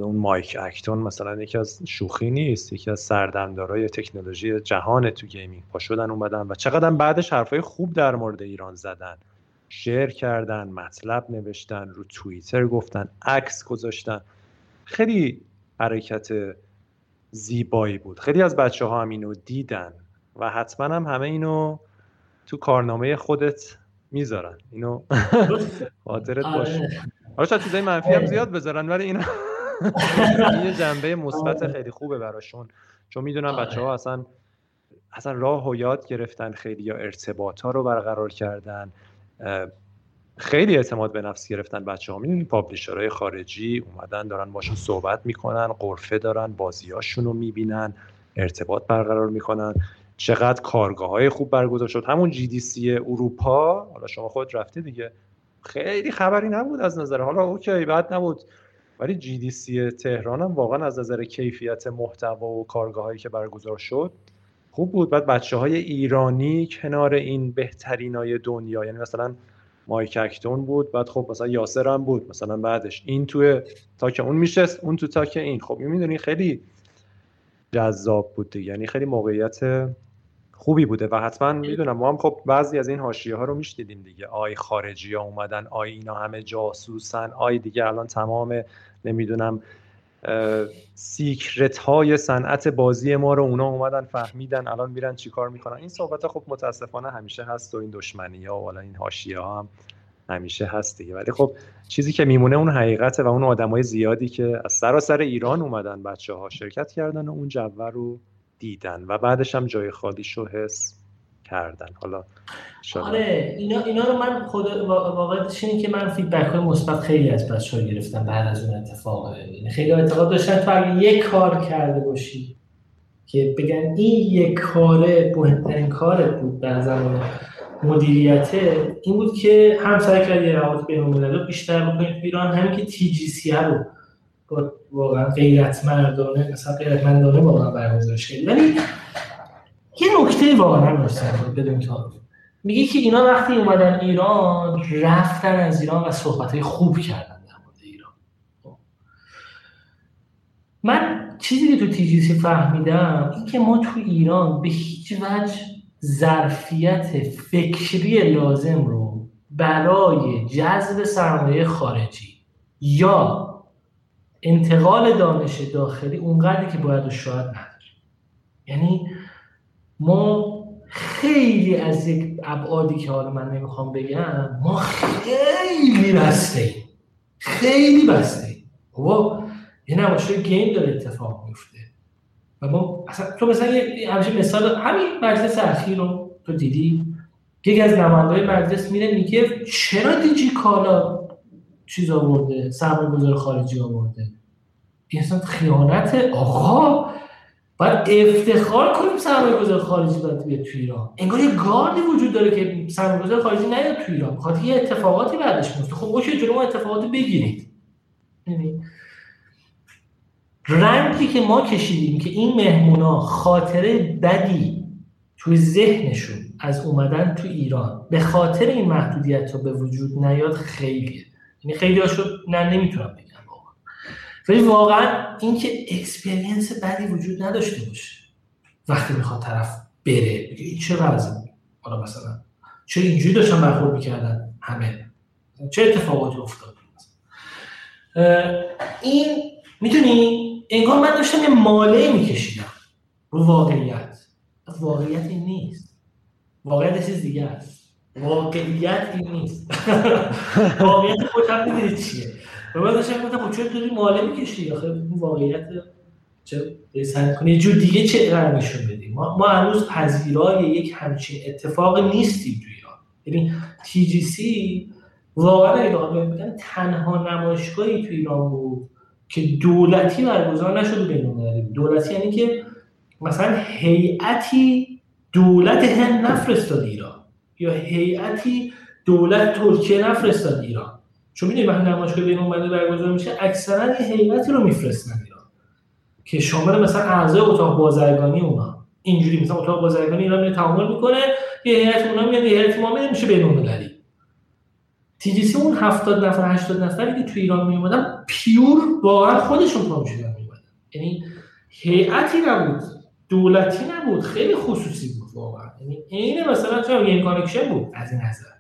اون مایک اکتون مثلا یکی از شوخی نیست یکی از سردمدارای تکنولوژی جهان تو gaming. پا شدن اومدن و چقدر بعدش حرفای خوب در مورد ایران زدن. share کردن مطلب نوشتن رو توییتر گفتن عکس گذاشتن. خیلی حرکت زیبایی بود. خیلی از بچه ها هم اینو دیدن و حتما هم همه اینو تو کارنامه خودت می‌ذارن. اینو خاطرت باشه. آره. حالا شاید چیزای منفی هم آره. زیاد بذارن ولی اینا این جنبه مثبت آره. خیلی خوبه براشون. چون می‌دونم بچه ها اصلا اصلا راه و یاد گرفتن خیلی یا ارتباط ها رو برقرار کردن. خیلی اعتماد به نفس گرفتن بچه ها می‌دونی پابلیشرهای خارجی اومدن دارن باشون صحبت می‌کنن قرفه دارن بازیاشون رو می‌بینن ارتباط برقرار می‌کنن. چقدر کارگاه های خوب برگزار شد. همون جی دی سی اروپا حالا شما خود رفته دیگه خیلی خبری نبود از نظر حالا اوکی بعد نبود. ولی جی دی سی تهران هم واقعا از نظر کیفیت محتوا و کارگاه هایی که برگزار شد خوب بود. بعد بچه های ایرانی کنار این بهترین های دنیا یعنی مثلا مایک اکتون بود بعد خب مثلا یاسر هم بود مثلا بعدش این توی talk اون میشست اون تو talk این. خب می‌دونی خیلی جذاب بود یعنی خیلی موقعیت خوبی بوده و حتما می‌دونم ما هم خب بعضی از این حاشیه ها رو میشنیدیم دیگه. آی خارجی ها اومدن آی اینا همه جاسوسن آی دیگه الان تمام نمی‌دونم secret های صنعت بازی ما رو اونا اومدن فهمیدن الان میرن چیکار می‌کنن. این صحبت خب متاسفانه همیشه هست و این دشمنی ها و این حاشیه ها هم همیشه هست دیگه. ولی خب چیزی که میمونه اون حقیقته و اون آدمای زیادی که از سراسر ایران اومدن بچه ها شرکت کردن و اون جوه رو دیدن و بعدش هم جای خالیش رو حس کردن. حالا آره اینا, اینا رو من خود واقعیتش اینه که من فیدبک های مثبت خیلی از بچه گرفتم بعد از اون اتفاق. یعنی خیلی اعتقاد داشتن تو اگه یک کار کرده باشی که بگن این یک کاره مهمترین کارت بود در زمان مدیریت این بود که هم سعی کردی روابط بین الملل بیشتر بکنید ایران همین که تی جی سی رو واقعا غیرت مردانه مثلا غیرت مندانه واقعا برگزارش کردی ولی یه نکته واقعا هم بدون تا میگه که اینا وقتی اومدن ایران رفتن از ایران و صحبت خوب کردن در مورد ایران. خب. من چیزی که تو تیجیسی فهمیدم این که ما تو ایران به هیچ وجه ظرفیت فکری لازم رو برای جذب سرمایه خارجی یا انتقال دانش داخلی اونقدری که باید و شاید نداریم یعنی ما خیلی از یک ابعادی که حالا من نمی‌خوام بگم ما خیلی بسته خیلی بسته و یه نمایشگاه گیم داره اتفاق میفته. و ما اصلا تو مثلا همیشه مثال همین مجلس اخیر رو تو دیدی؟ یکی از نمایندهای مجلس میره میگه چرا دیجی کالا چیز آورده؟ سرمایه گذار خارجی آورده؟ این اصلا خیانت آقا. باید افتخار کنیم سرمایه گذار خارجی باید بیاد تو ایران. انگار یه گاردی وجود داره که سرمایه گذار خارجی نیاد تو ایران. بخاطر یه اتفاقاتی بعدش میفته خب اوکی جلو اتفاقاتی بگیرید. یعنی رنجی که ما کشیدیم که این مهمونا خاطره بدی توی ذهنشون از اومدن تو ایران به خاطر این محدودیت رو به وجود نیاد خیلیه. یعنی خیلی هاشو نه نمی‌تونم ولی واقعا اینکه experience بدی وجود نداشته باشه. وقتی می‌خواد طرف بره بگه این چه وضعی حالا مثلا چه اینجوری داشتن برخورد می‌کردن همه؟ چه اتفاقاتی افتاد؟ این می‌دونی انگار من داشتم یه ماله میکشیدم رو واقعیت. واقعیت این نیست. واقعیت چیز دیگه است. واقعیت این نیست. واقعیت خود هم می‌دونید چیه. و من داشتم گفتم خب چرا داری ماله می‌کشی آخه این واقعیت چه سعی کنی جور دیگه چه نشون بدیم ما, ما هنوز پذیرای یک همچین اتفاق نیستیم تو ایران. یعنی تی جی سی واقعا اگه تنها نمایشگاهی تو ایران بود که دولتی برگزار نشده بین دولتی یعنی که مثلا هیئتی دولت هند نفرستاد ایران یا هیئتی دولت ترکیه نفرستاد ایران. چون می‌دونید وقتی نمایشگاه بین المللی برگزار میشه اکثرا یه هیئتی رو میفرستن ایران که شامل مثلا اعضای اتاق بازرگانی اونا. اینجوری مثلا اتاق بازرگانی ایران تعامل می‌کنه یه هیئت اونا میاد یه هیئت ما میشه بین المللی سی اون 70 نفر 80 نفری که تو ایران می اومدن pure واقعا خودشون پا می اومدن یعنی هیئتی نبود دولتی نبود خیلی خصوصی بود واقعا. یعنی عین مثلا چه این connection بود از این نظر.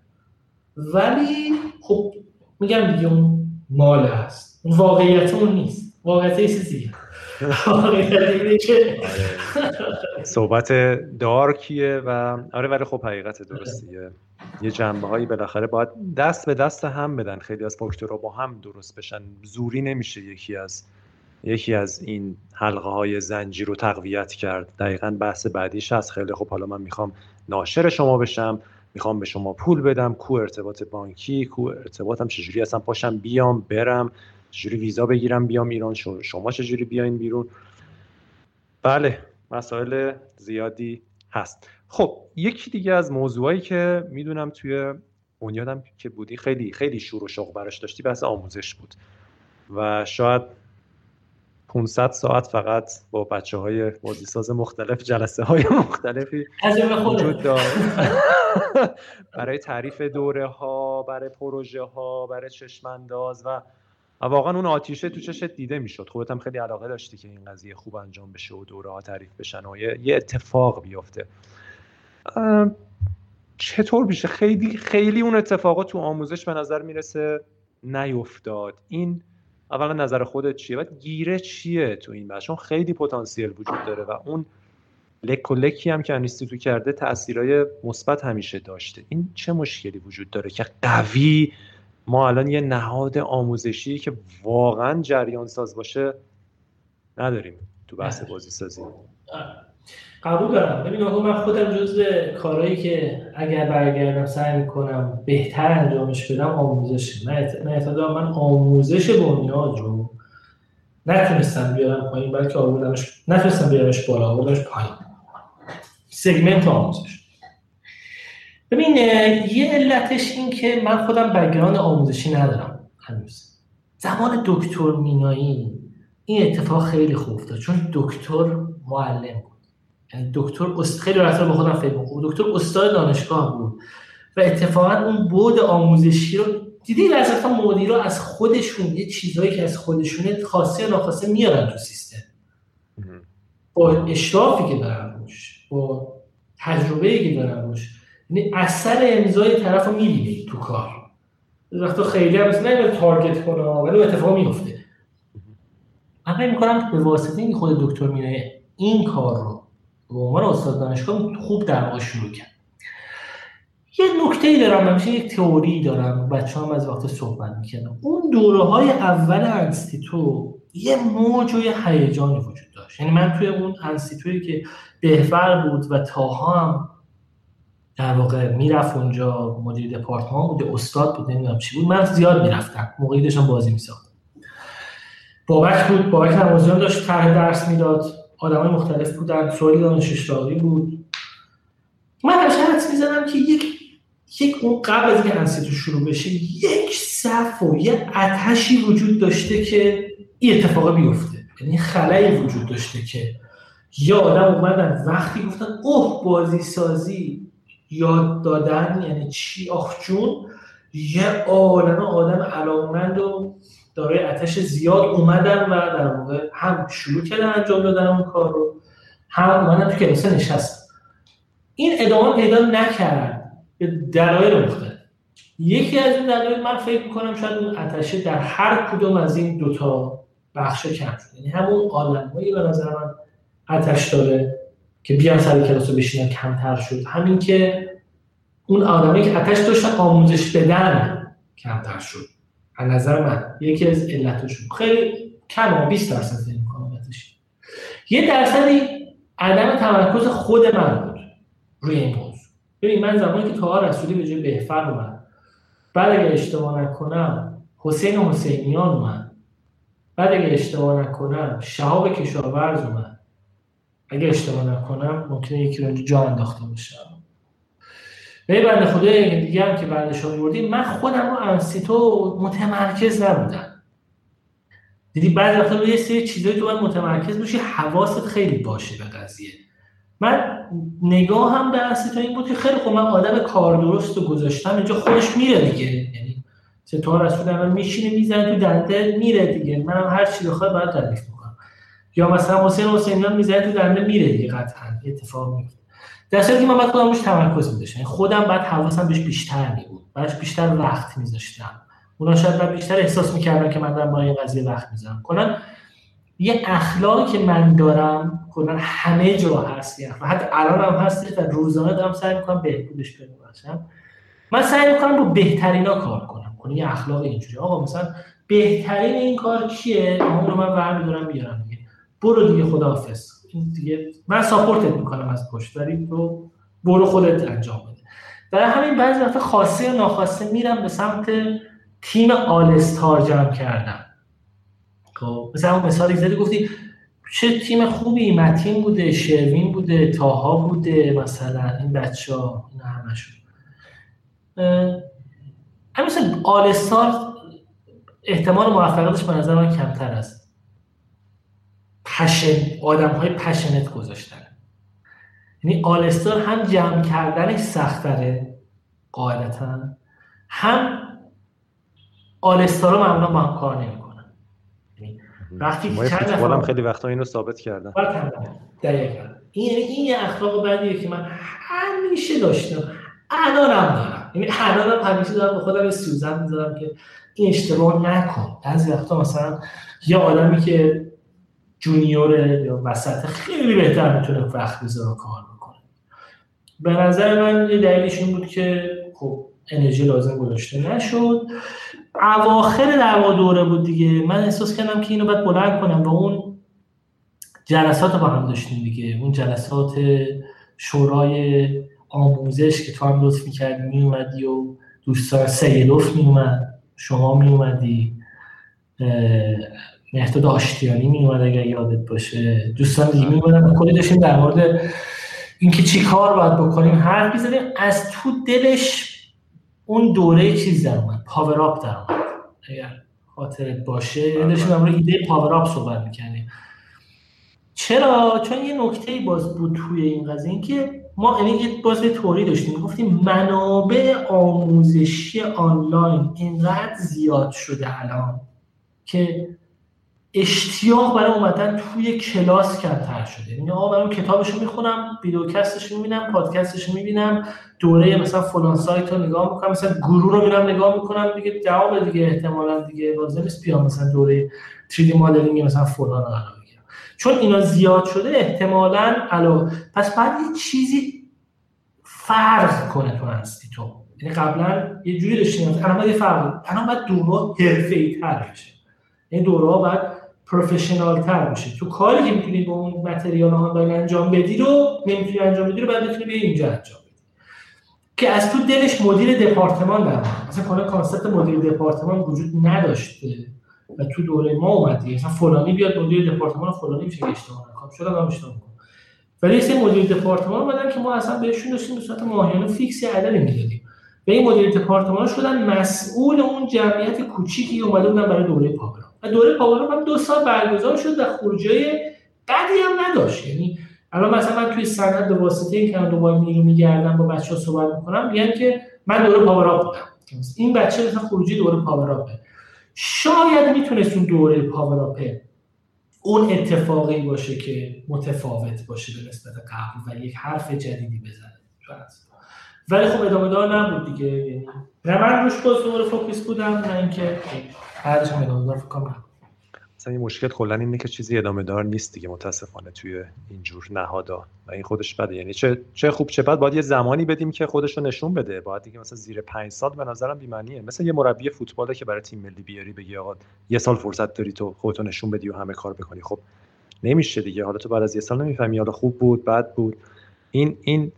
ولی خب میگم دیگه اون مال هست. واقعیت اون نیست. واقعیت چیزی صحبت دارکیه و آره ولی خب حقیقت درستیه. یه جنبه هایی بالاخره باید دست به دست هم بدن. خیلی از فاکتورها با هم درست بشن. زوری نمیشه یکی از یکی از این حلقه های زنجیر رو تقویت کرد. دقیقا بحث بعدیش هست. خیلی خب حالا من می‌خوام ناشر شما بشم. می‌خوام به شما پول بدم کو ارتباط بانکی کو ارتباطم چجوری اصلا پاشم بیام برم چجوری ویزا بگیرم بیام ایران شما چجوری بیاین بیرون؟ بله مسائل زیادی هست. خب یکی دیگه از موضوعایی که می‌دونم توی بنیادم که بودی خیلی خیلی شور و شوق براش داشتی بحث آموزش بود. و شاید 500 ساعت فقط با بچه های بازیساز مختلف جلسه های مختلفی وجود داره. برای تعریف دوره ها برای پروژه ها برای چشمانداز و واقعا اون آتیشه تو چشت دیده می‌شد. خودت هم خیلی علاقه داشتی که این قضیه خوب انجام بشه و دوره ها تعریف بشن و یه اتفاق بیفته. چطور میشه؟ خیلی خیلی اون اتفاقات تو آموزش به نظر می‌رسه نیفتاد. این اولا نظر خودت چیه؟ و گیره چیه تو این بحث؟ چون خیلی پتانسیل وجود داره و اون لک و لکی هم که تو کرده تاثیرهای مثبت همیشه داشته. این چه مشکلی وجود داره که قوی ما الان یه نهاد آموزشی که واقعا جریان ساز باشه نداریم تو بحث بازی سازی قبول دارم. ببین من خودم جز کارهایی که اگر برگردم سعی می‌کنم بهتر انجامش بدم آموزش من اعتقادم من آموزش بنیاد رو نتونستم بیارم پایین بلکه آوردمش نتونستم بیارمش بالا آوردمش پایین. سگمنت آموزش. ببین یه علتش این که من خودم بگران آموزشی ندارم هنوز. زمان دکتر مینایی این اتفاق خیلی خوب افتاد چون دکتر معلم بود. دکتر خیلی راحت به خودم فکر می‌کنم. دکتر استاد دانشگاه بود و اتفاقا اون بود آموزشی رو دیدی از مدیرا از خودشون یه چیزهایی که از خودشونه خاصی یا ناخواسته میارن تو سیستم. با اشرافی که دارن روش با تجربه که دارن روش. یعنی اثر امضای طرف رو می‌بینی تو کار. وقتا خیلی هم نه تارگت کنه ولی اتفاق میفته من فکر می‌کنم به واسطه اینکه خود دکتر مینه این کار رو به عنوان استاد دانشگاه خوب در واقع شروع کرد. یه نکته ای دارم من یک تئوری دارم بچه هم از وقت صحبت می‌کنم اون دوره های اول انستیتو یه موج و هیجانی وجود داشت. یعنی من توی اون انستیتویی که بهفر بود و تاها هم در واقع می‌رفت اونجا مدیر دپارتمان بود استاد بود نمی‌دونم چی بود من زیاد می‌رفتم. موقعی داشتم بازی میساختم. بابک بود بابک نمازیان داشت طرح درس می‌داد. آدمای مختلف بودن سوالی دانش اشتاقی بود. من همیشه حدس می‌زنم که یک یک اون قبل از اینکه انستیتو شروع بشه یک صف و یه اتشی وجود داشته که این اتفاق بیفته. یعنی خلایی وجود داشته که یا آدم اومدن وقتی گفتن اوه بازی سازی یاد دادن یعنی چی؟ آخ جون یه عالم آدم علاقمند و دارای اتش زیاد اومدن و در واقع هم شروع کردن انجام دادن اون کار رو هم اومدن تو کلاسه نشستن این ادامه پیدا نکرد به دلایل مختلف. یکی از این دلایل من فکر می‌کنم شاید اون اتشه در هر کدوم از این دوتا بخشه کم شد. یعنی همون آدمایی به نظر من اتش داره که بیان سر کلاس رو بشینن کمتر شد. همین که اون آدمی که اتش داشتن آموزش بدن کمتر شد. از نظر من یکی از علتشون. خیلی کم 20 درصد فکر می‌کنم یه درصدی عدم تمرکز خود من بود روی این موضوع. ببین من زمانی که تا رسولی به جای بهفر اومد بعد اگه اشتباه نکنم حسین حسینیان اومد. بعد اگه اشتباه نکنم شهاب کشاورز اومد. اگه اشتباه نکنم ممکنه یکی رو جا انداخته باشم. به بنده خدای دیگه هم که بعدش آوردیم من خودم رو انسیتو متمرکز نبودم. دیدی بعد وقتا یه سری چیزایی تو باید متمرکز باشی حواست خیلی باشه به قضیه. من نگاه هم به انسیتو این بود که خیلی خوب من آدم کار درست رو گذاشتم اینجا خودش میره دیگه. یعنی ستاره تو دنده میشینه می‌زنه تو دنده میره دیگه. منم هر چی بخواد باید ردیف می‌کنم یا مثلا حسین حسینیان می‌زنه تو دنده میره دیگه قطعا. اتفاق میفته در که من باید خودم روش تمرکز میداشتم. یعنی خودم باید حواسم بهش بیشتر می بود بعدش بیشتر وقت میذاشتم. اونا شاید باید بیشتر احساس می‌کردن که من دارم با این قضیه وقت می‌ذارم. کنن یه اخلاقی که من دارم کلا همه جا هست. یعنی حتی الان هم هست و روزانه دارم سعی می‌کنم بهبودش پیدا باشم من سعی می‌کنم با بهترینا کار کنم. کنم یه اخلاق اینجوری. آقا مثلا بهترین این کار کیه؟ اون رو من برمیدارم بیارم دیگه. برو دیگه خداحافظ. دیگه. من ساپورتت می‌کنم از پشت ولی تو برو خودت انجام بده. برای همین بعضی وقتا خاصه و ناخواسته میرم به سمت تیم آلستار جمع کردم خب مثلا اون مثالی زدی گفتی چه تیم خوبی؟ متین بوده شروین بوده تاها بوده مثلا این بچه ها این همشون. همین مثل آلستار احتمال موفقیتش به نظر من کمتر است. پشن آدم های پشنت گذاشتن. یعنی آلستار هم جمع کردنش سختره قاعدتا. هم آلستار رو معمولا با هم کار نمی‌کنن. یعنی وقتی چند نفر خیلی وقتا اینو ثابت کردن. دقیقا. این یعنی این یه اخلاق بدیه که من همیشه داشتم. الانم دارم. یعنی الانم همیشه دارم به خودم سوزن می‌ذارم که این اشتباه نکن. بعضی وقتا مثلا یه آدمی که جونیوره یا وسط خیلی بهتر می‌تونه وقت بذاره کار بکنه. به نظر من یه دلیلش این بود که خب انرژی لازم گذاشته نشد. اواخر در دوره بود دیگه. من احساس کردم که اینو باید بلند کنم و اون جلسات با هم داشتیم دیگه. اون جلسات شورای آموزش که تو هم لطف می‌کردی میومدی و دوستان سیدوف میومد شما میومدی مهداد آشتیانی میومد اگر یادت باشه. دوستان دیگه میومدن کلی داشتیم در مورد اینکه چی کار باید بکنیم حرف می‌زنیم از تو دلش اون دوره چیز در اومد Power Up در اومد. اگر خاطرت باشه بله، داشتیم در مورد ایده Power Up صحبت می‌کنیم چرا؟ چون یه نکته باز بود توی این قضیه اینکه ما یعنی باز یه تئوری داشتیم. گفتیم منابع آموزشی آنلاین اینقدر زیاد شده الان که اشتیاق برای اومدن توی کلاس کمتر شده. یعنی آقا من کتابشو می‌خونم videocast ش می‌بینم پادکستش می‌بینم دوره مثلا فلان سایت رو نگاه می‌کنم مثلا گروه رو میرم نگاه می‌کنم دیگه جواب دیگه احتمالا دیگه لازم نیست بیام مثلا دوره 3D مدلینگ مثلا فلان رو چون اینا زیاد شده احتمالا الو پس بعد یه چیزی فرق کنه تو هستی تو. یعنی قبلا یه جوری داشتیم الان باید فرق الان باید دوره حرفه‌ای تر بشه. این دوره ها باید پروفشنال تر بشه تو کاری که می‌تونی با اون متریال آنلاین انجام بدی رو نمی‌تونی انجام بدی رو بعد بتونی به اینجا انجام بدی. که از تو دلش مدیر دپارتمان در مثلا کلا concept مدیر دپارتمان وجود نداشته و تو دوره ما اومدی. مثلا فلانی بیاد مدیر دپارتمان فلانی میشه اشتباه نکنم شده هم اشتباه ولی سه مدیر دپارتمان اومدن که ما اصلا بهشون داشتیم به صورت ماهیانه fix ی عددی می‌دادیم. و این مدیر دپارتمان شدن مسئول اون جمعیت کوچیکی اومده بودن برای دوره Power Up و دوره Power Up هم دو سال برگزار شد و خروجی بدی هم نداشت. یعنی الان مثلا من توی سند به واسطه اینکه من دوباره نیرو میگردم با بچه‌ها صحبت می‌کنم میگن که من دوره پاورا بودم. این بچه مثلا خروجی دوره پاورا شاید می‌تونست اون دوره پاورا اون اتفاقی باشه که متفاوت باشه به نسبت قبل و یک حرف جدیدی بزنه. ولی خب ادامه دار نبود دیگه. یعنی نه من روش باز دوباره فوکس بودم نه اینکه بعدش هم ادامه دار فکر مثلا این مشکل کلا اینه که چیزی ادامه دار نیست دیگه متاسفانه توی اینجور نهادا. و این خودش بده. یعنی چه چه خوب چه بد باید یه زمانی بدیم که خودش رو نشون بده. باید دیگه مثلا زیر پنج سال به نظرم بی‌معنیه. مثلا یه مربی فوتباله که برای تیم ملی بیاری بگی آقا یه سال فرصت داری تو خودتو نشون بدی و همه کار بکنی. خب نمیشه دیگه. حالا تو بعد از یه سال نمی‌فهمی. حالا خوب بود بد بود. این این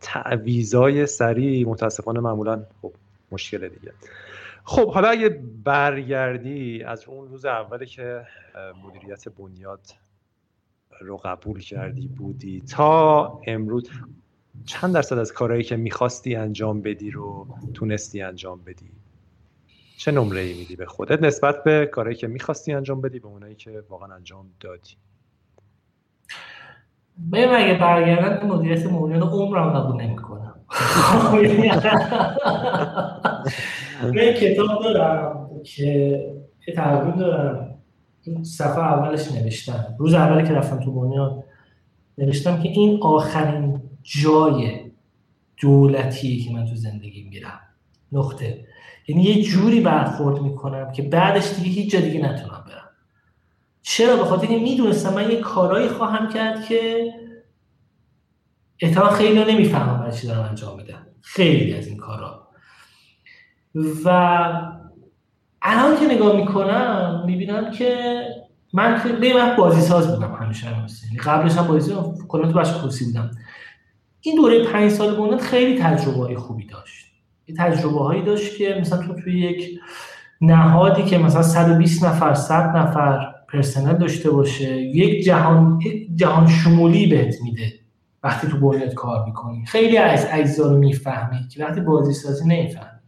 تعویضای سریع. متاسفانه معمولا خب مشکل دیگه. خب حالا اگه برگردی از اون روز اولی که مدیریت بنیاد رو قبول کردی بودی تا امروز چند درصد از کارهایی که می‌خواستی انجام بدی رو تونستی انجام بدی؟ چه نمره ای میدی به خودت نسبت به کارهایی که می‌خواستی انجام بدی به اونایی که واقعا انجام دادی؟ ببین اگه برگردن مدیریت بنیاد عمرم قبول نمی‌کنم. من کتاب دارم که یه تحقیق دارم. صفحه اولش نوشتم. روز اولی که رفتم تو بنیاد نوشتم که این آخرین جای دولتیه که من تو زندگی میرم. نقطه. یعنی یه جوری برخورد می‌کنم که بعدش دیگه هیچ جا دیگه نتونم برم. چرا؟ به خاطر اینکه می‌دونستم من یه کارایی خواهم کرد که احتمال خیلی رو نمی‌فهمم برای چی دارم انجام میدم. خیلی از این کارا. و الان که نگاه می‌کنم می‌بینم که من خیلی من بازی ساز بودم همیشه یعنی قبلش هم بازی کلا تو بخش خصوصی بودم. این دوره پنج سال بودن خیلی تجربه های خوبی داشت. یه تجربه هایی داشت که مثلا تو توی یک نهادی که مثلا 120 نفر 100 نفر پرسنل داشته باشه یک جهان یک جهان شمولی بهت میده وقتی تو بنیاد کار می‌کنی. خیلی از اجزا رو می‌فهمی که وقتی بازی سازی نمی‌فهمی.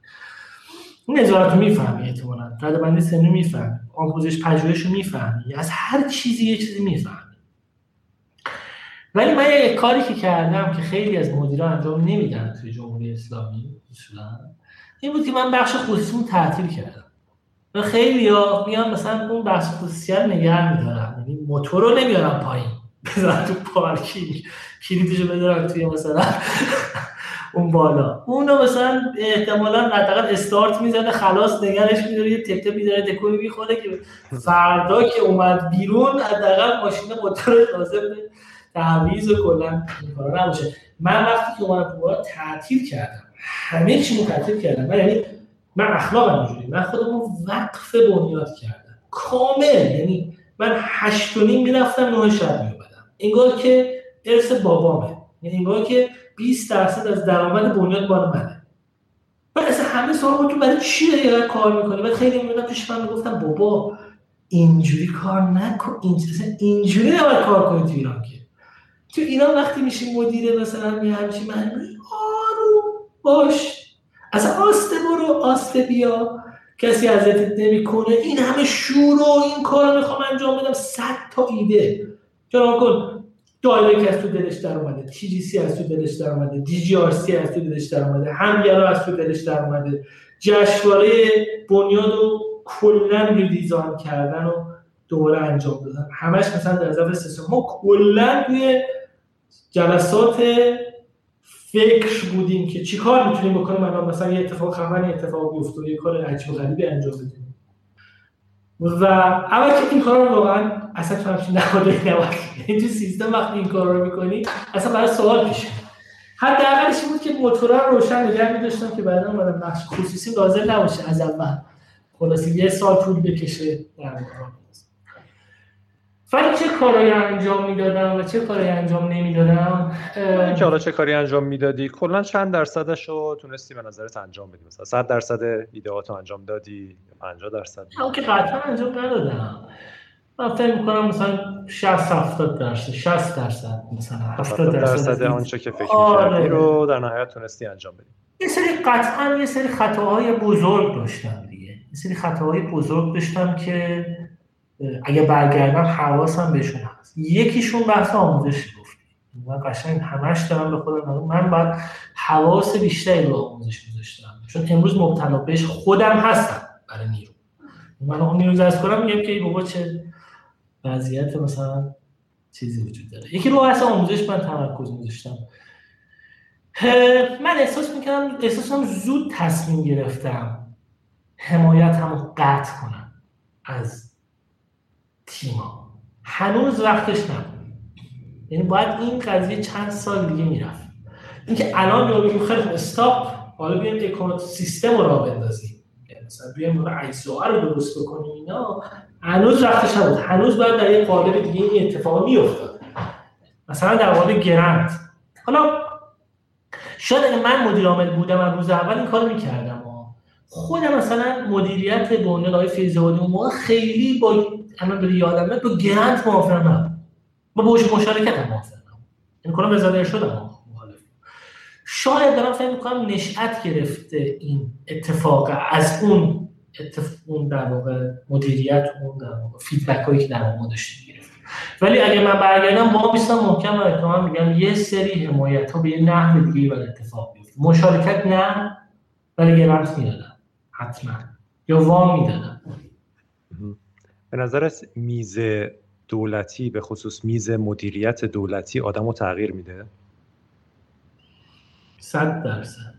اون نظارت رو می‌فهمی احتمالاً. رد بندی سنی می‌فهمی. آموزش پژوهش رو می‌فهمی. از هر چیزی یه چیزی می‌فهمی. ولی من یه کاری که کردم که خیلی از مدیران انجام نمیدن توی جمهوری اسلامی اصولا این بود که من بخش خصوصی تعطیل کردم. خیلی ها میان مثلا اون بخش خصوصی رو نگه میدارن. یعنی موتور رو نمیارن پایین. بذارن تو پارکینگ. کلیدشو بدارن توی مثلا اون بالا. اونو مثلا احتمالا حداقل استارت می‌زنه خلاص نگرش میداره یه تپته میداره تکونی می‌خوره که فردا که اومد بیرون حداقل ماشین موتور لازم تعویض و کلا نباشه. من وقتی که اومدم تعطیل کردم. همه چی رو تعطیل کردم. من یعنی من اخلاقم اینجوری من خودم وقف بنیاد کردم. کامل. یعنی من هشت و نیم می‌رفتم نه شب میومدم انگار که ارث بابامه. یعنی انگار که 20 درصد از درآمد بنیاد مال منه. من اصلا همه سوال تو برای چی داری کار می‌کنی؟ بعد خیلی میمدم پیش من می‌گفتم بابا اینجوری کار نکن. اینجوری اینجوری نباید کار کنی تو ایران که. تو ایران وقتی میشی مدیر مثلا یه من آروم باش. از آسته برو آسته بیا. کسی ازت نمی‌کنه. این همه شور و این کار رو می‌خوام انجام بدم. صد تا ایده. چرا کن دایلک از تو دلش در اومده. تی جی سی از تو دلش در اومده. دی جی آر سی از تو دلش در اومده. همگرا از تو دلش در اومده. جشنواره بنیاد رو کلا ریدیزاین کردن و دوباره انجام دادن. همش مثلا در ظرف سیستم ما کلا توی جلسات فکر بودیم که چیکار می‌تونیم بکنیم؟ الان مثلا یه اتفاق خبری اتفاق و یه کار عجیب غریبی انجام بدیم و اول که این کار رو واقعا اصلا تو همچین نهاده نباید تو سیستم وقتی این کار رو می‌کنی اصلا برای سوال پیش حداقلش این بود که موتورا رو روشن نگه می‌داشتم که بعدا اومدم نقش خصوصی لازم نباشه از اول. خلاصی یه سال طول بکشه. در کار ولی چه کارایی انجام می‌دادم و چه کاری انجام نمی‌دادم؟ که حالا چه کاری انجام می‌دادی؟ کلا چند درصدش رو تونستی به نظرت انجام بدی؟ مثلا 100 درصد ایدئات رو انجام دادی 50 درصد؟ اون که قطعا انجام ندادم. من فکر می‌کنم مثلا 60 70 درصد 60 درصد مثلا 70 درصد, آنچه که فکر آره. می‌کردی رو در نهایت تونستی انجام بدی. یه سری قطعا یه سری خطاهای بزرگ داشتم دیگه. یه سری خطاهای بزرگ داشتم که اگه برگردم حواسم بهشون هست. یکیشون بحث آموزش گفت. من قشنگ همش دارم به خودم من باید حواس بیشتری رو آموزش گذاشتم. چون امروز مبتلا بهش خودم هستم برای نیرو. من اون نیرو از کنم میگم که بابا چه وضعیت مثلا چیزی وجود داره. یکی رو بحث آموزش من تمرکز میذاشتم. من احساس می‌کنم احساسم زود تصمیم گرفتم حمایت رو قطع کنم از تیما هنوز وقتش نبود. یعنی باید این قضیه چند سال دیگه می‌رفت. اینکه الان یا بگیم خیلی استاپ حالا بیایم سیستم رو راه بندازیم. یعنی مثلا بیایم اجزا رو درست بکنیم اینا هنوز وقتش نبود. هنوز باید در یه قالب دیگه این اتفاق میافتاد. مثلا در مورد گرند حالا شاید اگه من مدیر عامل بودم از روز اول این کارو می‌کردم خودم مثلا مدیریت بنیاد آقای فیض‌آبادی اون موقع خیلی با الان داری یادم با گرند موافق نبود با بوش مشارکت هم موافق نبود این کنم رضا شدم شاید دارم فکر می‌کنم نشأت گرفته این اتفاق از اون اتفاق اون در واقع مدیریت اون در واقع فیدبک هایی که در ما داشتیم ولی اگه من برگردم با میستم محکم و اتمام میگم یه سری حمایت ها به یه نحو دیگه اتفاق بیفته. مشارکت نه ولی گرانت می‌دادم. حتما. یا وام می‌دادم. به نظر میز دولتی به خصوص میز مدیریت دولتی آدم رو تغییر میده؟ صد درصد.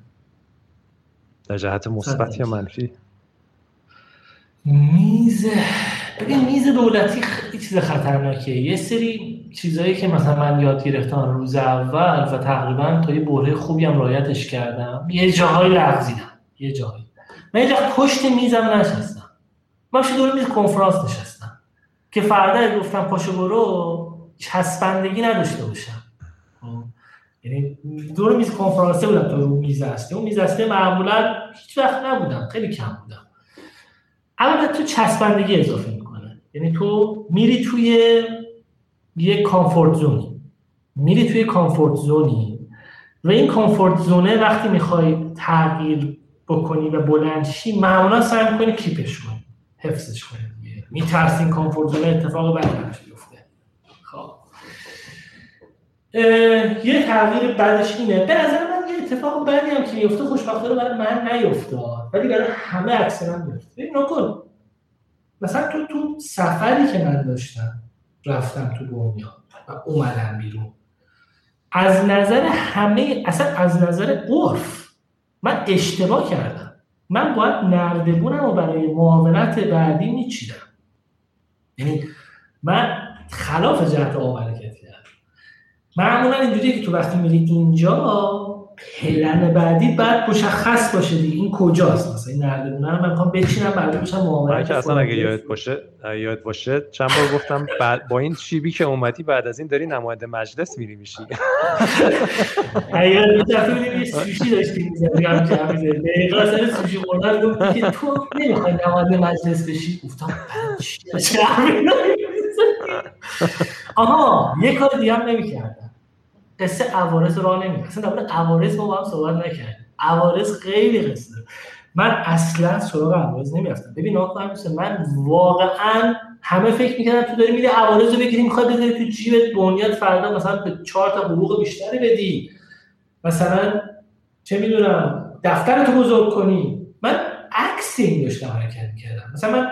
در جهت مثبت یا منفی؟ میز ببین میز دولتی خیلی چیز خطرناکه یه سری چیزهایی که مثلا من یاد گرفتم روز اول و تقریبا تا یه بره خوبی هم رایتش کردم یه جاهایی لغزیدم یه جاهایی. من یه پشت میزم نشستم. من دور میز کنفرانس نشستم. که فردا گفتم پاشو برو چسبندگی نداشته باشم. خب؟ یعنی دور میز کنفرانسه بودم تو میز هستی. اون میز هستی معمولا هیچ وقت نبودم. خیلی کم بودم. اما تو چسبندگی اضافه می‌کنه. یعنی تو میری توی یه کامفورت زونی میری توی کامفورت زونی و این کامفورت زونه وقتی می‌خوای تغییر بکنی و بلند شی معمولا سعی می‌کنی کیپش کنی حفظش کنی میترسین کامفورت زونه اتفاق بدی بیفته. خب. یه تغییر بعدش اینه. به نظر من یه اتفاق بدی هم که میفته خوشبختانه برای من نیفتاد ولی برای همه اکثرا میفته ببین نکن. مثلا تو تو سفری که من داشتم رفتم تو دنیا و اومدم بیرون. از نظر همه اصلا از نظر عرف من اشتباه کردم. من باید نردبونم و برای معاونت بعدی میچیدم. یعنی من خلاف جهت آور کردم. معمولا اینجوریه که تو وقتی میری اینجا پلن بعدی بعد مشخص باشه دیگه. این کجاست؟ مثلا این نردبونه رو من می‌خوام بچینم بعد بشم معامله که اصلا اگه یاد باشه یاد باشه چند بار گفتم با این چیبی که اومدی بعد از این داری نماینده مجلس میری میشی. اگر یه دفعه سوشی داشتی می‌زدی هم جمع می‌زدی دقیقاً سر سوشی خوردن گفت که تو نمی‌خوای نماینده مجلس بشی. گفتم چی آها یه کار دیگه هم نمی‌کردم. قصه عوارض راه نمیاد اصلا در عوارض ما با هم صحبت نکردیم. عوارض خیلی قصه. من اصلا سراغ عوارض نمی‌رفتم. ببین آقا من واقعا همه فکر می‌کنن تو داری میری عوارض رو بگیری می‌خوای بذاری تو جیبت بنیاد فردا مثلا به چهار تا حقوق بیشتری بدی. مثلا چه می‌دونم دفتر تو بزرگ کنی. من عکس این داشتم حرکت می‌کردم. مثلا من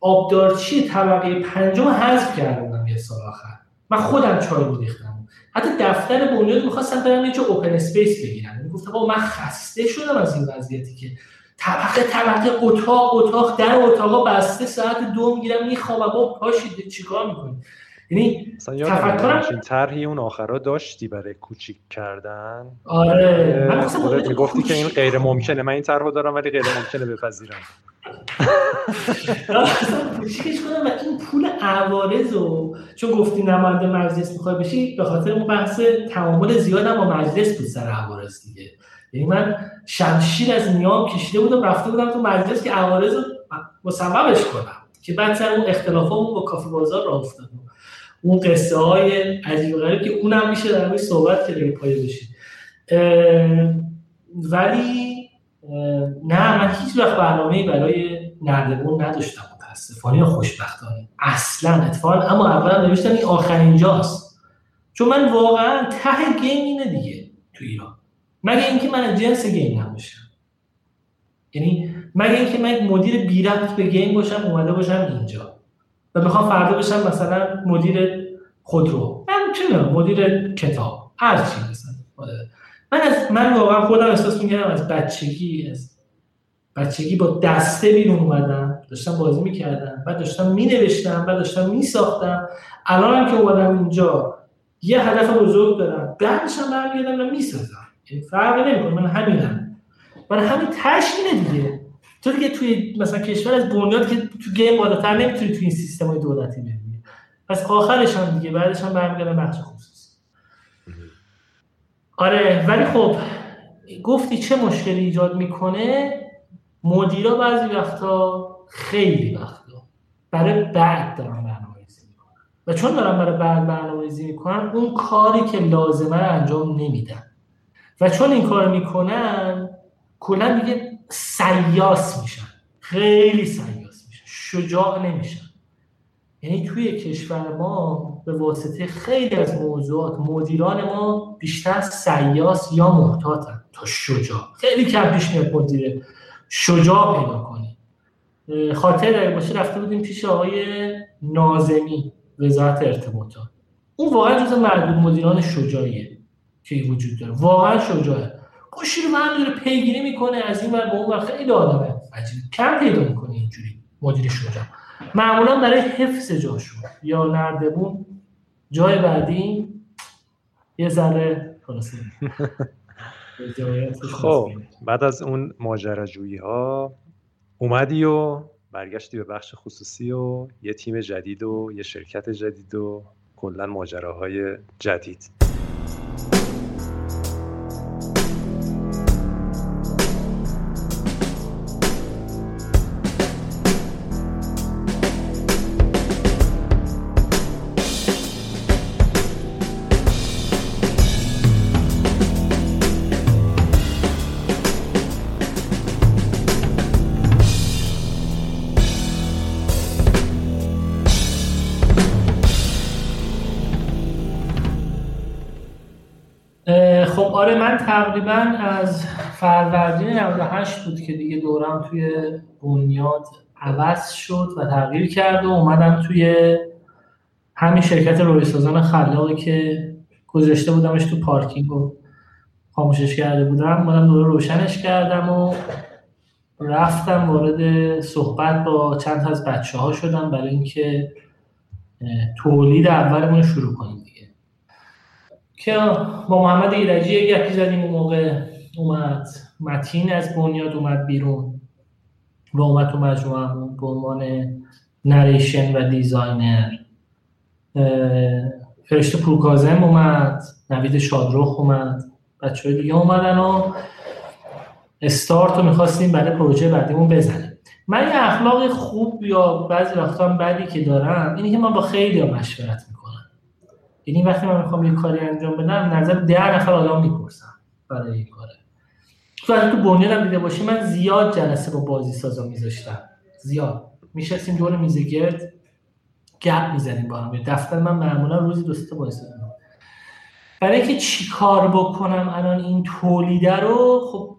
آبدارچی طبقه پنجم حذف کردم یه سال آخر. من خودم چای میریختم. حتی دفتر بنیاد می‌خواستم برم یه اوپن اسپیس بگیرم یعنی گفتم من خسته شدم از این وضعیتی که طبقه طبقه اتاق اتاق در اتاقا بسته ساعت دو می‌گیرم می‌خوام با پاشید چیکار می‌کنی؟ یعنی تفکرم طرحی اون آخرا داشتی برای کوچیک کردن؟ آره. من می‌گفتی که این غیر ممکنه من این طرحو دارم ولی غیر ممکنه بپذیرم. کوچیکش کنم و این پول عوارض رو چون گفتی نماینده مجلس می‌خوای بشی به خاطر اون بحث تعامل زیاد هم با مجلس بود سر عوارض دیگه یعنی من شمشیر از نیام کشیده بودم رفته بودم تو مجلس که عوارض رو مصوبش کنم. که بعد سر اون اختلافمون با کافی بازار را افتاد اون قصه های عجیب غریب که اونم میشه در صحبت که پایه بشید ولی نه من هیچ وقت برنامه برای نردبون نداشتم متاسفانه یا خوشبختانه. اصلا اتفاقا اما اولا نوشتم این آخرین جاست. چون من واقعا ته گیم اینه دیگه تو ایران. مگه اینکه من جنس گیم نباشم. یعنی مگه اینکه من مدیر بی به گیم باشم اومده باشم اینجا. و می‌خوام فردا بشم مثلا مدیر خودرو. من مدیر کتاب. هر چی مثلا. من از من واقعا خودم احساس می‌کردم از بچگی از بچگی با دسته بیرون اومدم. داشتم بازی می‌کردم بعد داشتم مینوشتم بعد داشتم میساختم. الانم که اومدم اینجا یه هدف بزرگ دارم. بعدش هم برمیگردم و می‌سازم. یعنی فرقی نمی‌کنه. من همینم من همین تشکیل دیگه. تو دیگه توی مثلا کشور از بنیاد که تو گیم بالاتر نمی‌تونی توی این سیستم های دولتی ببینی پس آخرش هم دیگه بعدش هم برمیگردم بخش خصوصی. آره ولی خب گفتی چه مشکلی ایجاد می‌کنه؟ مدیرا بعضی وقتا خیلی وقتا برای بعد دارن برنامه‌ریزی می‌کنن. و چون دارن برای بعد برنامه‌ریزی می‌کنن اون کاری که لازمه رو انجام نمیدن. و چون این کار می‌کنن کلا دیگه سیاس میشن. خیلی سیاس میشن. شجاع نمیشن. یعنی توی کشور ما به واسطه خیلی از موضوعات مدیران ما بیشتر سیاس یا محتاطن تا شجاع. خیلی کم پیش میاد مدیر شجاع پیدا کنی خاطر باشه رفته بودیم پیش آقای نازمی وزارت ارتباطات. اون واقعا جز معدود مدیران شجاعیه که وجود داره. واقعا شجاعه. خوشی رو من داره پیگیری می‌کنه از این ور به اون خیلی آدمه. عجیب کم پیدا می‌کنه اینجوری مدیر شجاع. معمولا برای حفظ جاشون یا نردبون جای بعدی یه ذره خب بعد از اون ماجراجویی ها اومدی و برگشتی به بخش خصوصی و یه تیم جدید و یه شرکت جدید و کلا ماجراهای جدید. تقریبا از فروردین 98 بود که دیگه دورم توی بنیاد عوض شد و تغییر کرد و اومدم توی همین شرکت روی سازان خلاقی که گذاشته بودمش تو پارکینگ و خاموشش کرده بودم. اومدم دوره روشنش کردم و رفتم وارد صحبت با چند از بچه ها شدم برای اینکه تولید اولمون شروع کنیم که با محمد ایرجی گپی زدیم اون موقع اومد متین از بنیاد اومد بیرون و اومد تو مجموعه به عنوان narrative designer. فرشته پورکازم اومد نوید شادروخ اومد بچه های دیگه اومدن و استارت رو می‌خواستیم برای پروژه بعدیمون بزنیم. من اخلاق خوب یا بعضی وقتا بدی که دارم اینه که من با خیلی مشورت یعنی وقتی من می‌خوام یه کاری انجام بدم نظر ده نفر آدم می‌پرسم برای این کاره. تو از تو بنیادم دیده باشی من زیاد جلسه با بازی سازا میذاشتم. زیاد. میشستیم دور میز گرد گپ می‌زنیم با هم. دفتر من معمولا روزی دو تا بازی سازا برای اینکه چی کار بکنم الان این تولیده رو خب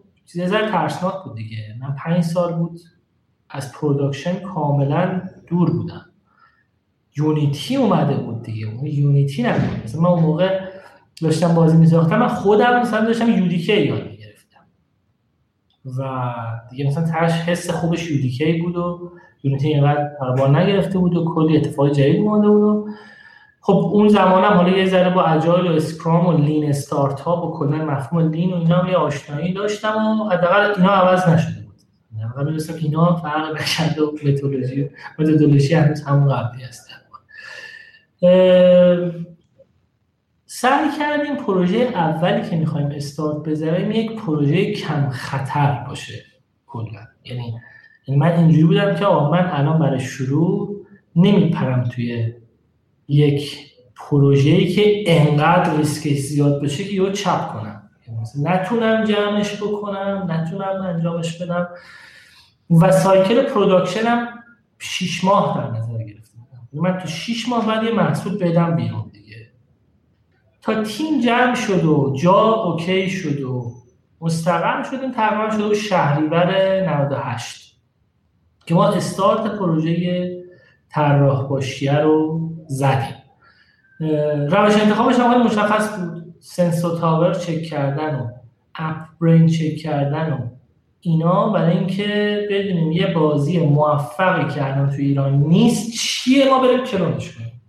ذره ترسناک بود دیگه. من پنج سال بود از production کاملا دور بودم. یونیتی اومده بود دیگه. اون یونیتی نبود. مثلا من اون موقع داشتم بازی میساختم من خودم مثلا داشتم یودیکی یاد می‌گرفتم. و دیگه مثلا تاش حس خوبش یودیکی بود و یونیتی اینقدر پربار نگرفته بود و کلی اتفاق جدید اومده بود و خب اون زمانم حالا یه ذره با اجایل و اسکرام و لین استارتاپ و کلا مفهوم لین و اینا هم یه آشنایی داشتم و حداقل اینا عوض نشده بود. یعنی می‌دونستم اینا فرق نکرده و متدولوژی متدولوژی هنوز همون قبلی هست. سعی کردیم پروژه اولی که می‌خوایم استارت بذاریم یک پروژه کم خطر باشه کلا. یعنی یعنی من اینجوری بودم که آقا من الان برای شروع نمیپرم توی یک پروژه‌ای که انقدر ریسکش زیاد باشه که یه چپ کنم. یعنی نتونم جمعش بکنم نتونم انجامش بدم و cycle productionم شیش ماه در من تو 6 ماه بعد یه محصول بدم بیرون دیگه. تا تیم جمع شد و جا okay شد و مستقر شدیم تقریبا شده و شهریور 98 که ما استارت پروژه طراح باشیه رو زدیم. روش انتخابش هم مشخص بود. Sensor Tower چک کردن و اپ برین چک کردن و اینا برای اینکه بدونیم یه بازی موفقی که الان تو ایران نیست چیه ما بریم کلونش کنیم.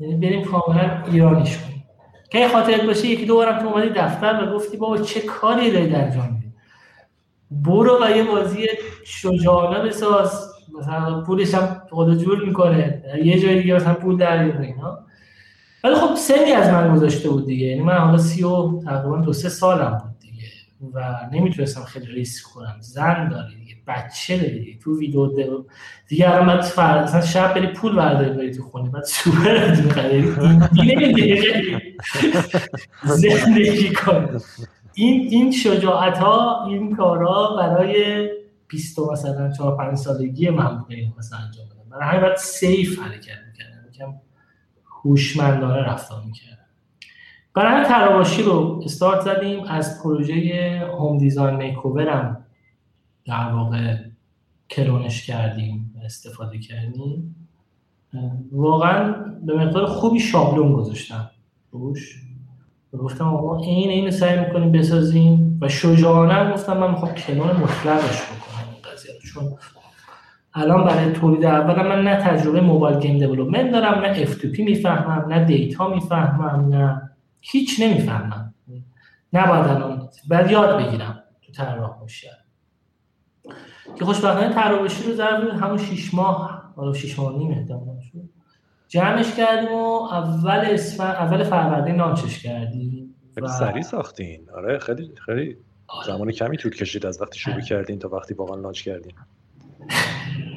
یعنی بریم کاملا ایرانیش کنیم. که خاطرت باشه یکی دو بارم تو اومدی دفتر و گفتی بابا چه کاری داری در انجام برو و یه بازی شجاعانه بساز. مثلا پولش هم خود جور می‌کنه. یه جای دیگه مثلا پول در اینا. ولی خب سنی از من گذاشته بود دیگه. یعنی من حالا سی و تقریبا دو سه سالم و نمی‌تونستم خیلی ریسک کنم. زن داری دیگه بچه داری تو ویدیو دو دیگه الان بعد فرد مثلا شب بری پول برداری بری تو خونه بعد سوپر دیگه زندگی کن. این این شجاعت ها این کارا برای 20 مثلا 4 5 سالگی من بود مثلا انجام بدم برای همین بعد سیف حرکت می‌کردم. یکم هوشمندانه رفتار می‌کرد برای همین تراباشی رو استارت زدیم. از پروژه هوم دیزاین میکوور هم در واقع کرونش کردیم استفاده کردیم. واقعا به مقدار خوبی شابلون گذاشتم روش. گفتم آقا این اینو سعی می‌کنیم بسازیم و شجاعانه گفتم من می‌خوام کنون مطلقش بکنم این قضیه رو. چون الان برای تولید اول من نه تجربه mobile game development دارم نه پی می‌فهمم نه data می‌فهمم نه هیچ نمی‌فهمم. نباید الان بعد یاد بگیرم تو طراح باشی که خوشبختانه طراحی رو ظرف همون 6 ماه حالا 6 ماه نیم احتمالاً شد جمعش کردیم و اول اسفن اول فروردین launch ش کردیم خیلی سریع ساختین. آره خیلی خیلی آره. زمان کمی طول کشید از وقتی شروع کردین تا وقتی واقعا launch کردین.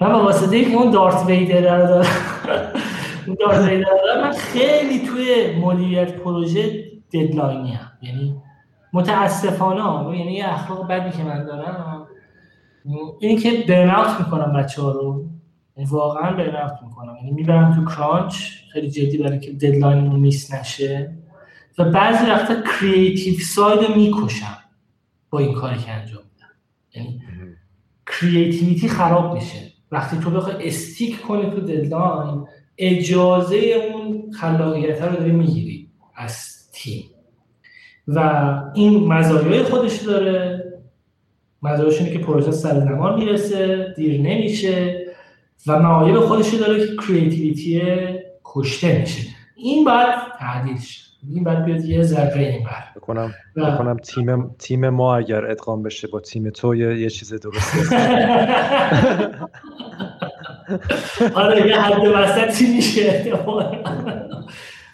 من با واسطه اون Darth Vader رو دارم. من خیلی توی مدیریت پروژه deadline ی هم یعنی متاسفانه یعنی یه اخلاق بدی که من دارم. اینی که burn می‌کنم بچه ها رو. یعنی واقعا burn می‌کنم. یعنی می‌برم تو crunch خیلی جدی برای که deadline رو miss نشه. و بعضی وقتا creative side رو می‌کشم با این کاری که انجام میدم. یعنی creativity خراب میشه. وقتی تو بخوای stick کنی تو deadline اجازه اون خلاقیت رو داری می‌گیری از تیم. و این مزایای خودش داره. مزایاش اینه که پروژه سر زمان می‌رسه دیر نمیشه و معایب خودش داره که creativity کشته میشه. این باید تعدیل شه. این باید بیاد یه ذره این بر. بکنم بکنم تیم تیم ما اگر ادغام بشه با تیم تو یه, یه چیز درست آره یه حد وسطی میشه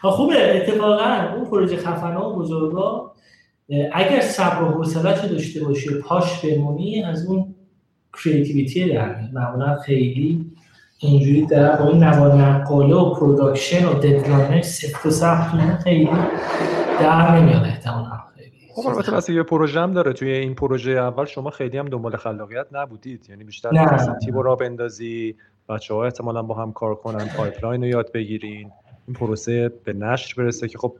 خوبه اتفاقا اون پروژه خفنه و بزرگا اگر صبر و حوصله داشته باشی پاش بمونی از اون کریتیویتی در معمولا خیلی اینجوری در با این نوار نقاله و production و deadline سفت و سخت خیلی در نمیاد احتمالا خب البته یه پروژه هم داره. توی این پروژه اول شما خیلی هم دنبال خلاقیت نبودید. یعنی بیشتر تیم را بندازی بچه ها احتمالا با هم کار کنن pipeline رو یاد بگیرین. این پروسه به نشر برسه که خب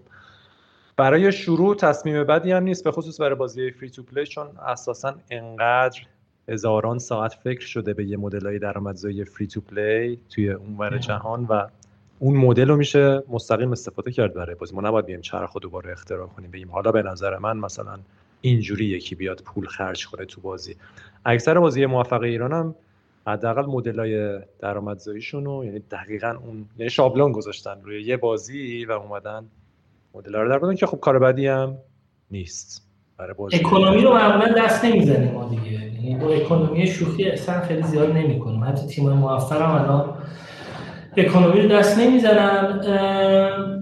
برای شروع تصمیم بدی هم نیست به خصوص برای بازی free to play چون اساسا انقدر هزاران ساعت فکر شده به یه مدل های درآمدزایی فری تو پلی توی اونور جهان و اون مدل رو میشه مستقیم استفاده کرد برای بازی. ما نباید بیم چرخ دوباره اختراع کنیم بگیم حالا به نظر من مثلا اینجوری یکی بیاد پول خرج کنه تو بازی. اکثر بازی موفق ایران هم حداقل مدل های درآمدزاییشون رو یعنی دقیقا اون یعنی شابلون گذاشتن روی یه بازی و اومدن مدل رو در که خب کار بدی هم نیست برای بازی. اکونومی رو معمولا دست نمی‌زنیم ما دیگه. یعنی با اکونومی شوخی اصلا خیلی زیاد نمی‌کنیم. حتی تیم موفق هم الان اکونومی رو دست نمی‌زنن.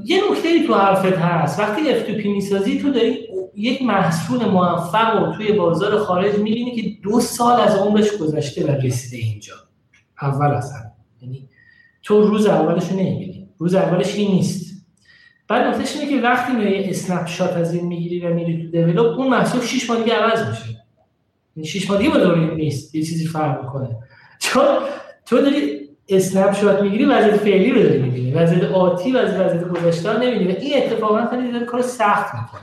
یه نکته ای تو حرفت هست. وقتی اف تو پی می‌سازی تو داری یک محصول موفق رو توی بازار خارج می‌بینی که دو سال از عمرش گذشته و رسیده اینجا. اول اصلا یعنی تو روز اولش رو نمی‌بینی. روز اولش این نیست. بعد نکتهش اینه که وقتی میای snapshot از این می‌گیری و میری تو develop اون محصول 6 ماه دیگه عوض میشه. این یعنی 6 ماه دیگه نیست. یه چیزی فرق می‌کنه. چون تو داری snapshot می‌گیری وضعیت فعلی رو داری می‌بینی. وضعیت آتی و وضعیت گذشته رو نمی‌بینی. این اتفاقا خیلی داره کار سخت می‌کنه.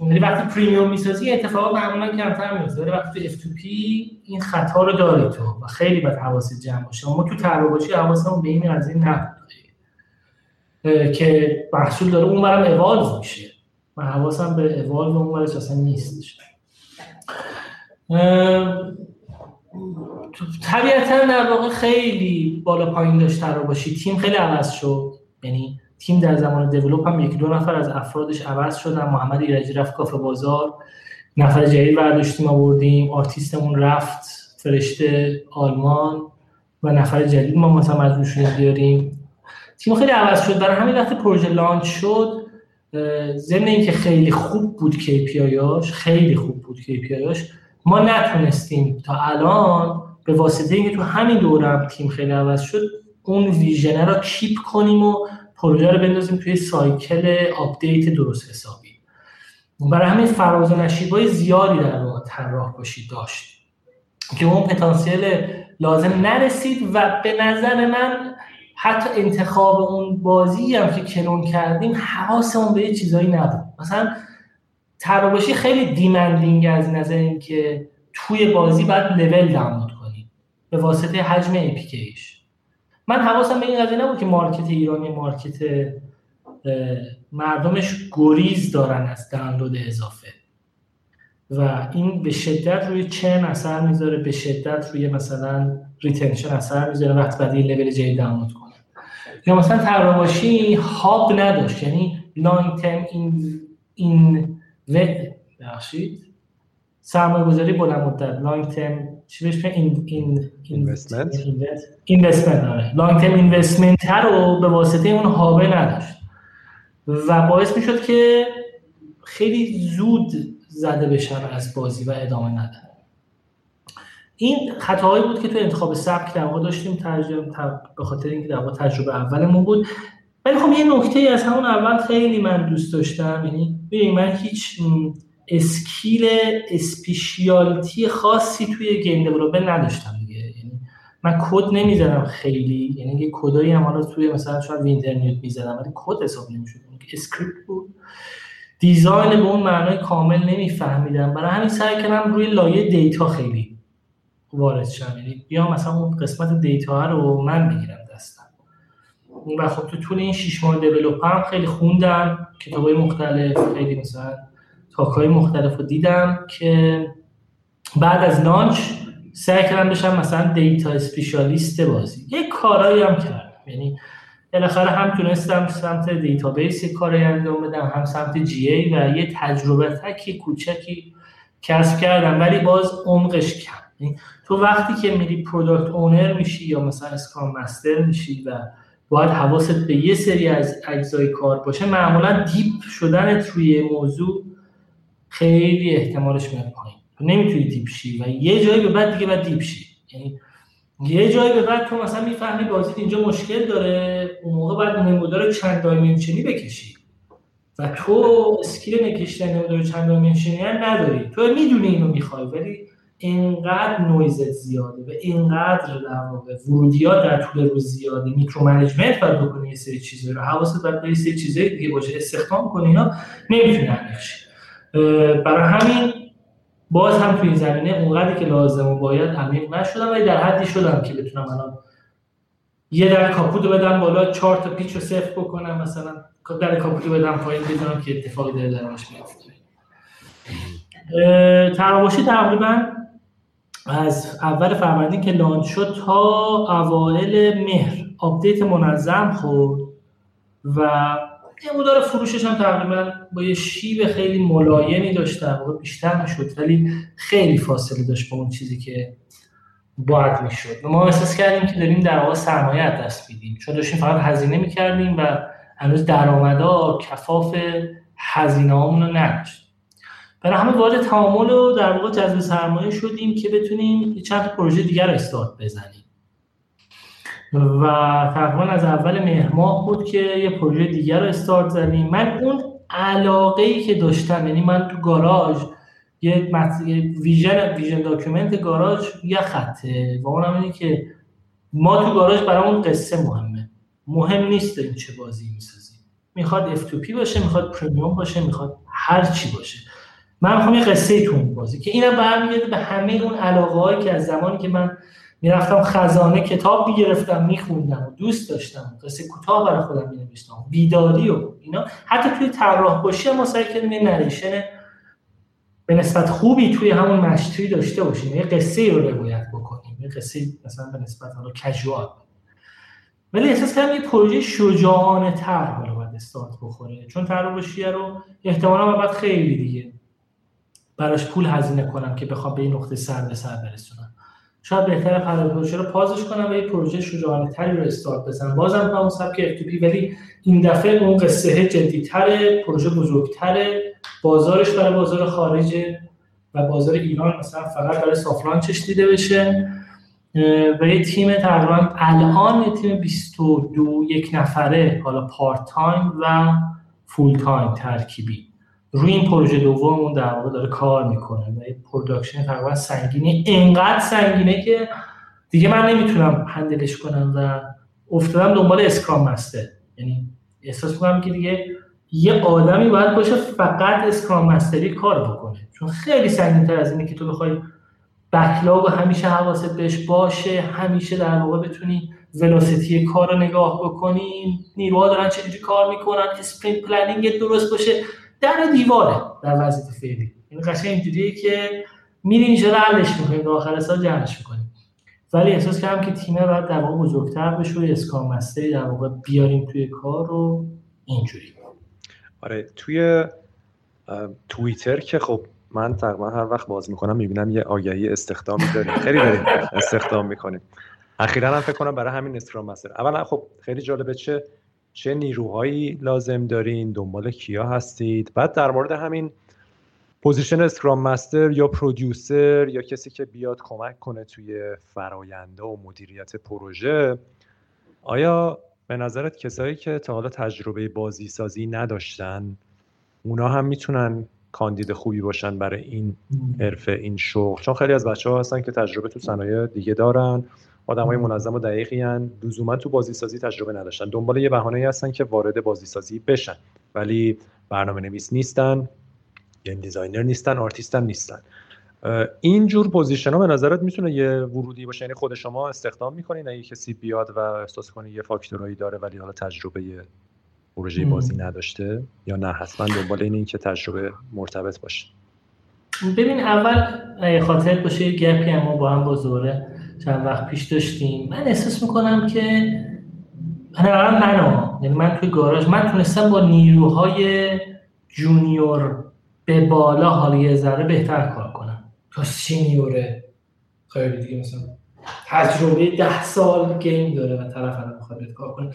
یعنی وقتی premium می‌سازی اتفاقات معمولا کمتر میفته ولی وقتی تو F2P این خطا رو داری تو و خیلی باید حواست جمع باشه. ما تو طراحی حواسمون به این قضیه نبود. که محصول داره اون برم اوالو میشه. من حواسم به اوالو اون برش اصلا نیستش. طبیعتا در واقع خیلی بالا پایین داشت باشی. تیم خیلی عوض شد. یعنی تیم در زمان دیولوپ هم یکی دو نفر از افرادش عوض شدن. محمد ایرجی رفت کافه بازار. نفر جدید برداشتیم آوردیم آرتیستمون رفت فرشته آلمان و نفر جدید ما مثلا مجبور شدیم بیاریم. تیم خیلی عوض شد. برای همین وقت پروژه launch شد ضمن اینکه خیلی خوب بود KPI اش خیلی خوب بود KPI اش ما نتونستیم تا الان به واسطه اینکه تو همین دوره هم تیم خیلی عوض شد اون vision ه را keep کنیم و پروژه رو بندازیم توی cycle update درست حسابی. برای همین فراز و نشیبای زیادی در واقع طراح باشی داشت. که اون پتانسیل لازم نرسید و به نظر من حتی انتخاب اون بازی هم که کنون کردیم حواسمون به یه چیزایی نبود. مثلا طراح باشی خیلی demanding از نظر اینکه توی بازی باید لول دانلود کنیم به واسطه حجم APK یش من حواسم به این قضیه نبود که market ایرانی market مردمش گریز دارن از دانلود اضافه. و این به شدت روی churn اثر می‌ذاره به شدت روی مثلا retention اثر می‌ذاره وقت بعد یه لول جدید دانلود کنه. یا مثلا طراح باشی hub نداشت یعنی long term این این بخشید سرمایه گذاری بلند مدت long term چی بهش این این investment investment آره. long term investment رو به واسطه اون hub ه نداشت. و باعث می‌شد که خیلی زود زده بشن از بازی و ادامه ندن. این خطاهایی بود که تو انتخاب سبک در واقع داشتیم ترجمه به خاطر اینکه در تجربه اولمون بود. ولی خب یه نکته از همون اول خیلی من دوست داشتم. یعنی ببین من هیچ skill specialty خاصی توی game development نداشتم دیگه. یعنی من کد نمی‌زدم خیلی. یعنی یه کدایی هم حالا توی مثلا شاید اینترنت می‌زدم ولی کد حساب نمی‌شد. script بود. design به اون معنای کامل نمیفهمیدم. برای همین سعی کردم روی لایه data خیلی وارد شم. یعنی بیا مثلا اون قسمت data رو من بگیرم دستم. و خب تو طول این شش ماه develop هم خیلی خوندم. کتابای مختلف خیلی مثلا talk ای مختلف رو دیدم که بعد از launch سعی کردم بشم مثلا data specialist بازی. یه کارایی هم کردم. یعنی بالاخره هم تونستم سمت database کاری انجام بدم هم سمت GA و یه تجربه تکی کوچکی کسب کردم ولی باز عمقش کم. یعنی تو وقتی که میری product owner میشی یا مثلا scrum master میشی و باید حواست به یه سری از اجزای کار باشه معمولا deep شدن توی موضوع خیلی احتمالش میاد پایین. تو نمی‌تونی deep شی و یه جایی به بعد دیگه باید deep شی. یعنی یه جایی به بعد تو مثلا می‌فهمی بازی اینجا مشکل داره اون موقع باید نمودار چند dimension ی بکشی. و تو اسکیل نکشتن نمودار چند dimension ی نداری. تو می‌دونی اینو می‌خوای ولی اینقدر نویزت زیاده و اینقدر در واقع ورودیات در طول روز زیاده. micro management باید بکنی یه سری چیزایی رو. حواست باید به یه سری چیزایی دیگه باشه. استخدام کنی اینا. نمی‌تونی برای همین باز هم توی این زمینه اونقدری که لازم و باید عمیق نشدم ولی در حدی شدم که بتونم الان یه در کاپوت رو بدم بالا چهار تا پیچ رو سفت بکنم مثلا در کاپوت رو بدم پایین بدونم که اتفاقی داره درش میفته تراوشی تقریبا از اول فروردین که launch شد تا اوایل مهر. آپدیت منظم خورد و مدار فروشش هم تقریبا با یه شیب خیلی ملایمی داشت در واقع بیشتر می‌شد ولی خیلی فاصله داشت با اون چیزی که باید می‌شد. ما احساس کردیم که داریم در واقع سرمایه دست میدیم. چون داشتیم فقط هزینه می‌کردیم و هنوز درآمدا کفاف هزینه رو نداشت. برای همه وارد تعامل و در واقع جذب سرمایه شدیم که بتونیم چند پروژه دیگر رو استارت بزنیم. و تقریبا از اول مهر ماه بود که یه پروژه دیگر رو استارت زدیم. من اون علاقه ای که داشتم یعنی من تو گاراژ یه vision vision document گاراژ یه خطه و اونم اینه که ما تو گاراژ برامون قصه مهمه. مهم نیست داریم چه بازی می‌سازیم. می‌خواد F2P باشه می‌خواد premium باشه می‌خواد هر چی باشه. من می‌خوام یه قصه تو بازی که اینم برمیگرده به همه اون علاقه هایی که از زمانی که من می‌رفتم خزانه کتاب می‌گرفتم میخوندم دوست داشتم. قصه کوتاه برای خودم مینوشتم. بیداری و اینا. حتی توی طراح باشی ما سعی کردیم یه نریشن به نسبت خوبی توی همون مشتری داشته باشیم. یه قصه رو روایت بکنیم. یه قصه مثلا به نسبت حالا کژوال ولی احساس کردم یه پروژه شجاعانه تر حالا باید استارت بخوره. چون طراح باشی رو احتمالا باید خیلی دیگه براش پول هزینه کنم که بخوام به این نقطه سر به سر برسونم. شاید بهتر قرار پروژه رو pause ش کنم و یه پروژه شجاعانه تری رو استارت بزنم. بازم با اون سبک اف ولی این دفعه اون قصه جدیتره پروژه بزرگتره بازارش برای بازار خارجه و بازار ایران مثلا فقط برای soft launch ش دیده بشه. و یه تیم تقریبا الان یه تیم 22 یک نفره حالا part time و full time ترکیبی. روی این پروژه دوممون در واقع داره کار می‌کنه و این production تقریبا سنگینی اینقدر سنگینه که دیگه من نمی‌تونم handle ش کنم و افتادم دنبال scrum master. یعنی احساس می‌کنم که دیگه یه آدمی باید باشه فقط scrum master ی کار بکنه. چون خیلی سنگین‌تر از اینه که تو بخوای backlog همیشه حواست بهش باشه همیشه در واقع بتونی velocity کار رو نگاه بکنی. نیروها دارن چجوری کار می‌کنن sprint planning درست باشه. در دیواره در وضعیت فعلی. این قشنگ اینجوریه که میری اینجا حلش می‌کنیم و آخر سال جمعش می‌کنیم ولی احساس کردم که تیم باید در واقع بزرگتر بشه و اسکام در واقع بیاریم توی کار رو اینجوری. آره توی توییتر که خب من تقریبا هر وقت باز می‌کنم می‌بینم یه آگهی استخدامی داریم. خیلی داریم استخدام می‌کنیم. اخیرا هم فکر کنم برای همین اسکرام مستر اولا خب خیلی جالبه چه چه نیروهایی لازم دارین دنبال کیا هستید؟ بعد در مورد همین position scrum master یا producer یا کسی که بیاد کمک کنه توی فراینده و مدیریت پروژه آیا به نظرت کسایی که تا حالا تجربه بازی سازی نداشتن اونا هم می‌تونن کاندید خوبی باشن برای این حرفه این شغل؟ چون خیلی از بچه ها هستن که تجربه تو صنایع دیگه دارن. های منظم و دقیقی هن. لزوما تو بازی سازی تجربه نداشتن. دنبال یه بهانه هستن که وارد بازی سازی بشن. ولی برنامه نویس نیستن game designer نیستن آرتیستن نیستن. این جور position ها به نظرت می‌تونه یه ورودی باشه؟ یعنی خود شما استخدام می‌کنین اگه کسی بیاد و احساس کنه یه فاکتورایی داره ولی حالا تجربه پروژه بازی نداشته؟ یا نه حتما دنبال این که تجربه مرتبط باشه. ببین اول خاطر باشه یه گپی ما با هم با زوره چند وقت پیش داشتیم. من احساس می‌کنم که من من یعنی من توی گاراژ من تونستم با نیروهای جونیور به بالا حالا یه ذره بهتر کار کنم. تا سینیوره خیلی دیگه مثلا تجربه ده سال گیم داره و طرف هم می‌خواد کار کنه.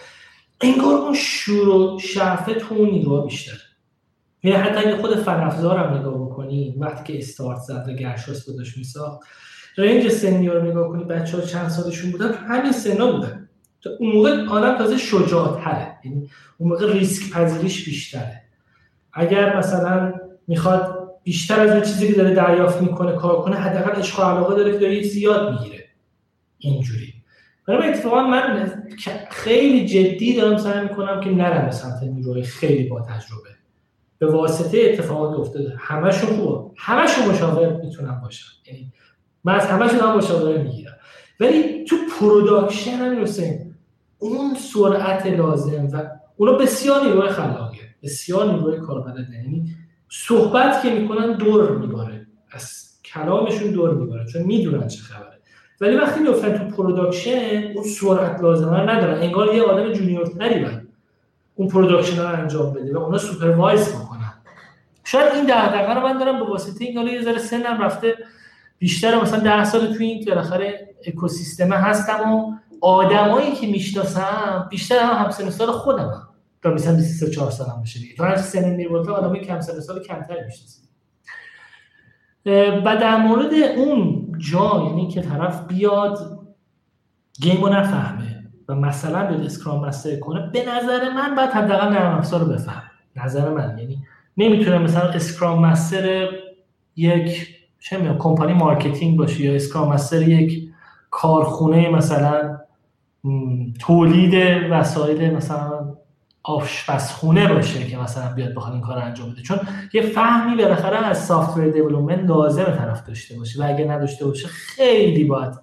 انگار اون شور و شرفه تو اون نیروها بیشتر یعنی حتی اگه خود فنافزار هم نگاه بکنی وقتی که استارت زد و گرشاس بودش میساخت رنج سنی رو نگاه کنی بچه ها چند سالشون بودن همین سنا بودن. اون موقع آدم تازه شجاعتره یعنی اون موقع ریسک پذیریش بیشتره. اگر مثلا می‌خواد بیشتر از اون چیزی که داره دریافت می‌کنه کار کنه حداقل عشق علاقه داره که داره زیاد می‌گیره. اینجوری. برای اتفاقا من خیلی جدی دارم سعی می‌کنم که نرم به سمت نیروهای خیلی با تجربه. به واسطه اتفاقات افتاده. همشون خوبه. همشون مشاور می‌تونم باشم یعنی من از همشون هم مشاوره می‌گیرم. ولی تو production هم اون سرعت لازم و اونا بسیار نیروی خلاقیه بسیار نیروی کاربلده. یعنی صحبت که می‌کنن در میباره. از کلامشون در میباره. چون می‌دونن چه خبره. ولی وقتی میفتن تو production اون سرعت لازمه ندارن. انگار یه آدم junior تری باید اون production رو انجام بده و اونا supervise بکنن. شاید این دغدغه رو من دارم به واسطه این یه ذره سنم رفته. بیشتر مثلا ده سال توی این بالاخره اکوسیستم هستم و آدمایی که می‌شناسم بیشتر هم همسن سال خودم هم. تا مثلا 23 سالم بشه دیگه. تو هر سن مربوطه آدمای کم سن سال کمتر می‌شناسم و در مورد اون جا یعنی که طرف بیاد game رو نفهمه و مثلا بیاد scrum master کنه به نظر من باید حداقل نرم افزار رو بفهمه به نظر من یعنی نمی‌تونه مثلا scrum master یک چه می‌دونم کمپانی marketing باشه یا scrum master یک کارخونه مثلا تولید وسایل مثلا آشپزخونه باشه که مثلا بیاد بخواد این کار انجام بده. چون یه فهمی بالاخره از software development لازم طرف داشته باشه و اگه نداشته باشه خیلی باید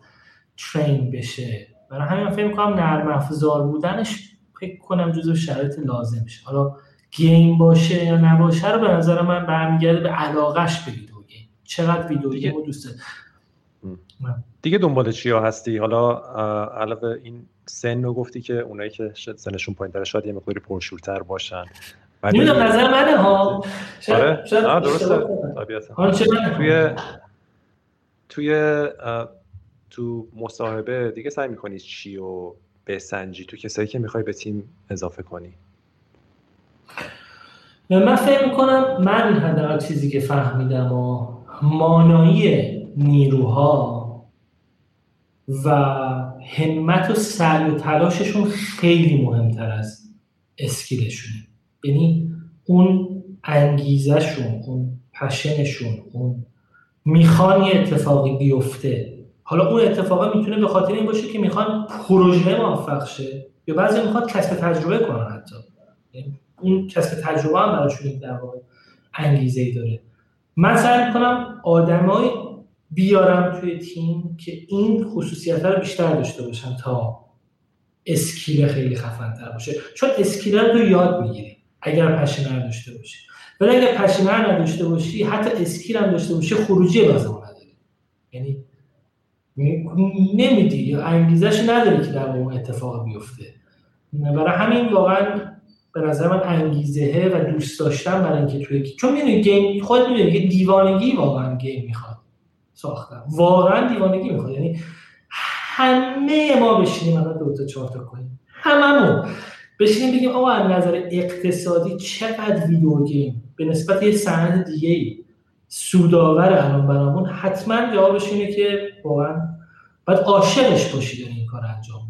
train بشه. برای همین فکر می‌کنم نرم افزار بودنش فکر کنم جزو شرایط لازمشه حالا game باشه یا نباشه رو به نظر من برمیگرده به علاقش game چقدر video game رو دوست دیگه دنبال چیا هستی؟ حالا علاوه این سن رو گفتی که اونایی که سنشون پایین تره شاید یه مقداری پرشورتر باشن. نمی‌دونم نظر منه ها. آره؟ درسته. توی توی تو مصاحبه دیگه سعی می‌کنی چی رو بسنجی؟ تو کسایی که می‌خوای به تیم اضافه کنی. من فکر می‌کنم من حداقل چیزی که فهمیدم و مانایی نیروها و همت و سعی و تلاششون خیلی مهمتر از اسکیلشونه. یعنی اون انگیزشون اون پشنشون اون می‌خوان یه اتفاقی بیفته. حالا اون اتفاقا می‌تونه به خاطر این باشه که می‌خوان پروژه موفق شه یا بعضی می‌خواد کسب تجربه کنن حتی. یعنی اون کسب تجربه هم براشون در واقع انگیزه ای داره. من سعی می‌کنم آدمای بیارم توی تیم که این خصوصیت رو بیشتر داشته باشن تا skill خیلی خفن تر باشه. چون skill رو یاد می‌گیری اگر passion رو داشته باشی. ولی اگر passion رو نداشته باشی حتی skill هم داشته باشی خروجی لازم نداری. یعنی نمیدی یا انگیزش نداری که در اون اتفاق بیفته. برای همین واقعا به نظر من انگیزه و دوست داشتن برای اینکه توی چون می‌دونی game خود می‌دونی که دیوانگی واقعا game می‌خواد. ساختن. واقعا دیوانگی می‌خواد. یعنی همه ما بشینیم الان دو تا چهار تا کنیم. هممون. بشینیم بگیم آقا از نظر اقتصادی چقدر ویدیو گیم؟ به نسبت یه صنعت دیگه ای سودآور الان برامون. حتما جوابش اینه که واقعا باید عاشقش باشید این کار انجام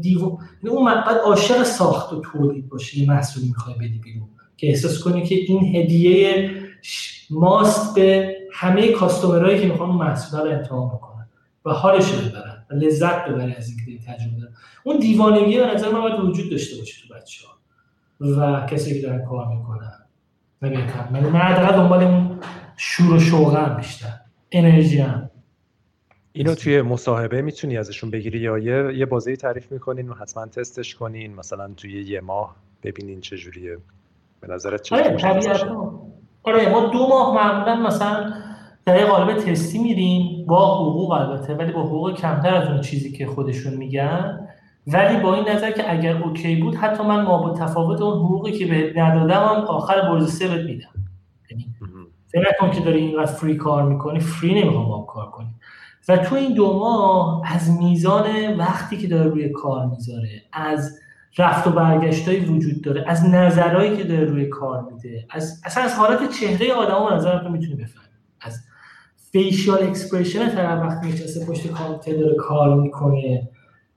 دیو اون باید عاشق ساخت و تولید باشی یه محصولی می‌خوای بدی بیرون. که احساس کنی که این هدیه ماست به همه کاستومرایی که می‌خوان محصول رو امتحان بکنن و حالش رو ببرن و لذت ببری از اینکه تجربه دارن. اون دیوانگی به نظر من باید وجود داشته باشه تو بچه ها و کسی که دارن کار می‌کنن. من من دنبال اون شور و شوقم بیشتر. انرژی هم اینو توی مصاحبه می‌تونی ازشون بگیری یا یه, یه بازی تعریف می‌کنین و حتما تستش کنین. مثلا توی یه ماه ببینین چجوریه به نظرت چه آره آره ما دو ماه معمولا مثلا در قالب تستی میریم. با حقوق البته ولی با حقوق کمتر از اون چیزی که خودشون میگن. ولی با این نظر که اگر اوکی بود حتی من ما تفاوت اون حقوقی که به ندادم آخر برز سه میدم. یعنی فکر نکن که داری اینقدر فری کار می‌کنی. فری نمی‌خوام با کار کنی. و تو این دو ماه از میزان وقتی که داره روی کار می‌ذاره از رفت و برگشتایی وجود داره از نظرهایی که داره روی کار میده از اصلا از حالت چهره آدم نظر تو می‌تونی از facial expression طرف وقتی نشسته پشت کامپیوتر داره کار می‌کنه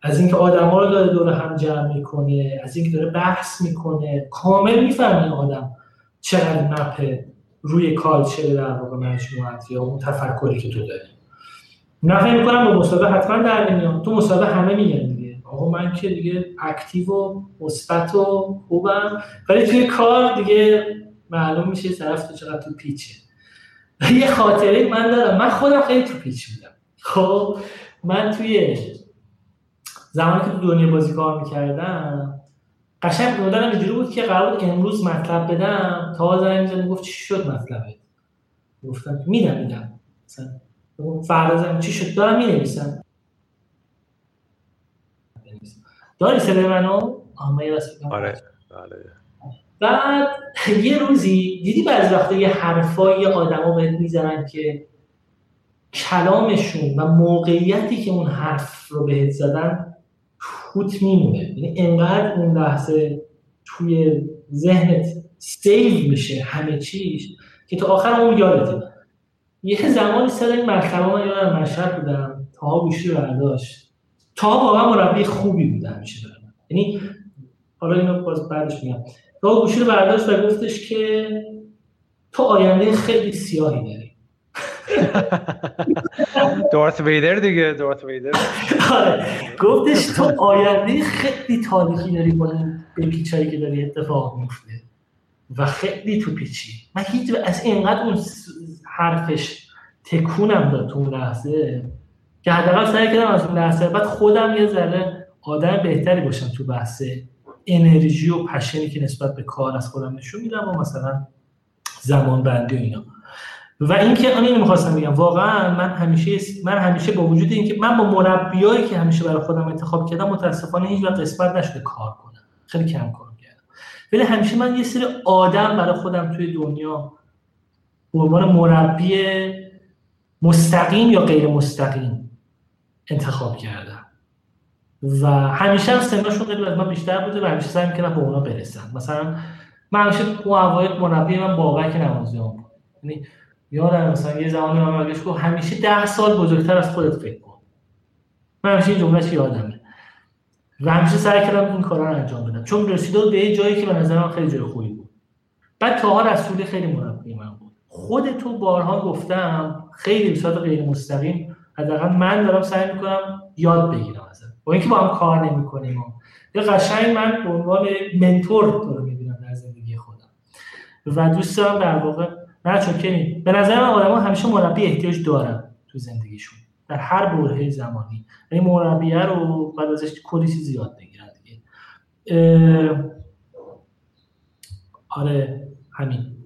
از اینکه آدما رو داره دور هم جمع می‌کنه از اینکه داره بحث می‌کنه کامل می‌فهمی آدم چقدر map ه روی culture در واقع مجموعه‌ت یا اون تفکری که تو داری. من فکر می‌کنم به مصاحبه حتما در نمیاد تو مصاحبه همه میگن دیگه. آقا من که دیگه active و مثبت و خوبم. ولی توی کار دیگه معلوم میشه طرف تو چقدر تو پیچه. یه خاطره من دارم. من خودم خیلی تو پیچ بودم. خب من توی زمانی که تو دنیا بازی کار می‌کردم قشنگ مدلم اینجوری بود که قرار بود امروز مطلب بدم. تا زنگ می‌زنم گفت چی شد مطلبه گفتم میدم میدم. مثلا فردا زنگ چی شد؟ دارم می‌نویسم داری صدای منو؟ یه آره بله. بعد یه روزی دیدی بعضی وقتا یه حرفایی آدما بهت می‌زنن که کلامشون و موقعیتی که اون حرف رو بهت زدن فوت میمونه. یعنی انقدر اون لحظه توی ذهنت سیو میشه همه چیش که تا آخر اون یادته یه زمانی سر این مرتبه من یادم مشهد بودم تا گوشی برداشت. تا واقعا مربی خوبی بود همیشه دارم یعنی حالا اینو باز بعدش میگم. تا گوشی رو برداشت و گفتش که تو آینده خیلی سیاهی داری. دارت ویدر دیگه دارت ویدر گفتش تو آینده خیلی تاریخی داری با این پیچایی که داری اتفاق میفته و خیلی تو پیچی. من هیچ از اینقدر اون حرفش تکونم داد تو اون لحظه. که حداقل سعی کردم از اون لحظه. بعد خودم یه ذره آدم بهتری باشم تو بحث انرژی و پشنی که نسبت به کار از خودم نشون میدم و مثلا زمان بندی و اینا. و اینکه آن اینو می‌خواستم بگم واقعا من همیشه من همیشه با وجود اینکه من با مربیایی که همیشه برای خودم انتخاب کردم متاسفانه هیچ وقت قسمت نشده کار کنم. خیلی کم کار ولی همیشه من یه سری آدم برای خودم توی دنیا به عنوان مربی مستقیم یا غیر مستقیم انتخاب کردم. و همیشه هم سنشون خیلی از من بیشتر بوده و همیشه سعی می‌کردم به اونا برسم. مثلا من همیشه اون مربی من بابک نمازیان بود. یعنی یادم مثلا یه زمانی من همیشه ده سال بزرگتر از خودت فکر کن. من همیشه این جملهش یادمه. و همیشه سعی کردم این کارا رو انجام بدم چون رسیده به یه جایی که به نظر من خیلی جای خوبی بود. بعد تاها رسولی خیلی مربی من بود. خود تو بارها گفتم خیلی به صورت غیر مستقیم حداقل من دارم سعی می‌کنم یاد بگیرم ازت. با اینکه با هم کار نمی‌کنیم یا قشنگ من به عنوان منتور تو رو می‌بینم در زندگی خودم. و دوست دارم در واقع نه چون به نظر من آدم همیشه مربی احتیاج دارن تو زندگیشون. در هر برهه زمانی. این مربیه رو بعد ازش کلی چیز زیاد بگیرن دیگه. آره همین.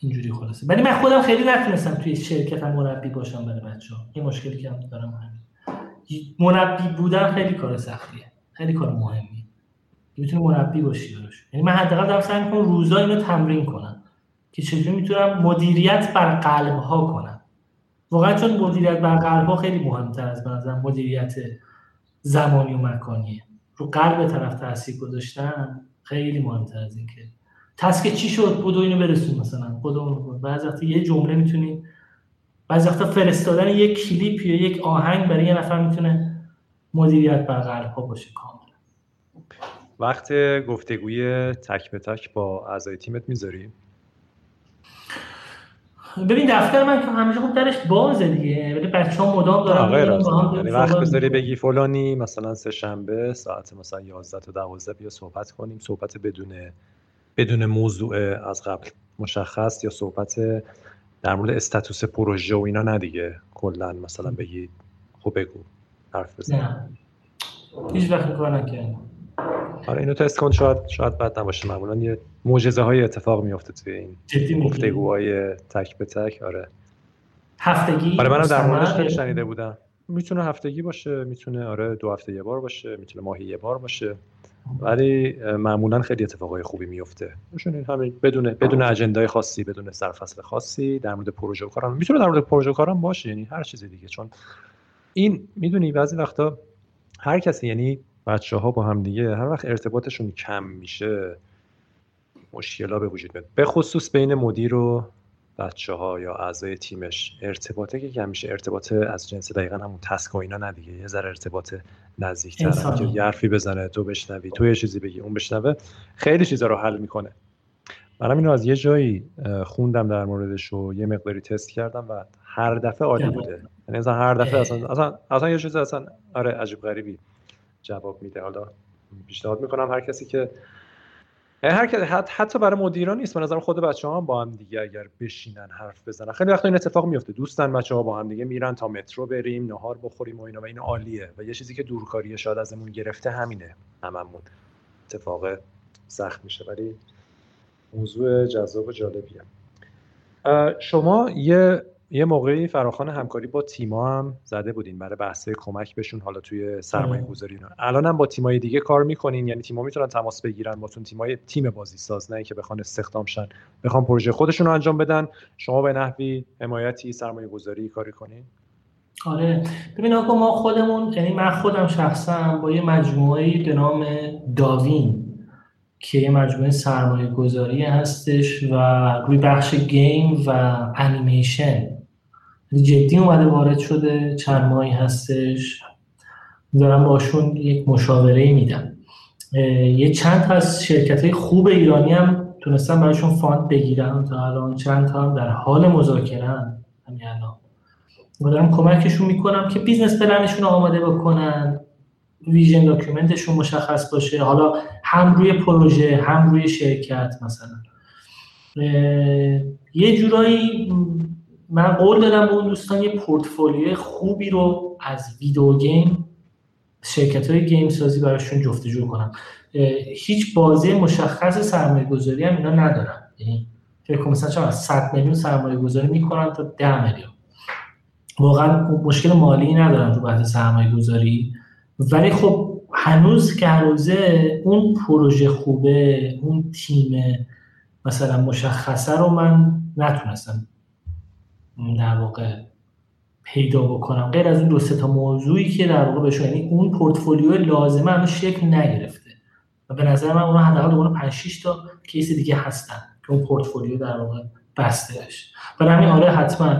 اینجوری خلاصه. ولی من خودم خیلی نتونستم توی شرکت مربی باشم برای بچه ها این مشکلی که هم دارم همین. مربی بودن خیلی کار سختیه. خیلی کار مهمی می‌تونی مربی باشی دارش یعنی من حداقل دارم سعی می‌کنم روزا اینو تمرین کنم که چجوری می‌تونم مدیریت بر قلب ها کنم. واقعا چون مدیریت بر قلب خیلی مهمتر از بنظرم مدیریت زمانی و مکانیه. رو قلب طرف تاثیر گذاشتن خیلی مهمتر از اینکه تسک چی شد بودو اینو برسون مثلا. بودو بعضی وقتا یه جمله می‌تونی بعضی وقتا فرستادن یک کلیپ یا یک آهنگ برای یه نفر می‌تونه مدیریت بر قلب باشه کاملا. وقت گفتگوی تک به تک با اعضای تیمت می‌ذاری ببین دفتر من که همیشه خوب درش بازه دیگه. ولی بچه ها مدام دارن یعنی وقت بذاری بگی فلانی مثلا سه شنبه ساعت مثلا 11 تا 12 بیا صحبت کنیم صحبت بدون بدون موضوع از قبل مشخص یا صحبت در مورد استاتوس پروژه و اینا نه دیگه. کلا مثلا بگی خب بگو حرف بزن نه. هیچ وقت کار نکردم. آره اینو تست کن. شاید شاید بد نباشه. معمولا یه معجزه های اتفاق میفته توی این گفتگوهای تک به تک. آره. هفتگی؟ آره منم در موردش خیلی شنیده بودم. می‌تونه هفتگی باشه می‌تونه آره دو هفته یه بار باشه می‌تونه ماهی یه بار باشه. ولی معمولا خیلی اتفاقای خوبی میفته این همین بدون بدون اجندای خاصی بدون سرفصل خاصی در مورد پروژه کارم. می‌تونه در مورد پروژه کارم باشه یعنی هر چیز دیگه. چون این می‌دونی بعضی وقتا هر کسی یعنی بچه ها با هم دیگه هر وقت ارتباطشون کم میشه مشکلا به وجود میاد. به خصوص بین مدیر و بچه ها یا اعضای تیمش ارتباطه که کم میشه. ارتباط از جنس دقیقا همون تسک و اینا نه دیگه. یه ذره ارتباط نزدیکتر که یه حرفی بزنه تو بشنوی تو یه چیزی بگی اون بشنوه خیلی چیزا رو حل می‌کنه. منم اینو از یه جایی خوندم در موردش و یه مقداری تست کردم و هر دفعه عالی بوده. یعنی اصلا هر دفعه اصلا اصلا, اصلا یه چیز اصلا آره عجیب غریبی. جواب میده. حالا پیشنهاد می‌کنم هر کسی که یعنی هر حت حتی برای مدیران نیست. به نظرم خود بچه هم با هم دیگه اگر بشینن حرف بزنن. خیلی وقتا این اتفاق میفته دوستان بچه ها با هم دیگه میرن تا مترو بریم نهار بخوریم و اینا و این عالیه. و یه چیزی که دورکاری شاید ازمون گرفته همینه. هممون. اتفاق سخت میشه. ولی موضوع جذاب و جالبیه. شما یه یه موقعی فراخان همکاری با تیما هم زده بودین برای بحث کمک بهشون حالا توی سرمایه آره. گذاری الان هم با تیمای دیگه کار می‌کنین یعنی تیما می‌تونن تماس بگیرن باتون تیمای تیم بازی ساز نه که بخوان استخدام شن. بخوان پروژه خودشون رو انجام بدن. شما به نحوی حمایتی سرمایه گذاری کاری کنین؟ آره. ببین آقا ما خودمون یعنی من خودم شخصا با یه مجموعه به نام داوین که یه مجموعه سرمایه گذاری هستش و روی بخش گیم و انیمیشن جدی اومده وارد شده چند ماهی هستش. دارم باشون یک مشاوره میدم. یه چند تا از شرکت های خوب ایرانی هم تونستم براشون fund بگیرم تا الان. چند تا هم در حال مذاکره همین الان. دارم کمکشون می‌کنم که business plan شون آماده بکنن vision document شون مشخص باشه. حالا هم روی پروژه هم روی شرکت مثلا. یه جورایی من قول دادم به اون دوستان یه پورتفولیو خوبی رو از video game شرکت های گیم سازی براشون جفتجو کنم. هیچ بازی مشخص سرمایه گذاری هم اینا ندارن یعنی فکر مثلا چون 100 میلیون سرمایه گذاری می‌کنن تا 10 میلیون. واقعا مشکل مالی ندارن تو بحث سرمایه گذاری ولی خب هنوز که هنوزه اون پروژه خوبه اون تیم مثلا مشخصه رو من نتونستم در واقع پیدا بکنم. غیر از اون دو تا موضوعی که در واقع بهشون یعنی اون پورتفولیو لازمه هنوز شکل نگرفته. و به نظر من اون حداقل اون 5 6 تا کیس دیگه هستن که اون پورتفولیو در واقع بسته بشه برای همین آره حتما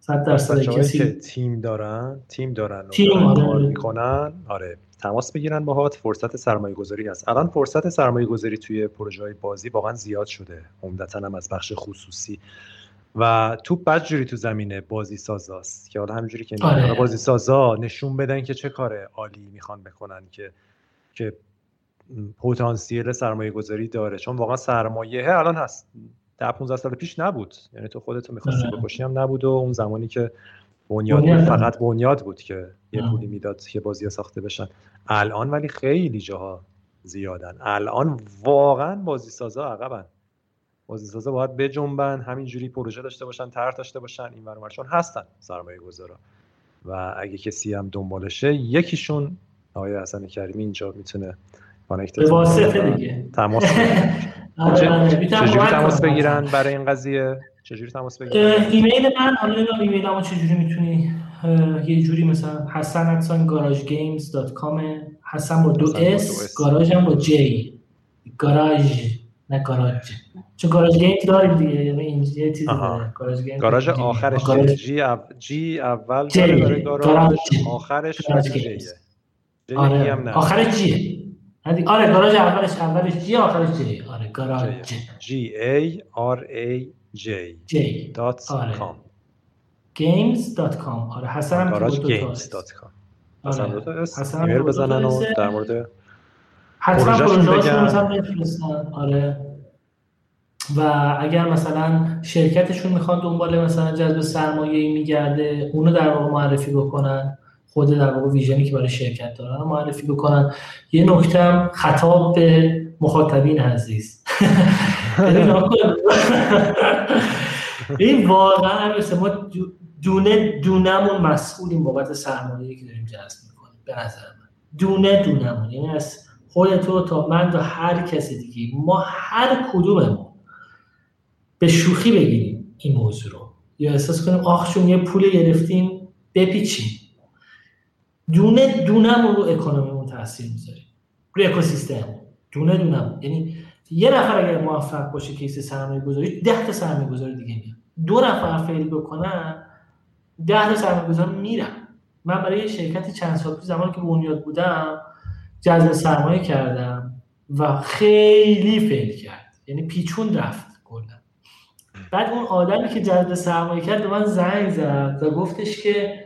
100 درصد کسی که تیم دارن تیم دارن تیم آره. می‌کنن آره تماس بگیرن باهات. فرصت سرمایه گذاری هست. الان فرصت سرمایه گذاری توی پروژه های بازی واقعا زیاد شده. عمدتا هم از بخش خصوصی. و توپ بدجوری تو زمینه بازی سازاست که حالا همینجوری که آره. بازی سازا نشون بدن که چه کار عالی می‌خوان بکنن که که پتانسیل سرمایه گذاری داره. چون واقعا سرمایه الان هست. ده 15 سال پیش نبود. یعنی تو خودتو می‌خواستی آره. بکشی هم نبود و اون زمانی که بنیاد بود فقط بنیاد بود که یه پولی می‌داد که بازی ساخته بشن. الان ولی خیلی جاها زیادن. الان واقعا بازی سازا عقبن. بازی سازا باید بجنبن همینجوری پروژه داشته باشن طرح داشته باشن این ور چون هستن سرمایه گذارا و اگه کسی هم دنبالشه یکیشون آقای حسن کریمی اینجا می‌تونه connect بشه دیگه. تماس آره، چجوری تماس بگیرن برای این قضیه؟ چجوری تماس بگیرن؟ ایمیل من حالا ایمیل هم چجوری می‌تونی یه جوری مثلا حسن اتساین garage games dot com حسن با دو اس garage هم با G گاراژ. نه گاراژ. چون گاراژ گیمز داریم دیگه یعنی این یه چیزی گاراژ گیمز گاراژ آخرش جی اول جی اول داره گاراژ آخرش جیه. آره. آخرش جیه. آره گاراژ اولش اولش جی آخرش جی آره گاراژ جی. ای آر ای جی. جی. دات کام. games دات کام. آره حسن گاراژ گیمز دات کام. حسن ایمیل بزنن و در مورد حتما پروژه‌هاشون مثلا بفرستن. آره. و اگر مثلا شرکتشون می‌خوان دنبال مثلا جذب سرمایه میگرده اونو در واقع معرفی بکنن. خود در واقع ویژنی که برای شرکت دارن معرفی بکنن. یه نکته خطاب به مخاطبین عزیز. این واقعا مثل ما دونه دونمون مسئولیم بابت سرمایه که داریم جذب می‌کنیم به نظر من. دونه دونمون یعنی از خود تو تا من تا هر کسی دیگه. ما هر کدوممون به شوخی بگیریم این موضوع رو. یا احساس کنیم آخ چون یه پول گرفتیم بپیچیم. دونه دونه رو اکونومیمون تاثیر می‌ذاریم روی اکوسیستم دونه دونه یعنی یه نفر اگر موفق باشه کیس سرمایه گذاری ده تا سرمایه گذاری دیگه میاد. دو نفر فیل بکنن ده تا سرمایه گذار میرن. من برای شرکتی چند سال پیش زمانی که بنیاد بودم جذب سرمایه کردم و خیلی فیل کرد. یعنی پیچون رفت کلا. بعد اون آدمی که جذب سرمایه کرد به من زنگ زد و گفتش که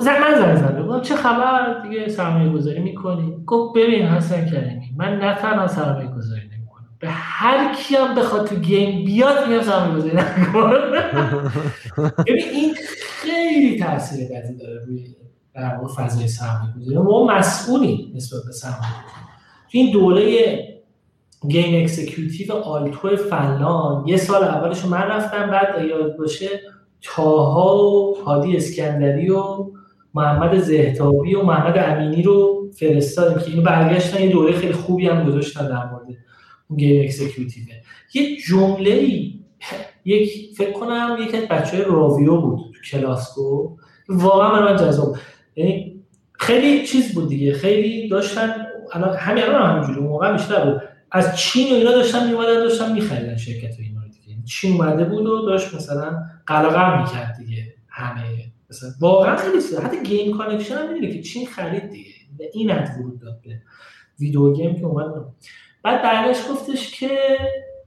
زن من زنگ زدم. گفتم چه خبر؟ دیگه سرمایه گذاری می‌کنی؟ گفت ببین حسن کریمی من نه تنها سرمایه گذاری نمی‌کنم به هر کیم بخواد تو گیم بیاد میگم سرمایه گذاری نکن ببین این خیلی تاثیر بدی داره روی در فضای سرمایه گذاری. ما مسئولی نسبت به سرمایه تو این دوره game executive آلتو فنلاند یه سال اولش من رفتم بعد یادم باشه طاها و هادی اسکندری و محمد زهتابی و محمد امینی رو فرستادیم که اینو برگشتن. یه دوره خیلی خوبی هم گذاشتن در مورد اون game executive یه جمله یک فکر کنم یک از بچه راویو بود تو کلاسکو. واقعا من جذاب. یعنی خیلی چیز بود دیگه. خیلی داشتن الان همین الان همینجوری موقع بیشتر بود. از چین و اینا داشتن میومدن داشتن میخریدن شرکت اینا دیگه. چین اومده بود و داشت مثلا قلقم می‌کرد دیگه همه. مثلا واقعا خیلی سیده. حتی گیم کانکشن هم می‌دونه که چین خرید دیگه. به این ورود داد به ویدیو گیم که اومد. بعد بعدش گفتش که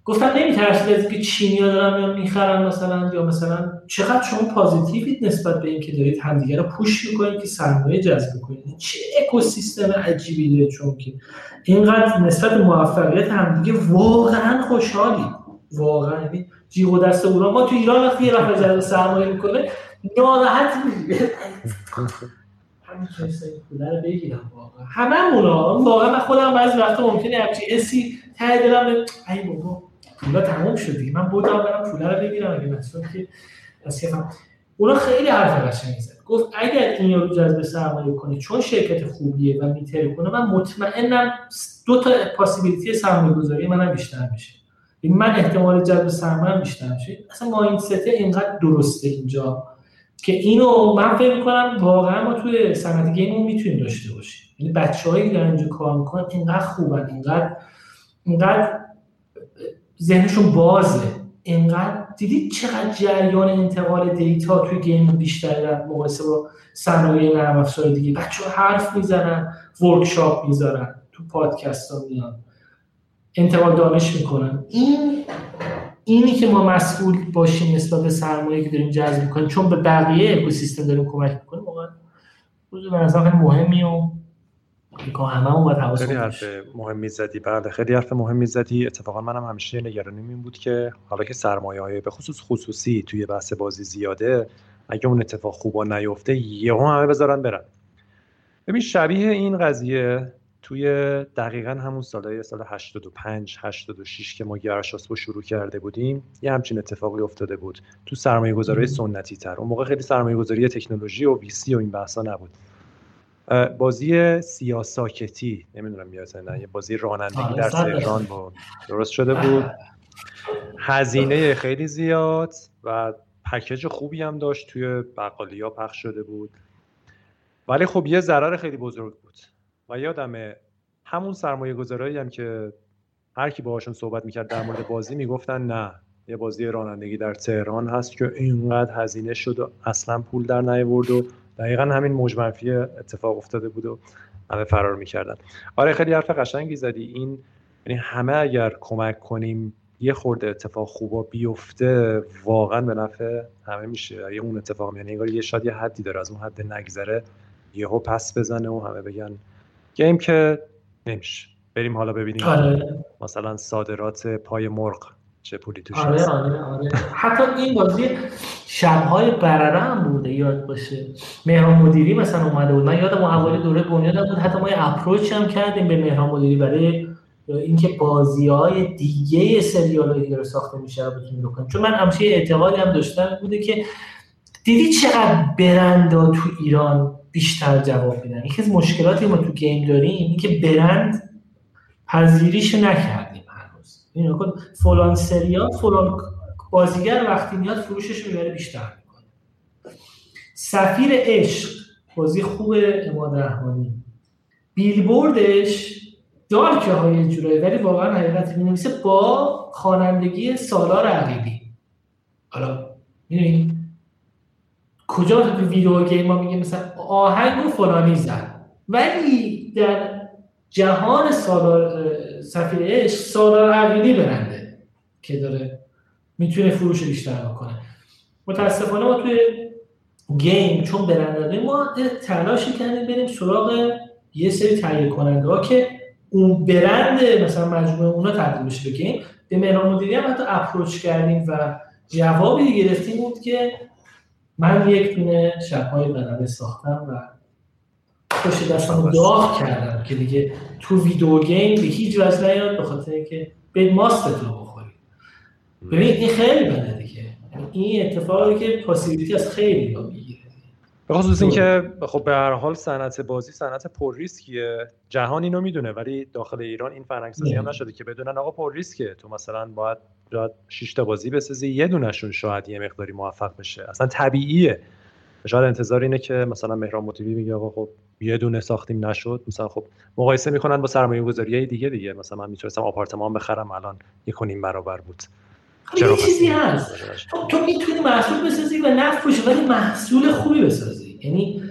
گفتم نمیترسید از اینکه چینی ها دارن یا می‌خرن مثلا یا مثلا چقدر شما پازیتیوید نسبت به اینکه دارید همدیگه رو پوش می‌کنید که سرمایه جذب کنید؟ چه اکوسیستم عجیبی داره چون که اینقدر نسبت موفقیت همدیگه واقعا خوشحالی. واقعا. یعنی جیغ و دست اونا. ما تو ایران وقتی یه نفر جذب سرمایه می‌کنه ناراحت میشه. رو بگیرم واقعا. همه اونا واقعا من خودم بعضی وقتا ممکنه همچی اسی ته دلم ای بابا. پولا تموم شد من بودم برم پوله رو بگیرم اگه مثلا که از اونا خیلی حرف قشنگی زد. گفت اگر این رو جذب سرمایه کنه چون شرکت خوبیه و میتره کنه من مطمئنم دو تا پاسیبیلیتی سرمایه گذاری منم بیشتر میشه. من احتمال جذب سرمایه بیشتر میشه. اصلا مایندست اینقدر درسته اینجا که اینو من فکر می‌کنم واقعا ما توی صنعت game می‌تونیم داشته باشیم. یعنی بچه‌هایی که دارن اینجا کار می‌کنن اینقدر خوبن اینقدر اینقدر ذهنشون بازه. اینقدر دیدید چقدر جریان انتقال data توی game بیشتر در مقایسه با صنایع نرم افزار دیگه؟ بچه حرف می‌زنن workshop می‌ذارن تو پادکست ها میان. انتقال دانش می‌کنن. این اینی که ما مسئول باشیم نسبت به سرمایه که داریم جذب می‌کنیم چون به بقیه اکوسیستم داریم کمک می‌کنیم واقعا روز به نظر مهمی و همه باید خیلی حرف مهمی زدی بله خیلی حرف مهمی زدی اتفاقا منم همیشه نگرانیم این بود که حالا که سرمایه های به خصوص خصوصی توی بحث بازی زیاده اگه اون اتفاق خوبا نیفته یهو همه بذارن برن. ببین شبیه این قضیه توی دقیقا همون سالهای سال 85 86 که ما گرشاسبو شروع کرده بودیم یه همچین اتفاقی افتاده بود. تو سرمایه گذاری سنتی تر اون موقع خیلی سرمایه گذاری تکنولوژی و ویسی و این بحثا نبود. بازی سیاساکتی نمی‌دونم یادت نه یه بازی رانندگی آره، در تهران بود. درست شده بود. هزینه خیلی زیاد و پکیج خوبی هم داشت توی بقالی ها پخش شده بود. ولی خب یه ضرر خیلی بزرگ بود. و یادم همون سرمایه گذارایی هم که هر کی باهاشون صحبت می‌کرد در مورد بازی می‌گفتن نه یه بازی رانندگی در تهران هست که اینقدر هزینه شد و اصلا پول در نیورد و دقیقا همین موج منفی اتفاق افتاده بود و همه فرار می‌کردن. آره خیلی حرف قشنگی زدی. این یعنی همه اگر کمک کنیم یه خورده اتفاق خوبا بیفته واقعا به نفع همه میشه. اگه اون اتفاق یعنی انگار یه شاید یه حدی داره از اون حد نگذره یهو پس بزنه و همه بگن گیم که نمیشه. بریم حالا ببینیم آره. مثلا صادرات پای مرغ. چه پولی توش آره آره آره. حتی این بازی شبهای برره هم بوده یاد باشه. مهران مدیری مثلا اومده بود. من یادم اول دوره بنیاد بود. حتی ما یه اپروچ هم کردیم به مهران مدیری برای اینکه بازی های دیگه سریال های دیگه رو ساخته میشه رو بتونیم بکنیم چون من همشه اعتقادی هم داشتم بوده که دیدی چقدر برندا تو ایران بیشتر جواب میدن؟ یکی از مشکلاتی ما تو گیم داریم اینه که برند پذیریش نکردیم. این کن فلان سریال فلان بازیگر وقتی میاد فروشش می‌بره بیشتر سفیر عشق بازی خوب اماد رحمانی. بیلبوردش دارکه های جورایی ولی واقعا حقیقت می با خوانندگی سالار عقیبی حالا می‌دونی؟ کجا تو ویدیو گیم ما میگه مثلا آهنگ و فلانی زد. ولی در جهان سالار سفیر سالار عقیدی برنده که داره می‌تونه فروش بیشتر بکنه. متاسفانه ما توی گیم چون برنده ما تلاشی کردیم بریم سراغ یه سری تهیه کننده ها که اون برند مثلا مجموعه اونا تبدیل بشه به گیم. به مهران مدیری هم حتی اپروچ کردیم و جوابی گرفتیم بود که من یک دونه شبهای برنده ساختم و پشت دستم داغ کردم که دیگه تو ویدیو گیم به هیچ وجه نیاد به خاطر اینکه به ماست رو بخوری ببین این خیلی بده دیگه. این اتفاقی که پاسیویتی از خیلی ها می‌گیره. به خصوص اینکه خب به هر حال صنعت بازی صنعت پر ریسکیه. جهان اینو می‌دونه ولی داخل ایران این فرهنگ هم نشده که بدونن آقا پر ریسکه. تو مثلا باید شاید 6 تا بازی بسازی یه دونشون شاید یه مقداری موفق بشه. اصلا طبیعیه. شاید انتظار اینه که مثلا مهران مطیبی میگه آقا خب یه دونه ساختیم نشد. مثلا خب مقایسه می‌کنن با سرمایه گذاری دیگه دیگه. مثلا من می‌تونستم آپارتمان بخرم الان یک برابر بود. چرا یه چیزی هست. تو می‌تونی محصول بسازی و نفروشی ولی محصول خوبی بسازی. یعنی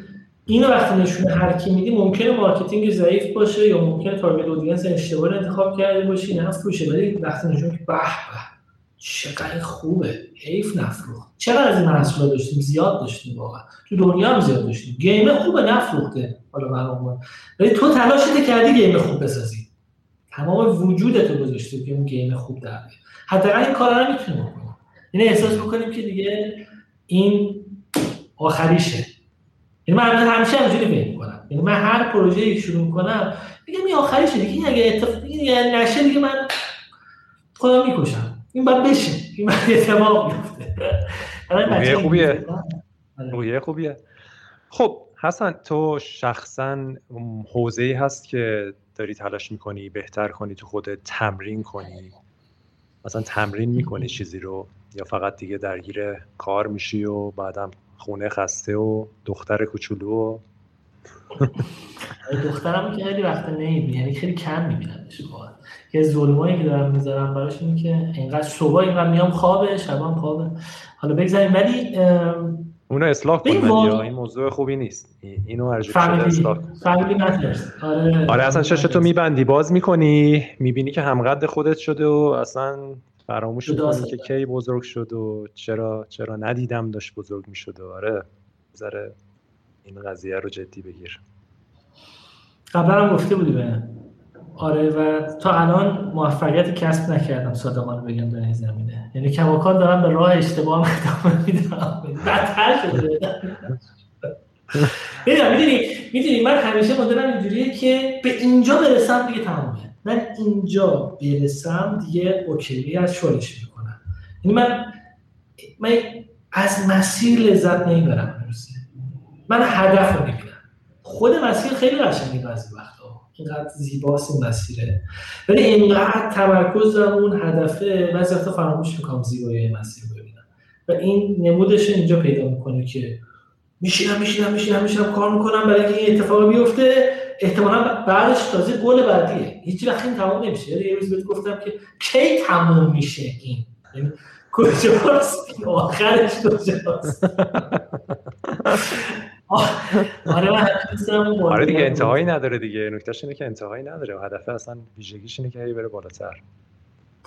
اینو وقتی نشون هر کی میدی ممکنه marketing ضعیف باشه یا ممکنه target audience اشتباه انتخاب کرده باشی نفروشه ولی وقتی نشون که به به. چقدر خوبه. حیف نفروخت. چقدر از این محصول داشتیم؟ زیاد داشتیم واقعا. تو دنیا هم زیاد داشتیم. گیم خوبه نفروخته. حالا برام ولی تو تلاشت کردی گیم خوب بسازی. تمام وجودتو گذاشتی که اون گیم خوب در حتی این کارا رو می‌تونیم بکنیم. یعنی احساس بکنیم که دیگه این آخریشه. یعنی من همیشه همینجوری فکر می‌کنم. یعنی من هر پروژه شروع می‌کنم میگم این آخریشه. دیگه اگه اتفاق نشه دیگه من خودم می‌کشم. این باید بشه. این باید اتفاق بیفته. رویه خوبیه رویه خوبیه. خب حسن تو شخصا حوزه هست که داری تلاش می‌کنی بهتر کنی تو خودت تمرین کنی. مثلا تمرین می‌کنی چیزی رو یا فقط دیگه درگیر کار میشی و بعدم خونه خسته و دختر کوچولو و آره، دخترم که خیلی وقت نمی‌بینی یعنی خیلی کم میبینمش واقعا. یه ظلمایی که دارم می‌ذارم براش اینه که اینقدر صبح اینقدر میام خوابه شبان خوابه. حالا بگذاریم ولی اونو اصلاح کن یا این موضوع خوبی نیست. اینو ارجو شده اصلاح آره آره اصلا شش تو میبندی باز می‌کنی می‌بینی که همقد خودت شده و اصلا فراموش می‌کنی که کی بزرگ شد و چرا چرا ندیدم داشت بزرگ می‌شد آره. ذره این قضیه رو جدی بگیر. قبلا هم گفته بودی به آره و تا الان موفقیت کسب نکردم صادقانه بگم در این زمینه. یعنی کماکان دارم به راه اشتباه ادامه میدم بدتر شده. می‌دونی می‌دونی من همیشه مدلم اینجوریه که به اینجا برسم دیگه تمامه من اینجا برسم دیگه اوکی از شورش می‌کنم. یعنی من من از مسیر لذت نمی‌برم من هدف رو می‌بینم. خود مسیر خیلی قشنگه بعضی وقتا. اینقدر زیباست این مسیره. ولی اینقدر تمرکز دارم اون هدفه بعضی وقتا فراموش می‌کنم زیبایی مسیر ببینم. و این نمودش اینجا پیدا می‌کنه که میشینم میشینم میشینم میشینم کار می‌کنم برای اینکه این اتفاق بیفته. احتمالا بعدش تازه گل بعدیه. هیچ وقت این تمام نمیشه. یعنی یه روز بهت گفتم که کی تموم میشه این؟ یعنی کجاست؟ آخرش کجاست؟ آره آره دیگه انتهایی نداره دیگه. نکتهش اینه که انتهایی نداره. و هدف اصلا ویژگیش اینه که هی بره بالاتر.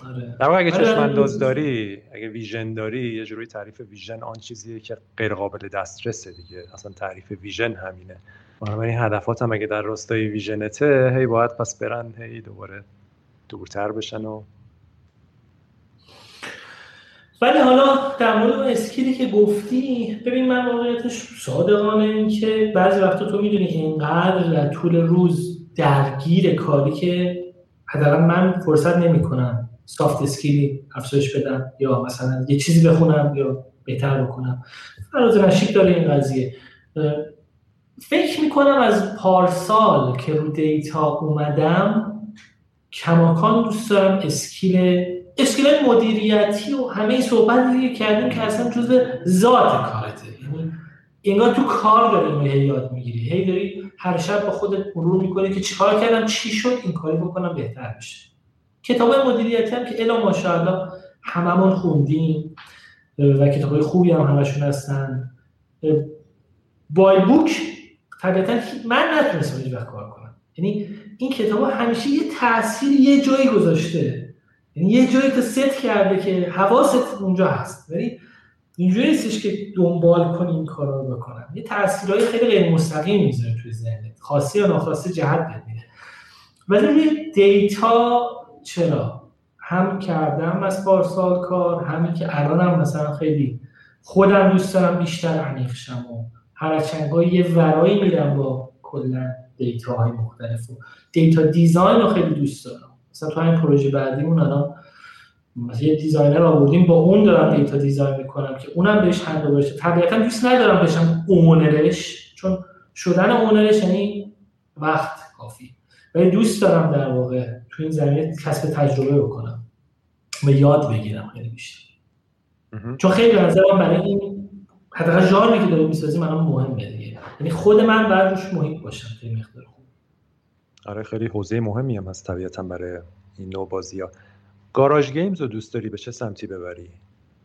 آره. در اگه آره. چشم انداز داری اگه ویژن داری یه جوری تعریف ویژن آن چیزیه که غیر قابل دسترسه دیگه. اصلا تعریف ویژن همینه. بنابراین هدفات هم اگه در راستای ویژنته هی باید پس برن هی دوباره دورتر بشن و ولی حالا در مورد اون skill ی که گفتی ببین من واقعیتش صادقانه این که بعضی وقتا تو می‌دونی اینقدر در طول روز درگیر کاری که حداقل من فرصت نمی‌کنم soft skill ی افزایش بدم یا مثلا یه چیزی بخونم یا بهتر بکنم. فراز نشیب داره این قضیه. فکر می‌کنم از پارسال که رو data اومدم کماکان دوست دارم اسکیل اسکیل مدیریتی و همه این صحبت دیگه کردیم که اصلا جزء ذات کارته. یعنی انگار تو کار داری هی یاد می‌گیری. هی داری هر شب با خودت مرور می‌کنی که چیکار کردم چی شد این کاری بکنم بهتر بشه کتاب مدیریتی هم که الا ماشاءالله هممون خوندیم و کتاب خوبی هم همشون هستن. بای بوک طبیعتا من نتونستم هیچ کار کنم. یعنی این کتاب همیشه یه تاثیر یه جایی گذاشته. یعنی یه جایی تو ست کرده که حواست اونجا هست. ولی اینجوری نیستش که دنبال کنی این کارا رو بکنم. یه تاثیرهای خیلی غیر مستقیم می‌ذاره توی ذهنت. خاصی یا ناخواسته جهت میده. ولی روی دیتا چرا؟ هم کردم از پارسال کار همین که الانم مثلا خیلی خودم دوست دارم بیشتر عمیق شم و هر یه ورایی میرم با کلا data های مختلف و data design رو خیلی دوست دارم. مثلا تو این پروژه بعدیمون الان مثلا یه designer آوردیم با اون دارم data design می‌کنم که اونم بهش hand باشه طبیعتا دوست ندارم بشم owner ش چون شدن owner ش یعنی وقت کافی. ولی دوست دارم در واقع تو این زمینه کسب تجربه بکنم. و یاد بگیرم خیلی بیشتر. چون خیلی به نظرم برای این حداقل ژانری که داریم می‌سازیم الان مهمه دیگه. یعنی خود من باید روش محیط باشم خیلی مقدار آره خیلی حوزه مهمی هم هست طبیعتا برای این نوع بازی ها گاراژ گیمز رو دوست داری به چه سمتی ببری؟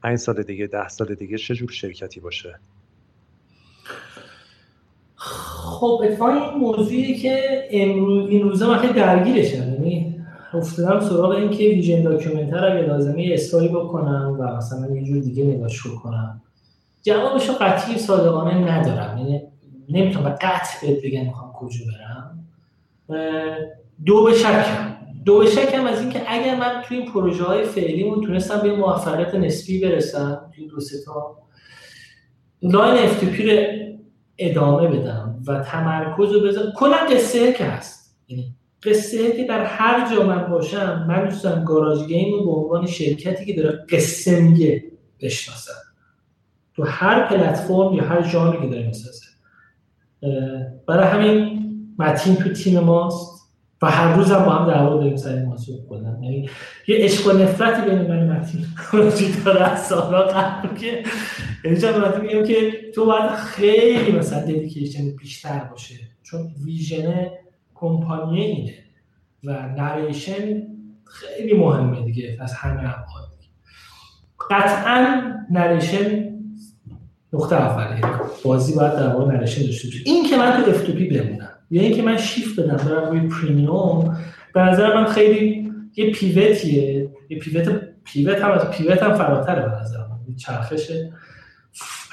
پنج سال دیگه ده سال دیگه چه جور شرکتی باشه؟ خب اتفاقا این موضوعی که امروز این روزا من خیلی درگیرشم یعنی افتادم سراغ این که vision document رو اگه لازمه استوری بکنم و مثلا یه جور دیگه نگاش کنم. جوابش رو قطعی صادقانه ندارم. یعنی نمی‌تونم قطع بگم می‌خوام کجا برم. دو به شکم دو به شکم از اینکه اگر من توی این پروژه های فعلیمون تونستم به موفقیت نسبی برسم توی دو تا line F رو ادامه بدم و تمرکز رو بذارم. کلا قصه که هست. یعنی قصه که در هر جا من باشم من دوستم گاراژ گیم رو به عنوان شرکتی که داره قصه میگه بشناسم. تو هر پلتفرم یا هر ژانری که داره می‌سازه. برای همین متین تو تیم ماست و هر روز هم با هم دعوا داریم سر موضوع کلا یعنی یه عشق و نفرتی بین من متین وجود داره از سالا قبل که یعنی چند میگم که تو باید خیلی مثلا ددیکیشن بیشتر باشه. چون vision company اینه و narration خیلی مهمه دیگه از همه ابعاد قطعا narration نقطه اوله بازی باید در واقع narration داشته باشه. این که من تو F بمونم. یا اینکه من شیفت بدم برم روی premium به نظر من خیلی یه pivot یه. یه pivot pivot هم از pivot هم فراتره به نظر من. چرخش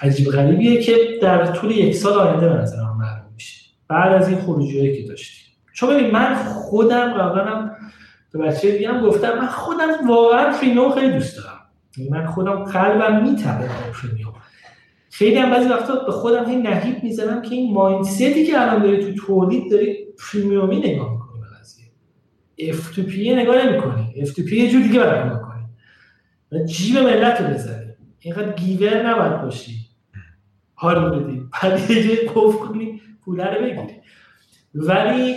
عجیب غریبیه که در طول یک سال آینده به نظر من معلوم میشه. بعد از این خروجیایی که داشتیم چون ببین من خودم قبلا به بچه دیگه هم گفتم من خودم واقعا فیلم خیلی دوست دارم. یعنی من خودم قلبم می‌تپه فیلم خیلی هم بعضی وقتا به خودم هی نهیب می‌زنم که این mindset ی که الان داری تو تولید داری premium ی نگاه می‌کنی به قضیه. F2P نگاه نمی‌کنی. F2P یه جور دیگه برای نگاه کنی جیب ملت رو بزنی. اینقدر giver نباید باشی. حال بدی. بعد یه کف کنی پوله رو بگیری. ولی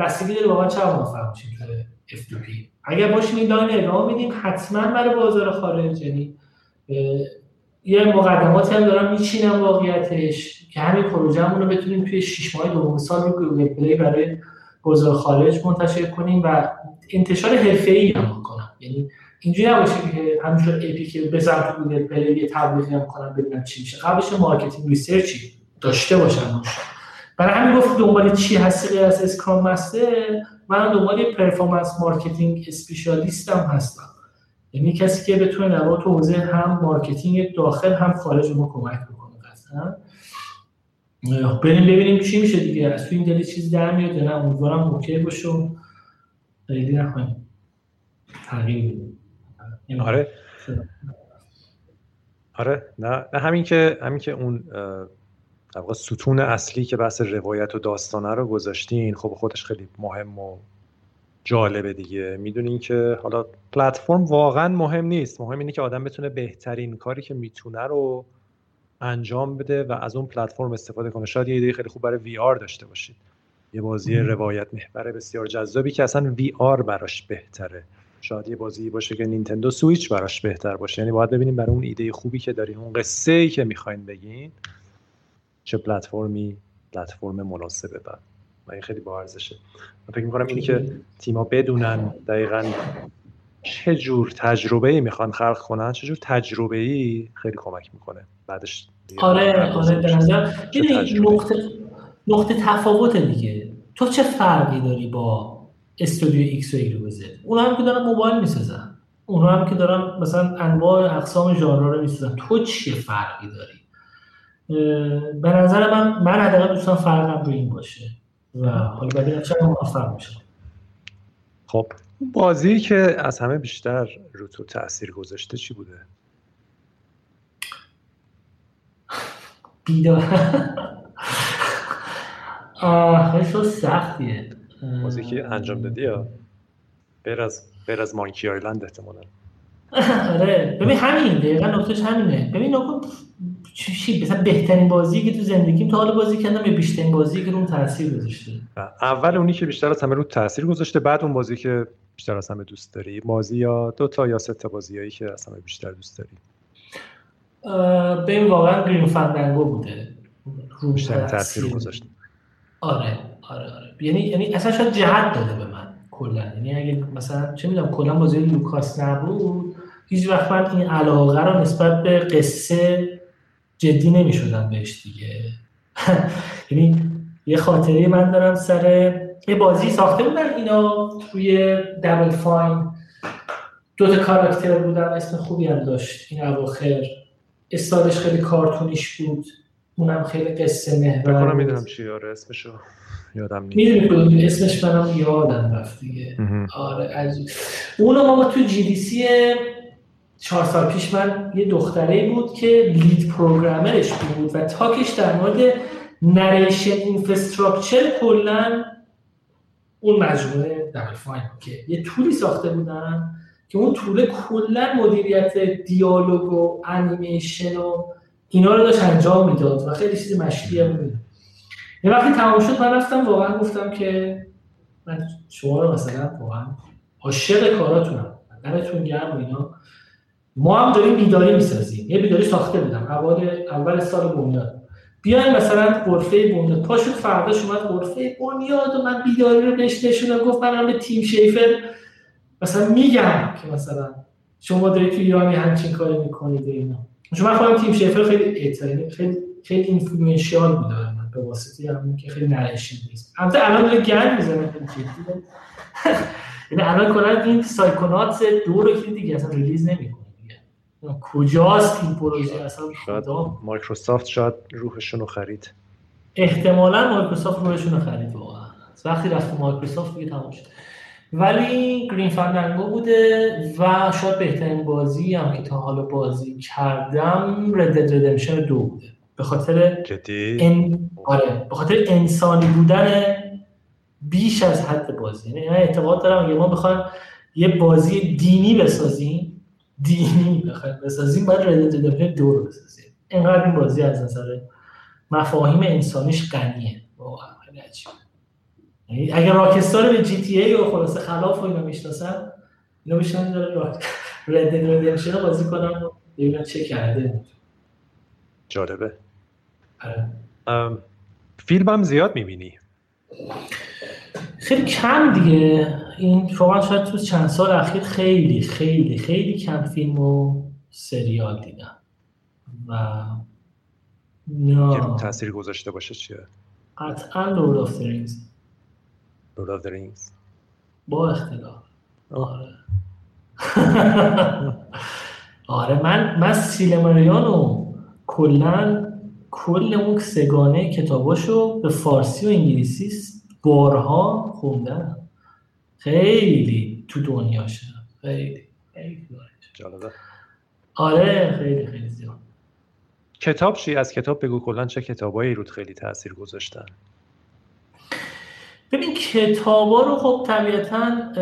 بستگی داره واقعا چه موفق میشیم تو F2P اگر باشیم این line ادامه میدیم حتما برای بازار خارج یعنی یه مقدماتی هم دارم میچینم واقعیتش که همین پروژه‌مون رو بتونیم توی 6 ماه دوم سال رو گوگل پلی برای بازار خارج منتشر کنیم و انتشار حرفه‌ای هم بکنم. یعنی اینجوری نباشه که همینجور پی که بزن تو گوگل پلی یه تبلیغی هم کنم ببینم چی میشه. قبلش marketing research ی داشته باشم برای همین گفت دنبال چی هستی غیر از scrum master من دنبال performance marketing specialist هم هستم. یعنی کسی که بتونه در تو حوزه هم marketing داخل هم خارج ما کمک بکنه قطعا. بریم ببینیم چی میشه دیگه. از تو این دلی چیز در میاد یا نه؟ امیدوارم اوکی باشه و خیلی نخواهیم تغییر آره. آره. نه, نه همین که همین که اون در ستون اصلی که بحث روایت و داستانه رو گذاشتین خب خودش خیلی مهم و جالبه دیگه. می‌دونین که حالا پلتفرم واقعا مهم نیست. مهم اینه که آدم بتونه بهترین کاری که می‌تونه رو انجام بده و از اون پلتفرم استفاده کنه. شاید یه ایده خیلی خوب برای وی آر داشته باشید. یه بازی روایت محور بسیار جذابی که اصلا وی آر براش بهتره. شاید یه بازی باشه که نینتندو سویچ براش بهتر باشه. یعنی باید ببینیم برای اون ایده خوبی که دارین اون قصه ای که می‌خواین بگین چه پلتفرمی پلتفرم مناسبه بعد. و این خیلی با ارزشه. من فکر می‌کنم اینی که تیما بدونن دقیقا چه جور تجربه ای می‌خوان خلق کنن چه جور تجربه ای خیلی کمک می‌کنه. بعدش آره آره به نظر نقطه نقطه تفاوت دیگه. تو چه فرقی داری با استودیو ایکس و ایگلوزه اونا هم که دارن موبایل می‌سازن. اونا هم که دارن مثلا انواع اقسام ژانر رو می‌سازن. تو چه فرقی داری؟ به نظر من من حداقل دوستان فرقم رو این باشه. و حالا ببینم چقدر موفق میشه. خب. بازی که از همه بیشتر رو تو تاثیر گذاشته چی بوده؟ بیدار. آه خیلی سختیه. بازی که انجام دادی یا؟ بیر از بیر از مانکی آیلند احتمالا. آره. ببین همین. دقیقا نقطش همینه. ببین نکن چی مثلا بهترین بازی که تو زندگیم تا حالا بازی کردم یا بیشترین بازی که رو تاثیر گذاشته؟ اول اونی که بیشتر از همه رو تاثیر گذاشته بعد اون بازی که بیشتر از همه دوست داری. بازی یا دو تا یا سه تا بازیایی که از همه بیشتر دوست داری؟ ببین واقعا گرین فندنگو بوده. رو بیشتر تاثیر گذاشته. آره آره آره. یعنی یعنی اصلا شاید جهت داده به من کلا. یعنی اگه مثلا چه می‌دونم کلا بازی لوکاس نبود هیچ وقت من این علاقه رو نسبت به قصه جدی نمی شدم بهش دیگه. یعنی یه خاطره من دارم سر یه بازی ساخته بودن اینا توی دبل فاین دو تا کاراکتر بودن اسم خوبی هم داشت. این اواخر. استادش خیلی کارتونیش بود. اونم خیلی قصه محور بکنم می‌دونم چی آره اسمشو یادم نیست. می‌دونی اسمش منم یادم رفت دیگه. آره عجیب اونو ما تو جی دی سی چهار سال پیش من یه دختره بود که لید پروگرامرش بود و تاکش در مورد نریشن اینفراستراکچر کلا اون مجموعه دبل که یه تولی ساخته بودن که اون طول کلا مدیریت دیالوگ و انیمیشن و اینا رو داشت انجام می‌داد و خیلی چیز مشکی هم بود. یه وقتی تمام شد من رفتم واقعا گفتم که من شما رو مثلا واقعا عاشق کاراتونم. دمتون گرم و اینا. ما هم داریم بیداری می‌سازیم. یه بیداری ساخته بودم. اول اول سال بنیاد. بیاین مثلا غرفه بنیاد. پاشو فرداش اومد غرفه بنیاد و من بیداری رو بهش نشونم گفت من به تیم شیفر مثلا میگم که مثلا شما دارید تو ایرانی همچین کاری می‌کنید اینا. چون من خودم تیم شیفر خیلی خیلی خیلی influential بود من. به واسطه همون که خیلی نرشید نیست. البته الان داره گرد می‌زنه. یعنی الان کلا این Psychonauts دو رو دیگه اصلا release نمی‌کنه. کجاست این پروژه؟ اصلا شاید مایکروسافت شاید روحشون رو خرید. احتمالا مایکروسافت روحشون رو خرید واقعا. وقتی رفت مایکروسافت دیگه تموم شد. ولی Grim Fandango بوده و شاید بهترین بازی هم که تا حالا بازی کردم Red Dead Redemption دو بوده. به خاطر ان... آره به خاطر انسانی بودن بیش از حد بازی. یعنی اعتقاد دارم اگه ما بخوایم یه بازی دینی بسازیم دینی بخوایم بسازیم باید رد ردمشن دو رو بسازیم. اینقدر این بازی از نظر مفاهیم انسانیش غنیه. واقعا خیلی عجیبه. یعنی اگر راکستار به جی تی ای و خلاصه خلاف و اینا می‌شناسن اینا بشن داره رد ردمشن رو بازی کنم و ببینن چه کرده. جالبه. آره. فیلم هم زیاد می‌بینی. خیلی کم دیگه. این واقعا شاید تو چند سال اخیر خیلی خیلی خیلی کم فیلم و سریال دیدم. و نه تاثیر گذاشته باشه چیه؟ قطعا Lord of the Rings Lord of the Rings با اختلاف. آره. آره من من سیلماریلیونو کلا کل اون سه‌گانه کتاباشو به فارسی و انگلیسی بارها خوندم خیلی تو دنیاشه. خیلی. خیلی جالبه. آره خیلی خیلی زیاد. کتاب چی؟ از کتاب بگو کلا چه کتابایی رود خیلی تاثیر گذاشتن؟ ببین کتابا رو خب طبیعتا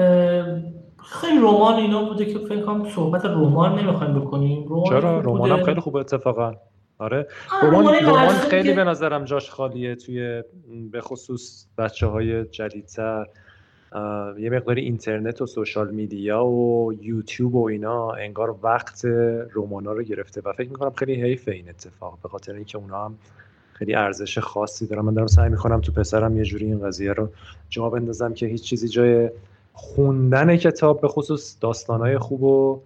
خیلی رمان اینا بوده که فکر کنم صحبت رمان نمی‌خوایم بکنیم. رمان چرا؟ رمان هم خیلی خوبه اتفاقا. آره. رمان رمان خیلی به نظرم جاش خالیه توی به خصوص بچه های جدیدتر یه مقداری اینترنت و سوشال میدیا و یوتیوب و اینا انگار وقت رومانا رو گرفته و فکر می‌کنم خیلی حیف این اتفاق به خاطر اینکه اونا هم خیلی ارزش خاصی دارن. من دارم سعی می‌کنم تو پسرم یه جوری این قضیه رو جا بندازم که هیچ چیزی جای خوندن کتاب به خصوص داستانهای خوب و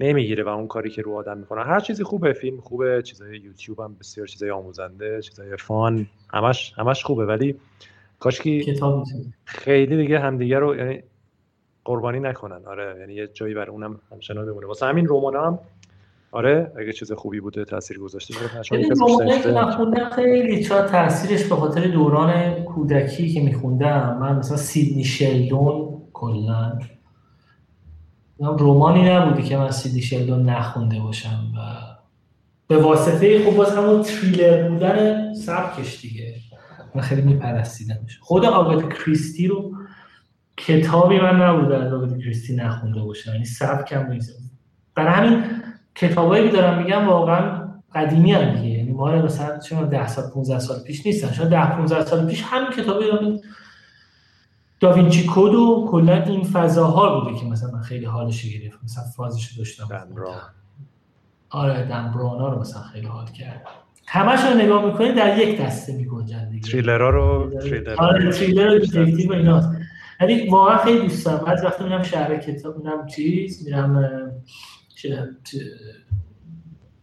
نمی‌گیره و اون کاری که رو آدم می‌کنن هر چیزی خوبه فیلم خوبه چیزای یوتیوب هم بسیار چیزای آموزنده چیزای فان همش همش خوبه. ولی کاش کتاب خیلی دیگه همدیگه رو یعنی قربانی نکنن. آره یعنی یه جایی برای اونم همچنان بمونه. واسه همین رمان هم آره اگه چیز خوبی بوده تاثیر گذاشته رمان خیلی چرا تاثیرش به خاطر دوران کودکی که میخوندم. من مثلا سیدنی شلدون کلا رومانی نبودی که من سیدنی شلدون نخونده باشم و به واسطه خب باز همون تریلر بودن سبکش دیگه. من خیلی میپرستیدمش. خود آگات کریستی رو کتابی من نبوده از آگات کریستی نخونده باشم. یعنی سبکم نیست. برای همین کتابایی که دارم میگم واقعا قدیمی هم دیگه. یعنی ما مثلا چه 10 سال 15 سال پیش نیستن. شاید 10 15 سال پیش همین کتابی دارم Da Vinci Code و کلا این فضاها بوده که مثلا من خیلی حالش گرفت. مثلا فازش داشتم. آره دن براونا رو مثلا خیلی حال کرد. همش رو نگاه می‌کنید در یک دسته میگنجن دیگه. تریلرها رو تریلر آره تریلر و detective و یعنی واقعا خیلی دوست دارم. بعضی وقتا میرم شهر کتاب میرم چیز میرم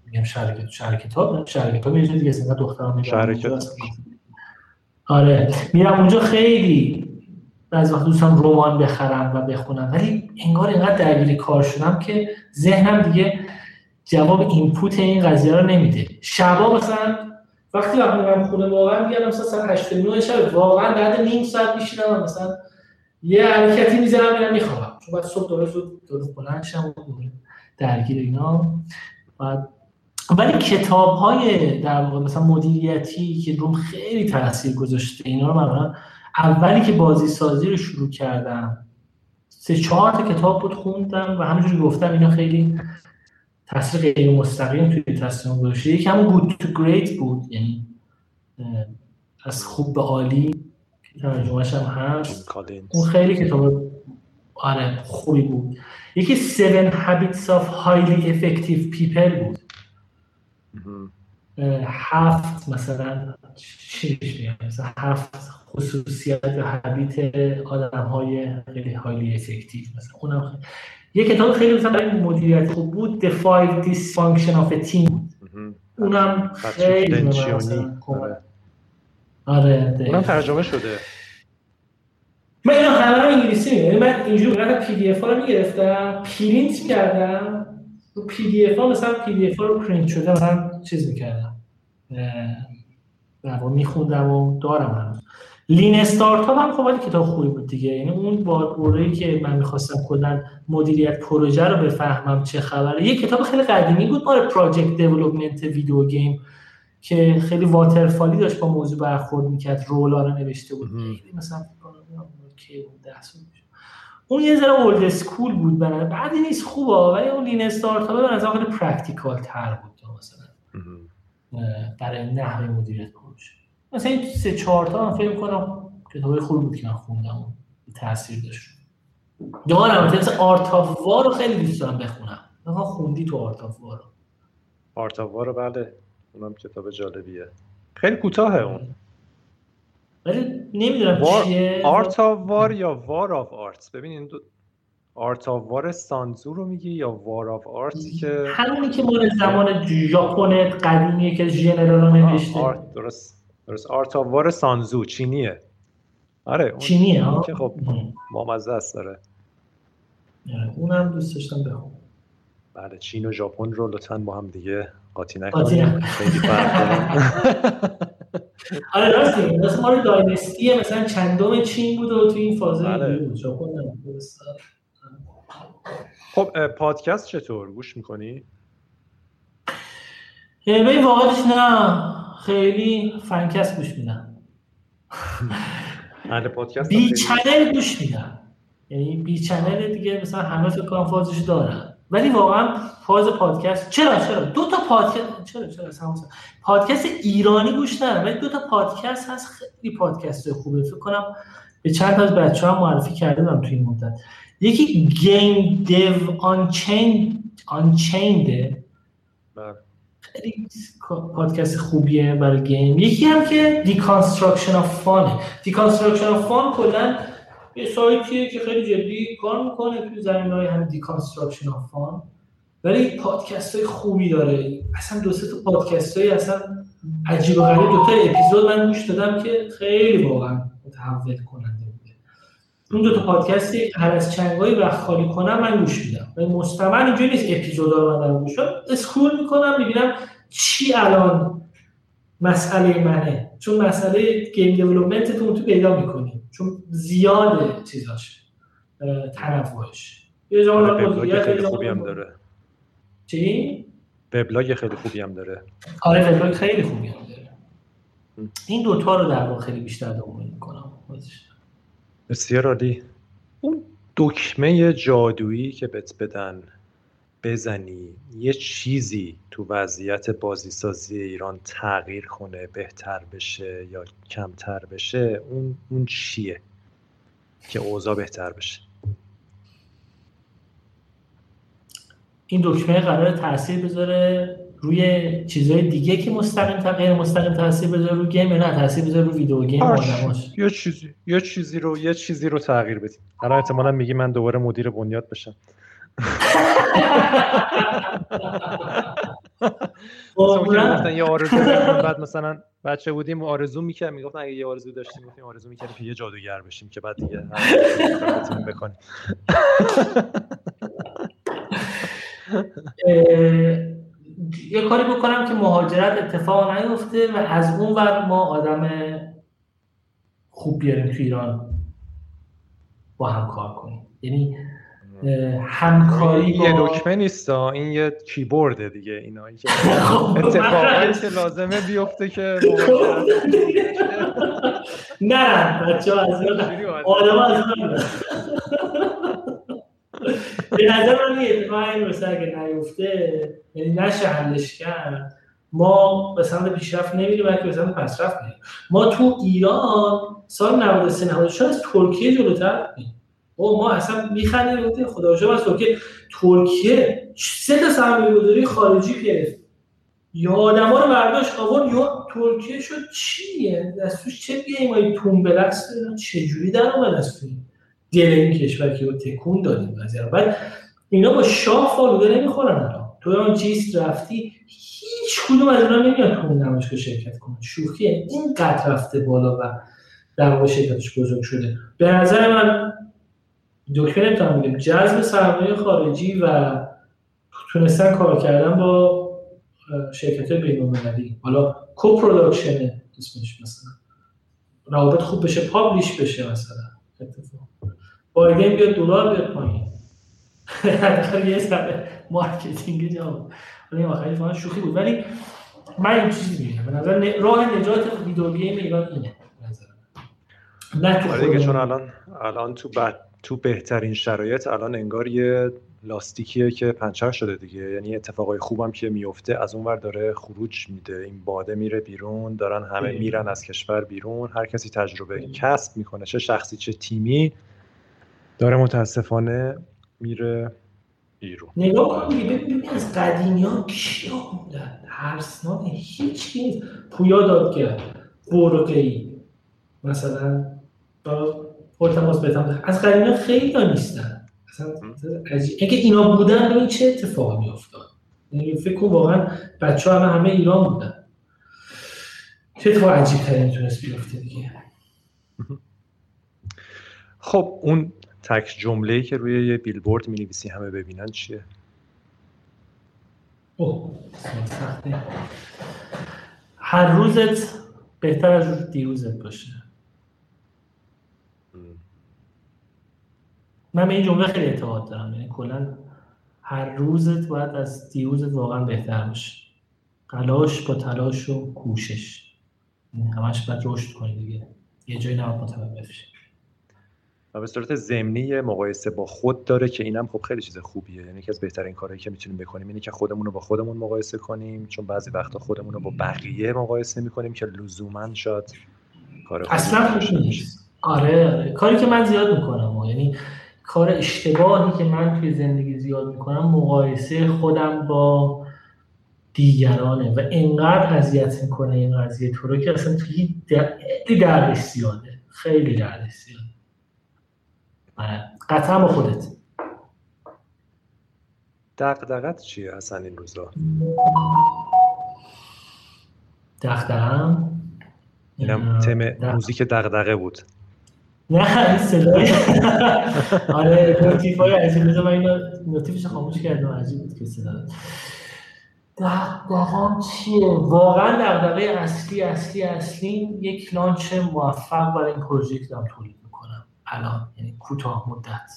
میگم شهر شهر کتاب شهر کتاب. یه دیگه اصلا دخترام میرم شهر کتاب. آره. میرم اونجا خیلی بعضی وقت دوستم رمان بخرم و بخونم ولی انگار اینقدر درگیر کار شدم که ذهنم دیگه جواب اینپوت این قضیه رو نمیده. شبا مثلا وقتی وقت میرم خونه واقعا میگم مثلا ساعت 8 9 شب واقعا بعد نیم ساعت میشینم مثلا یه حرکتی می‌زنم میرم می‌خوام چون بعد صبح دوباره زود بلند شم و درگیر اینا. بعد ولی کتاب های در واقع مثلا مدیریتی که روم خیلی تاثیر گذاشته اینا رو من اولی که بازی سازی رو شروع کردم سه چهار تا کتاب بود خوندم و همینجوری گفتم اینا خیلی تاثیر غیر مستقیم توی تصمیم گذاشته. یکی همون گود تو گریت بود یعنی از خوب به عالی ترجمهش هم هست. اون خیلی کتاب آره خوبی بود. یکی Seven Habits of Highly Effective People بود. هفت مثلا چی مثلا هفت خصوصیت و حبیت آدم های خیلی هایلی افکتیو مثلا اونم یه کتاب خیلی مثلا برای مدیریت خوب بود The Five Dysfunction of a Team. اونم خیلی آره, آره، اونم ترجمه شده. من اینا همه رو انگلیسی میگم یعنی من اینجور قرار PDF ها رو می‌گرفتم پرینت کردم. رو PDF ها مثلا PDF ها رو پرینت شده مثلا چیز می‌کردم در میخوندم و دارم هم Lean Startup هم خب کتاب خوبی بود دیگه. یعنی اون باری که من می‌خواستم کلا مدیریت پروژه رو بفهمم چه خبره. یه کتاب خیلی قدیمی بود مال project development video game که خیلی waterfall ی داشت با موضوع برخورد می‌کرد role ا رو نوشته بود. مثلا اون یه ذره old school بود بنا بعدی نیست خوبه ولی اون Lean Startup به نظر خیلی practical تر بود مثلا. برای نحوه مدیریت پروژه مثلا این سه چهار تا من فکر کنم کتاب خوبی بود که من خوندم تاثیر داشت. دارم مثلا Art of War رو خیلی دوست دارم بخونم. مثلا خوندی تو Art of War Art of War بله اونم کتاب جالبیه. خیلی کوتاهه اون. ولی نمی‌دونم War... چیه. Art of War یا War of Art ببین این دو... Art of War سان‌تزو رو میگی یا War of Art که همونی که مال زمان ژاپن قدیمیه که ژنرال نوشته. Art درست. درست. Art of War سان‌تزو چینیه. آره اون چینیه ها که خب بامزه است داره. آره، اونم دوست داشتم بخونم. بله چین و ژاپن رو لطفا با هم دیگه قاطی نکنیم خیلی فرق آره راستی مثلا ما رو dynasty ه مثلا چندم چین بود و تو این فاز بله. خب پادکست چطور؟ گوش می‌کنی؟ ببین واقعش نه. خیلی پادکست گوش میدم. بله پادکست بی‌پلاس چنل گوش میدم. یعنی بی چنل دیگه مثلا همه فکر کنم فازش دارن. ولی واقعا فاز پادکست چرا چرا؟ دو تا پادکست چرا چرا؟ مثلا پادکست ایرانی گوش ندارم ولی دو تا پادکست هست خیلی پادکست خوبه. فکر کنم به چند از بچه ها معرفی کرده بودم توی این مدت. یکی Game Dev Unchain Unchained ـه. خیلی پادکست خوبیه برای game. یکی هم که Deconstruction of Fun ـه Deconstruction of Fun کلا یه سایتیه که خیلی جدی کار می‌کنه توی زمین های هم Deconstruction of Fun ولی پادکست های خوبی داره. اصلا دو سه تا پادکست های اصلا عجیب و غریب. دو تا اپیزود من گوش دادم که خیلی واقعا متحول کننده بوده. اون دو تا پادکستی هر از چنگایی وقت خالی کنم من گوش میدم. ولی مستمر اینجوری نیست اپیزودا رو من گوش اسکرول می‌کنم می‌بینم چی الان مسئله منه. چون مسئله گیم دیولپمنت تو پیدا می‌کنی. چون زیاده چیزاش تنوعش. یه جا آره، خیلی خوبی هم داره. چی؟ وبلاگ خیلی خوبی هم داره. آره وبلاگ خیلی خوبی هم داره. این دوتا رو در واقع خیلی بیشتر دنبال می‌کنم. بسیار عالی. اون دکمه جادویی که بهت بدن بزنی یه چیزی تو وضعیت بازیسازی ایران تغییر کنه بهتر بشه یا کمتر بشه اون اون چیه که اوضاع بهتر بشه؟ این دکمه قرار تاثیر بذاره روی چیزهای دیگه که مستقیم تا غیر مستقیم تاثیر بذاره روی گیم یا نه؟ تاثیر بذاره روی ویدیو گیم یه چیزی یه چیزی رو یه چیزی رو تغییر بدی الان احتمالاً میگی من دوباره مدیر بنیاد بشم. مثلا یه آرزو بعد مثلا بچه بودیم آرزو می‌کرد می‌گفتن اگه یه آرزو داشتیم گفتیم آرزو می‌کردیم که یه جادوگر بشیم که بعد دیگه بکنیم. یه کاری بکنم که مهاجرت اتفاق نیفته و از اون ور ما آدم خوب بیاریم تو ایران با هم کار کنیم. یعنی همکاری این یه با دکمه نیست این یه کیبورده دیگه اینا. این که لازمه بیفته که نه بچه ها از آدم از به نظر من یه اتفاقی مثلا اگه نیفته یعنی نشه حلش کرد. ما به سمت پیشرفت نمیریم بلکه به سمت پسرفت میریم ما تو ایران سال 93 94 از ترکیه جلوتر بودیم. او ما اصلا میخندیم گفتیم خدا شکر از ترکیه. سه تا سرمایه گذاری خارجی گرفت. یا آدما رو برداشت آورد یا ترکیه شد چیه؟ از توش چه گیمای تومبلکس دارن چجوری در اومد از توی دل این کشور که تکون دادیم رو. بعد اینا با شاه فالوده نمی‌خورن الان. تو اون جیست رفتی؟ هیچ کدوم از اینا نمیاد تو اون نمایشگاه شرکت کنه شوخیه اینقدر رفته بالا و در واقع شرکتش بزرگ شده. به نظر من دکتر نمی‌تونم بگم جذب سرمایه خارجی و تونستن کار کردن با شرکت بین المللی حالا co-production اسمش مثلا. روابط خوب بشه publish بشه مثلا. اتفاق. بایدن بیاد دلار بیاد پایین. حداقل یه سر marketing جواب. ولی آخری فقط شوخی بود. ولی من این چیزی میگم. به نظر راه نجات video game ایران اینه. نه تو آره چون الان الان تو بعد تو بهترین شرایط الان انگار یه لاستیکیه که پنچر شده دیگه. یعنی اتفاقای خوبم که میفته از اونور داره خروج میده. این باده میره بیرون دارن همه میرن از کشور بیرون. هر کسی تجربه کسب می‌کنه. چه شخصی چه تیمی داره متاسفانه میره بیرون. نگاه کن ببین از قدیمی ها کیا بودن؟ ترسناک. هیچ کی پویا دادگر بورقی مثلا پرتماس بتم از قدیمی خیلی ها نیستن. اگه اینا بودن ببین چه اتفاقی میافتاد؟ یعنی فکر کن واقعا بچه همه همه ایران بودن. چه اتفاق عجیب تری می‌تونست بیفته دیگه؟ خب اون تک جمله که روی یه بیلبورد می نویسی همه ببینن چیه؟ اوه هر روزت بهتر از دیروزت باشه. من به این جمله خیلی اعتقاد دارم. یعنی کلا هر روزت باید از دیروزت واقعا بهتر باشه. تلاش با تلاش و کوشش. یعنی همش باید رشد کنی دیگه. یه جایی نباید متوقف و به صورت ضمنی مقایسه با خود داره که اینم خب خیلی چیز خوبیه. یعنی که از بهترین کارهایی که می‌تونیم بکنیم اینه که خودمون رو با خودمون مقایسه کنیم. چون بعضی وقتا خودمون رو با بقیه مقایسه می‌کنیم که لزوما شاید کار اصلا خوب نیست. آره, آره. کاری که من زیاد می‌کنم. یعنی کار اشتباهی که من توی زندگی زیاد می‌کنم مقایسه خودم با دیگرانه و انقدر اذیت می‌کنه این قضیه تو رو که اصلا توی خیلی دردش زیاده. خیلی دردش زیاده. قطعا با خودت. دقدقت چیه اصلا این روزا؟ دقدقم اینم تم موزیک دقدقه بود. نه این صدای آره نوتیف های عجیب. بذار من اینو نوتیفش خاموش کردم عجیب بود که صدا دقدقم چیه؟ واقعا دقدقه اصلی اصلی اصلی یک لانچ موفق برای این پروژه دارم تولید می‌کنم الان. یعنی کوتاه مدت.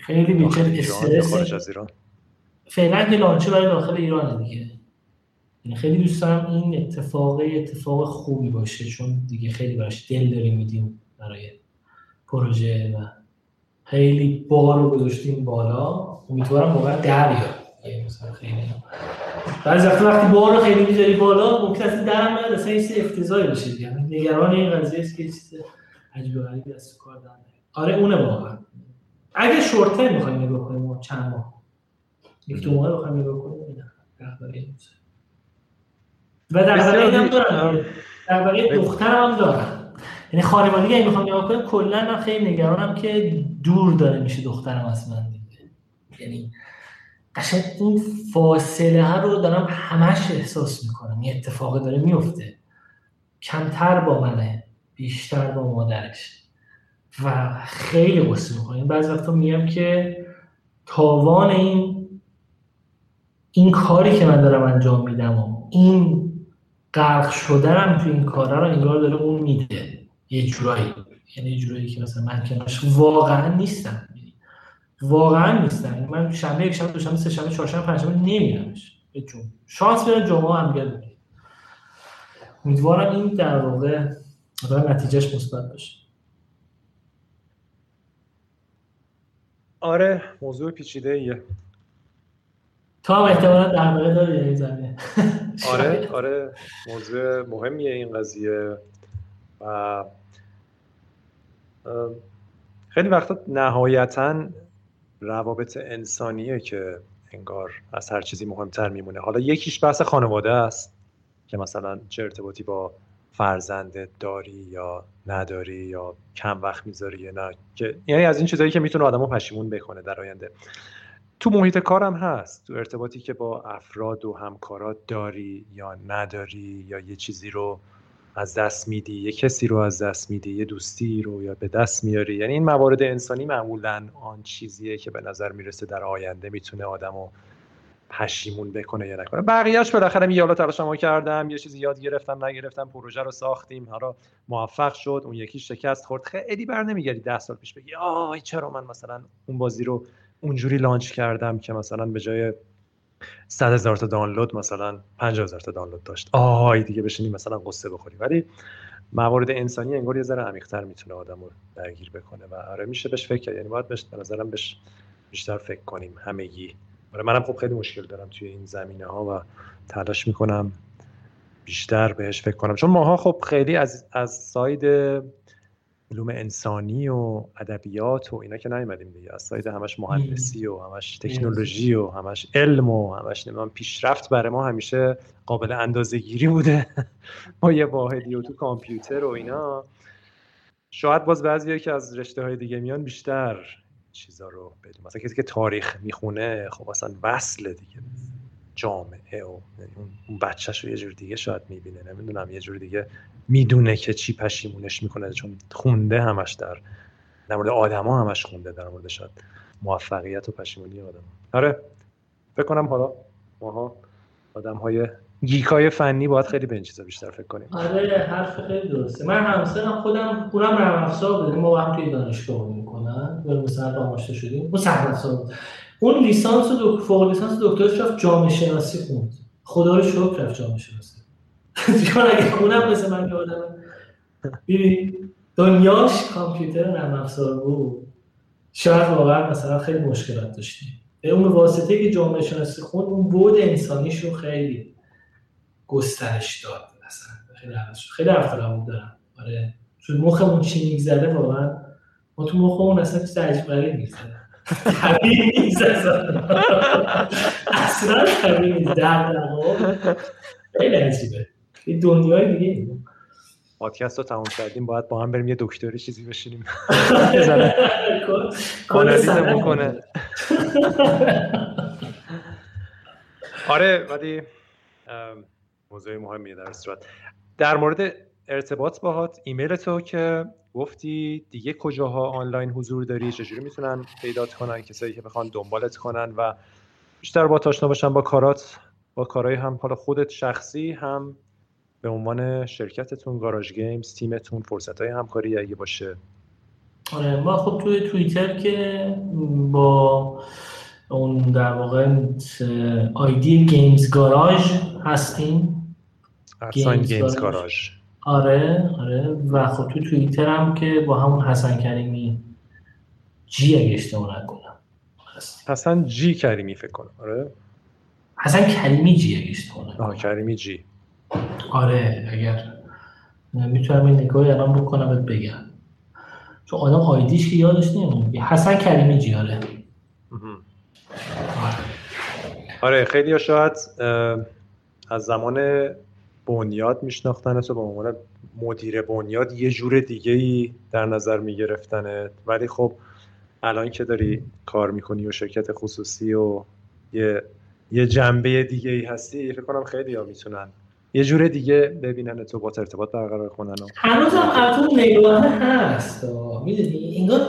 خیلی بیچاره استرس. فعلا که لانچه برای داخل ایران دیگه. یعنی خیلی دوست دارم این اتفاق اتفاق خوبی باشه چون دیگه خیلی براش دل داریم میدیم برای پروژه و خیلی بار رو گذاشتیم بالا. امیدوارم واقعا در بیاد. مثلا خیلی بعضی وقت وقتی بار رو خیلی می‌ذاری بالا ممکن است درم نیاد. اصلا یه افتضاحی بشه یعنی نگران این قضیه است که چیز عجیب غریبی از کار در آره اونه واقعا. اگه شورت تایم می‌خوایم نگاه کنیم چند ماه. یک دو ماه بخوایم نگاه کنیم نه و در واقع هم دارم در واقع دخترم هم دارم یعنی خانوادگی اگه می‌خوام نگاه کنم کلا من خیلی نگرانم که دور داره میشه دخترم از من دیگه. یعنی قشنگ این فاصله ها رو دارم همش احساس می‌کنم. یه اتفاقی داره میفته کمتر با منه بیشتر با مادرش. و خیلی غصه می‌کنم بعضی وقتا میگم که تاوان این این کاری که من دارم انجام میدم و این غرق شدنم تو این کارا رو انگار داره اون میده. یه جورایی. یعنی یه جورایی که مثلا من کنارش واقعا نیستم. واقعا نیستم. من شنبه یک شنبه دوشنبه سه شنبه چهارشنبه پنجشنبه نمیرمش به جون. شانس بیارم جمعه هم دیگه امیدوارم این در واقع نتیجهش مثبت باشه. آره موضوع پیچیده ایه. تا هم احتمالا در واقع داری آره آره. موضوع مهمیه این قضیه. و خیلی وقتا نهایتا روابط انسانیه که انگار از هر چیزی مهمتر میمونه. حالا یکیش بحث خانواده است که مثلا چه ارتباطی با فرزندت داری یا نداری یا کم وقت می‌ذاری یا نه که یعنی از این چیزهایی که می‌تونه آدمو پشیمون بکنه در آینده. تو محیط کارم هست. تو ارتباطی که با افراد و همکارات داری یا نداری یا یه چیزی رو از دست میدی یه کسی رو از دست میدی یه دوستی رو یا به دست میاری؟ یعنی این موارد انسانی معمولا آن چیزیه که به نظر می‌رسه در آینده می‌تونه آدمو پشیمون بکنه یا نکنه. بقیهش بالاخره یه حالا تلاشمو کردم یه چیزی یاد گرفتم نگرفتم پروژه رو ساختیم حالا موفق شد اون یکی شکست خورد. خیلی بر نمیگردی ده سال پیش بگی آی چرا من مثلا اون بازی رو اونجوری لانچ کردم که مثلا به جای 100 هزار تا دانلود مثلا 50 هزار تا دانلود داشت. آهای دیگه بشینی مثلا قصه بخوری ولی موارد انسانی انگار یه ذره عمیق‌تر می‌تونه آدم رو درگیر بکنه. و آره میشه بهش فکر کرد. یعنی باید بهش به نظرم بهش بیشتر فکر کنیم همگی. آره منم خب خیلی مشکل دارم توی این زمینه ها و تلاش می‌کنم بیشتر بهش فکر کنم. چون ماها خب خیلی از از ساید علوم انسانی و ادبیات و اینا که نیومدیم دیگه. از ساید همش مهندسی و همش تکنولوژی و همش علم و همش نمی‌دونم پیشرفت برای ما همیشه قابل اندازه گیری بوده. ما یه واحدی و تو کامپیوتر و اینا. شاید باز بعضی که از رشته های دیگه میان بیشتر چیزا رو بدون مثلا کسی که تاریخ می‌خونه خب اصلا وصل دیگه. جامعه و یعنی اون بچهش رو یه جور دیگه شاید می‌بینه. نمی‌دونم یه جور دیگه می‌دونه که چی پشیمونش می‌کنه چون خونده همش در در مورد آدما همش خونده در مورد شاید موفقیت و پشیمونی آدم آره فکر کنم حالا ماها آدم های گیکای فنی باید خیلی به این چیزا بیشتر فکر کنیم. آره حرف خیلی درسته. من همسرم خودم اونم نرم افزار ما هم توی دانشگاه می‌کنن. مثلا آموزش شدیم. اون سخت افزار اون لیسانس و فوق لیسانس دکترش رفت جامعه شناسی خوند. خدا رو شکر رفت جامعه شناسی. چون اگه اونم مثل من که آدم؟ دنیاش کامپیوتر نرم افزار بود. شاید واقعا مثلا خیلی مشکلات داشتیم. به اون واسطه که جامعه شناسی خوند اون بود انسانیش رو خیلی گسترش داد مثلا. خیلی خیلی حرف دارم. آره. چون مخمون چی میگذره واقعا؟ ما تو مخمون اصلا چیز عجیب غریب میگذره. طبیعی نیست اصلا. طبیعی نیست. در خیلی عجیبه. یه دنیای دیگه پادکست رو تموم کردیم باید با هم بریم یه دکتری چیزی بشینیم. آنالیزمون کنه آره ولی موضوع مهمیه در صورت. در مورد ارتباط باهات ایمیل تو که گفتی دیگه کجاها آنلاین حضور داری چجوری می‌تونن پیدات کنن کسایی که بخوان دنبالت کنن و بیشتر با آشنا باشن با کارات با کارهای هم حالا خودت شخصی هم به عنوان شرکتتون Garage Games تیمتون فرصت های همکاری اگه باشه. آره ما خب توی توییتر که با اون در واقع آیدی Games Garage هستیم. Games, Games Garage. آره آره. و خب تو توییتر هم که با همون حسن کریمی G اگه اشتباه نکنم. حسن G کریمی فکر کنم. آره. حسن کریمی G اگه اشتباه نکنم. کریمی G. آره اگر می‌تونم این نگاهی الان بکنم بهت بگم. چون آدم آیدیش که یادش نمیاد. حسن کریمی جی آره. آره خیلی شاید از زمان بنیاد میشناختن تو به عنوان مدیر بنیاد یه جور دیگه ای در نظر میگرفتنت. ولی خب الان که داری کار می‌کنی و شرکت خصوصی و یه یه جنبه دیگه ای هستی فکر کنم خیلی ها می‌تونن یه جور دیگه ببینن تو با ارتباط برقرار کنن هنوز هم البته نگاه هست. می‌دونی؟ انگار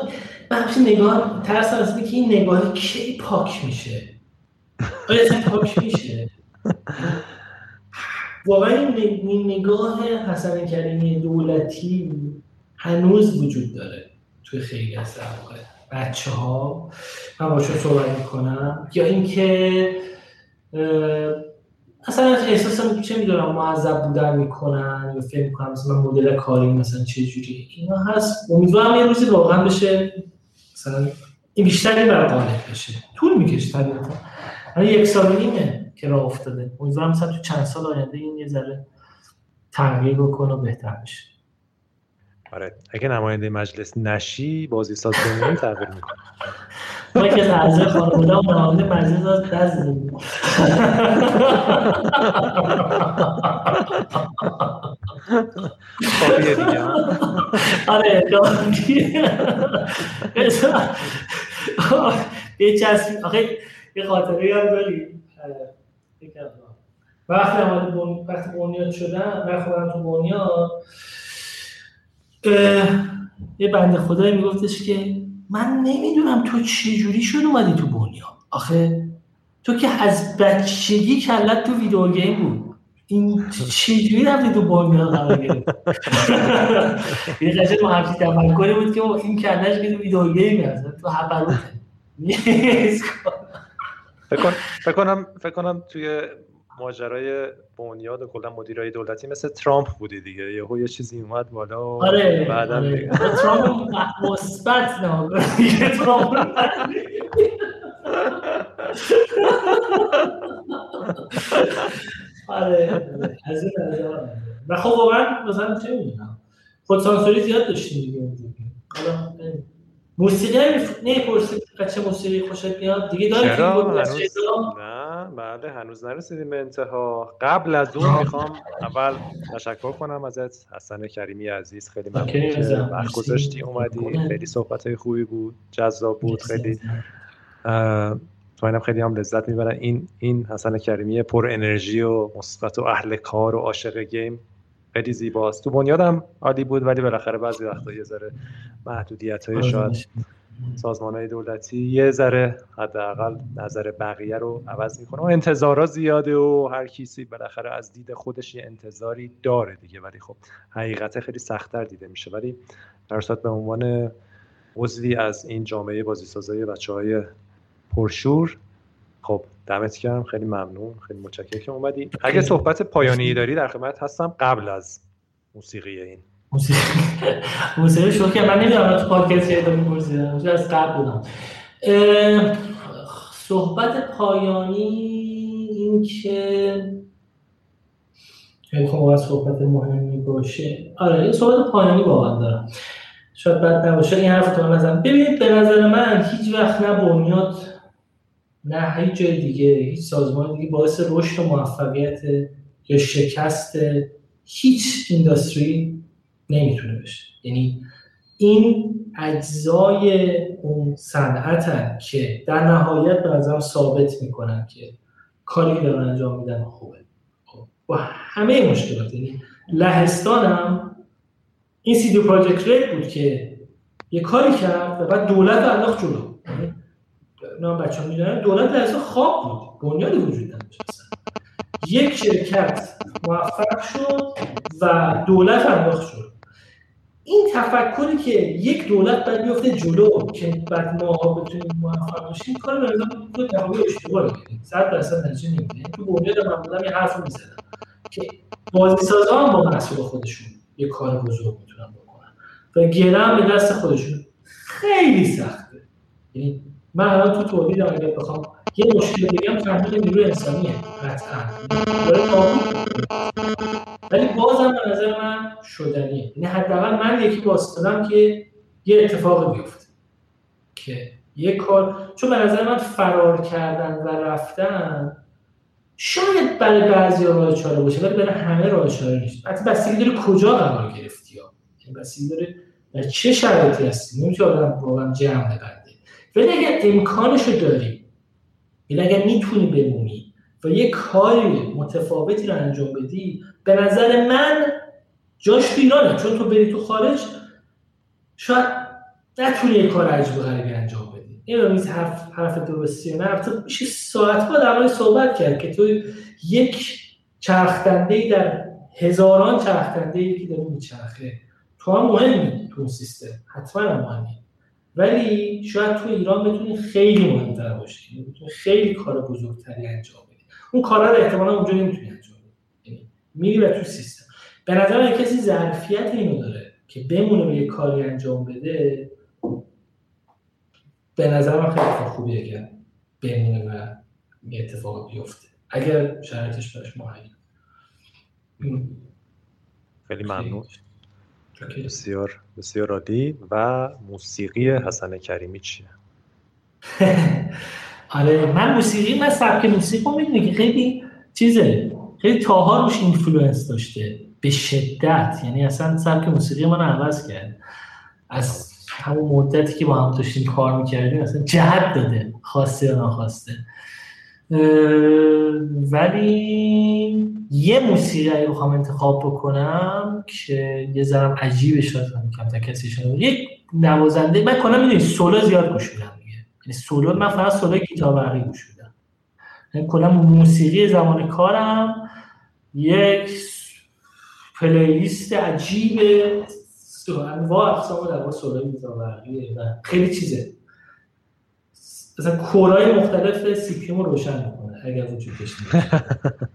من نگاه ترس از که این نگاه کی پاک میشه؟ آیا پاک میشه؟ واقعا این نگاه حسن کریمی دولتی هنوز وجود داره توی خیلی از بچه ها من باشون صحبت می‌کنم. یا اینکه اصلا احساس چه می‌دونم معذب بودن می‌کنن یا فکر می‌کنم مثلا مدل کاری مثلا چه جوری. اینا هست. امیدوارم یه روزی واقعا بشه مثلا این بیشتر این برای بشه. طول می‌کشه طبیعتا. یک سال نیمه که راه افتاده. امیدوارم مثلا تو چند سال آینده این یه ذره تغییر بکنه و بهتر بشه. آره. اگه نماینده مجلس نشی بازی ساز تغییر می‌کنه. ما که اعضای خانواده و نماینده مجلس از دست زدیم خواهیه دیگه آره یه چسبی آخه یه خاطره یاد داری وقتی. وقتی بنیاد شدن وقتی تو بنیاد یه بنده خدایی میگفتش که من نمی‌دونم تو چه جوری شد اومدی تو بنیاد. آخه تو که از بچگی کلت تو ویدیو گیم بود. این چجوری رفتی تو بنیاد قرار گرفت؟ یه قشنگ با همچین تفکری بود که این کلش که تو ویدیو گیم هست تو هبروته فکر کنم فکر کنم توی ماجرای بنیاد و کلا مدیرای دولتی مثل ترامپ بودی دیگه. یهو یه چیزی اومد بالا و آره بعدا آره. ترامپ مثبت نه. ترامپ. آره از این و خب واقعا مثلا چه می‌دونم. خود سانسوری زیاد داشتیم دیگه حالا موسیقی نمی‌پرسید بچه موسیقی خوشت میاد. دیگه داری چرا؟ هنوز... نه بله هنوز نرسیدیم به انتها. قبل از اون می‌خوام اول تشکر کنم ازت حسن کریمی عزیز خیلی ممنون که وقت گذاشتی اومدی. خیلی صحبت های خوبی بود جذاب بود خیلی تو خیلی هم لذت می‌برن. این این حسن کریمی پر انرژی و مثبت و اهل کار و عاشق گیم خیلی زیباست. تو بنیادم عالی بود ولی بالاخره بعضی وقتا یه ذره محدودیت های شاید سازمان های دولتی یه ذره حداقل نظر بقیه رو عوض می‌کنه. و انتظارا زیاده و هر کیسی بالاخره از دید خودش یه انتظاری داره دیگه. ولی خب حقیقت خیلی سختتر دیده میشه. ولی در به عنوان عضوی از این جامعه بازیسازای بچه های پرشور خب دمت گرم. خیلی ممنون. خیلی متشکرم که اومدی اگه صحبت پایانی داری در خدمت هستم قبل از موسیقی این. موسیقی. شو که من نمی‌دونم تو پادکست یه میپرسیدم از قبل بودم. صحبت پایانی این که خیلی خب صحبت مهمی باشه. آره صحبت پایانی واقعا دارم. شاید بد نباشه. این حرف تو نزن ببینید به نظر من هیچ وقت نه بنیاد نه هیچ جای دیگه هیچ سازمان دیگه باعث رشد و موفقیت یا شکست هیچ اینداستری نمی‌تونه بشه. یعنی این اجزای اون صنعت که در نهایت به نظرم ثابت می‌کنن که کاری که دارن انجام میدن خوبه. خب با همه مشکلات. یعنی لهستانم این سی دی پراجکت رید بود که یه کاری کرد و بعد دولت انداخت جلو. یعنی نه بچه ها می‌دونن دولت از خواب بود. بنیادی وجود نداشت یک شرکت موفق شد و دولت انداخت شد این تفکری که یک دولت باید بیفته جلو که بعد ما بتونیم موفق بشیم کار به نظام تو نهایی اشتباه بگیریم صد درصد نتیجه نمیده تو بنیاد من بودم یه حرف می‌زدم که بازی سازا هم با مسئول خودشون یه کار بزرگ می‌تونن بکنن. و گرم به دست خودشون. خیلی سخته. یعنی من الان تو تولید اگر بخوام یه مشکل بگم تحمیل نیروی انسانیه قطعا. ولی بازم به نظر من شدنیه. یعنی حداقل من یکی باستادم که یه اتفاق بیفته. که یه کار چون به نظر من فرار کردن و رفتن شاید برای بعضی راه چاره باشه ولی برای همه راه چاره نیست. حتی بستگی داره کجا قرار گرفتی ها؟ یعنی بستگی داره در چه شرایطی هستی؟ نمیشه آدم واقعا جمع ولی اگر امکانشو داری یعنی اگر می‌تونی بمونی و یه کاری متفاوتی رو انجام بدی به نظر من جاش تو چون تو بری تو خارج شاید نتونی یه کار عجب غریبی انجام بدی. این حرف حرف درستی نه. تو میشه ساعت ها در صحبت کرد که تو یک چرخدنده در هزاران چرخدنده که داره میچرخه. تو هم مهمی تو سیستم. حتما هم مهمی. ولی شاید تو ایران بتونی خیلی مهمتر باشی. بتونی خیلی کار بزرگتری انجام بدی. اون کارا رو احتمالا اونجا نمی‌تونی انجام بدی. یعنی میری و تو سیستم. به نظر کسی ظرفیت اینو داره که بمونه به یه کاری انجام بده به نظر من خیلی خوبیه که بمونه و یه اتفاق بیفته. اگر شرایطش براش مهیا خیلی ممنون. بسیار بسیار عالی. و موسیقی حسن کریمی چیه؟ آره من موسیقی من سبک موسیقی می‌دونی که خیلی چیزه خیلی تاها روش influence داشته به شدت. یعنی اصلا سبک موسیقی من عوض کرد. از همون مدتی که با هم داشتیم کار می‌کردیم اصلا جهت داده خواسته یا ناخواسته ولی یه موسیقی رو بخوام انتخاب بکنم که یه ذرم عجیبه شاید کم تا کسی شده یک نوازنده من کنم می‌دونی سولو زیاد گوش میدم دیگه. یعنی سولو من فقط سولو گیتار برقی گوش میدم. یعنی کلا موسیقی زمان کارم یک playlist عجیب انواع اقسام در سولای و خیلی چیزه. مثلا core ای مختلف CPU رو روشن می‌کنه اگر وجود داشته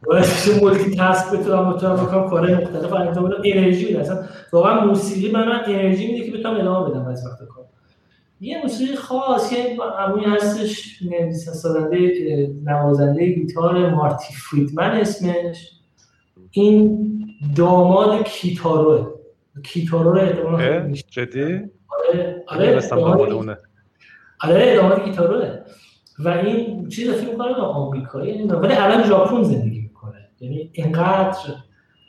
باشه. multitask بتونم بتونم بکنم کارهای مختلف انجام بدم انرژی میده اصلا واقعا موسیقی من, من انرژی میده که بتونم ادامه بدم از وقت کار. یه موسیقی خاص یه عمومی هستش سازنده نوازنده گیتار مارتی فریدمن اسمش. این داماد کیتاروه کیتارو رو احتمال جدی؟ آره آره آره داماد گیتاروه و این چیز فکر می‌کنم آمریکایی ولی الان ژاپن زندگی می‌کنه. یعنی اینقدر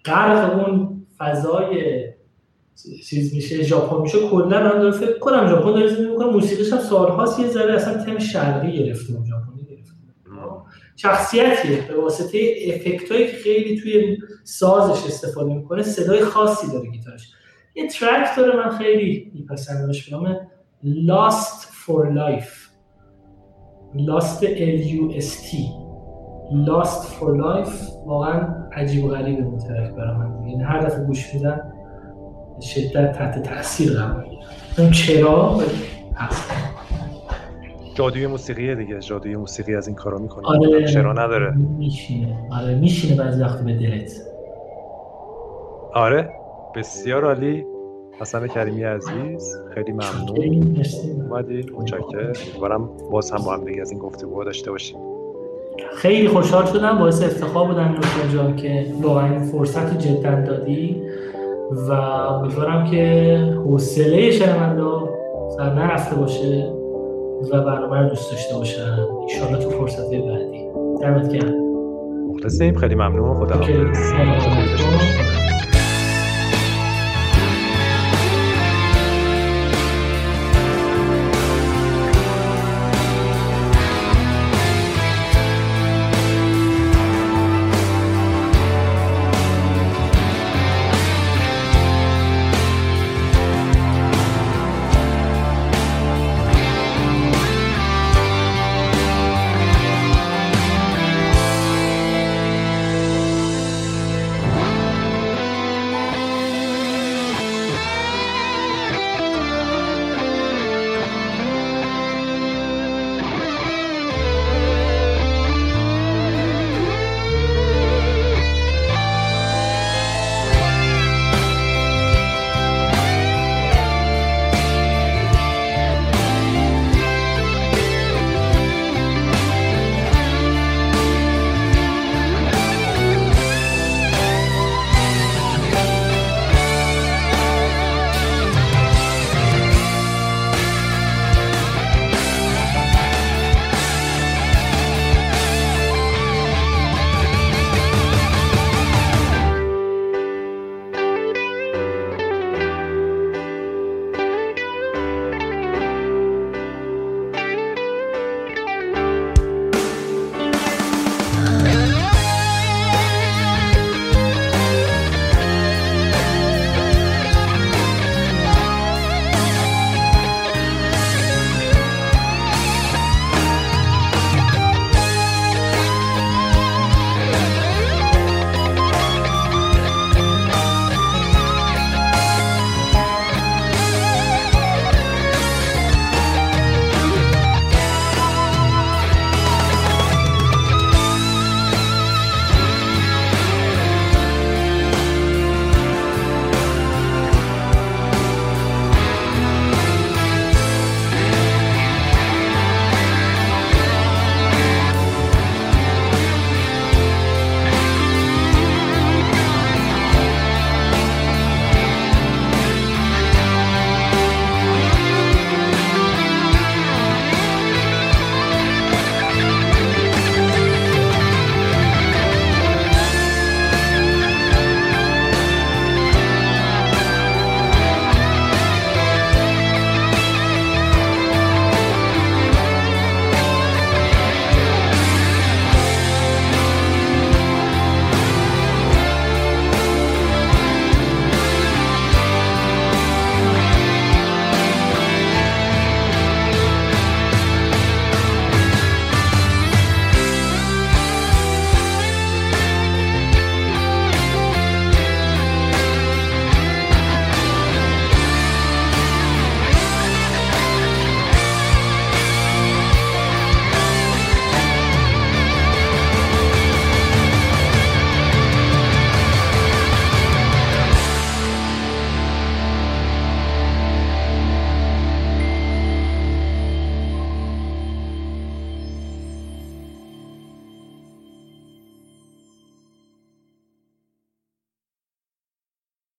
غرق اون فضای چیز میشه ژاپن میشه کلا من داره فکر کنم ژاپن داره زندگی می‌کنه. موسیقیش هم سالهاست یه ذره اصلا تم شرقی گرفته اون ژاپنی گرفته. شخصیتیه. به واسطه افکتایی که خیلی توی سازش استفاده می‌کنه صدای خاصی داره گیتارش. یه ترک داره من خیلی میپسندمش به نام Lost for Life. Lost L U S T. Lost for Life. واقعا عجیب و غریبه اون ترک برای من. یعنی هر دفعه گوش میدم شدت تحت تاثیر قرار می‌گیرم. چرا؟ هست جادوی موسیقی دیگه. جادوی موسیقی از این کارا می‌کنه. آره. چرا نداره؟ میشینه. آره میشینه بعضی وقتی به دلت. آره. بسیار عالی. حسن کریمی عزیز خیلی ممنون. اومدی؟ متشکرم. امیدوارم باز هم با هم دیگه از این گفتگو داشته باشیم. خیلی خوشحال شدم باعث افتخار بودم نوشن جان که واقعا این فرصت جدا دادی و امیدوارم که حوصله شنونده سر نرفته باشه و برنامه رو دوست داشته باشن ایشالله تو فرصت بعدی. دمت گرم. مخلصیم. خیلی ممنون. خدا حافظ.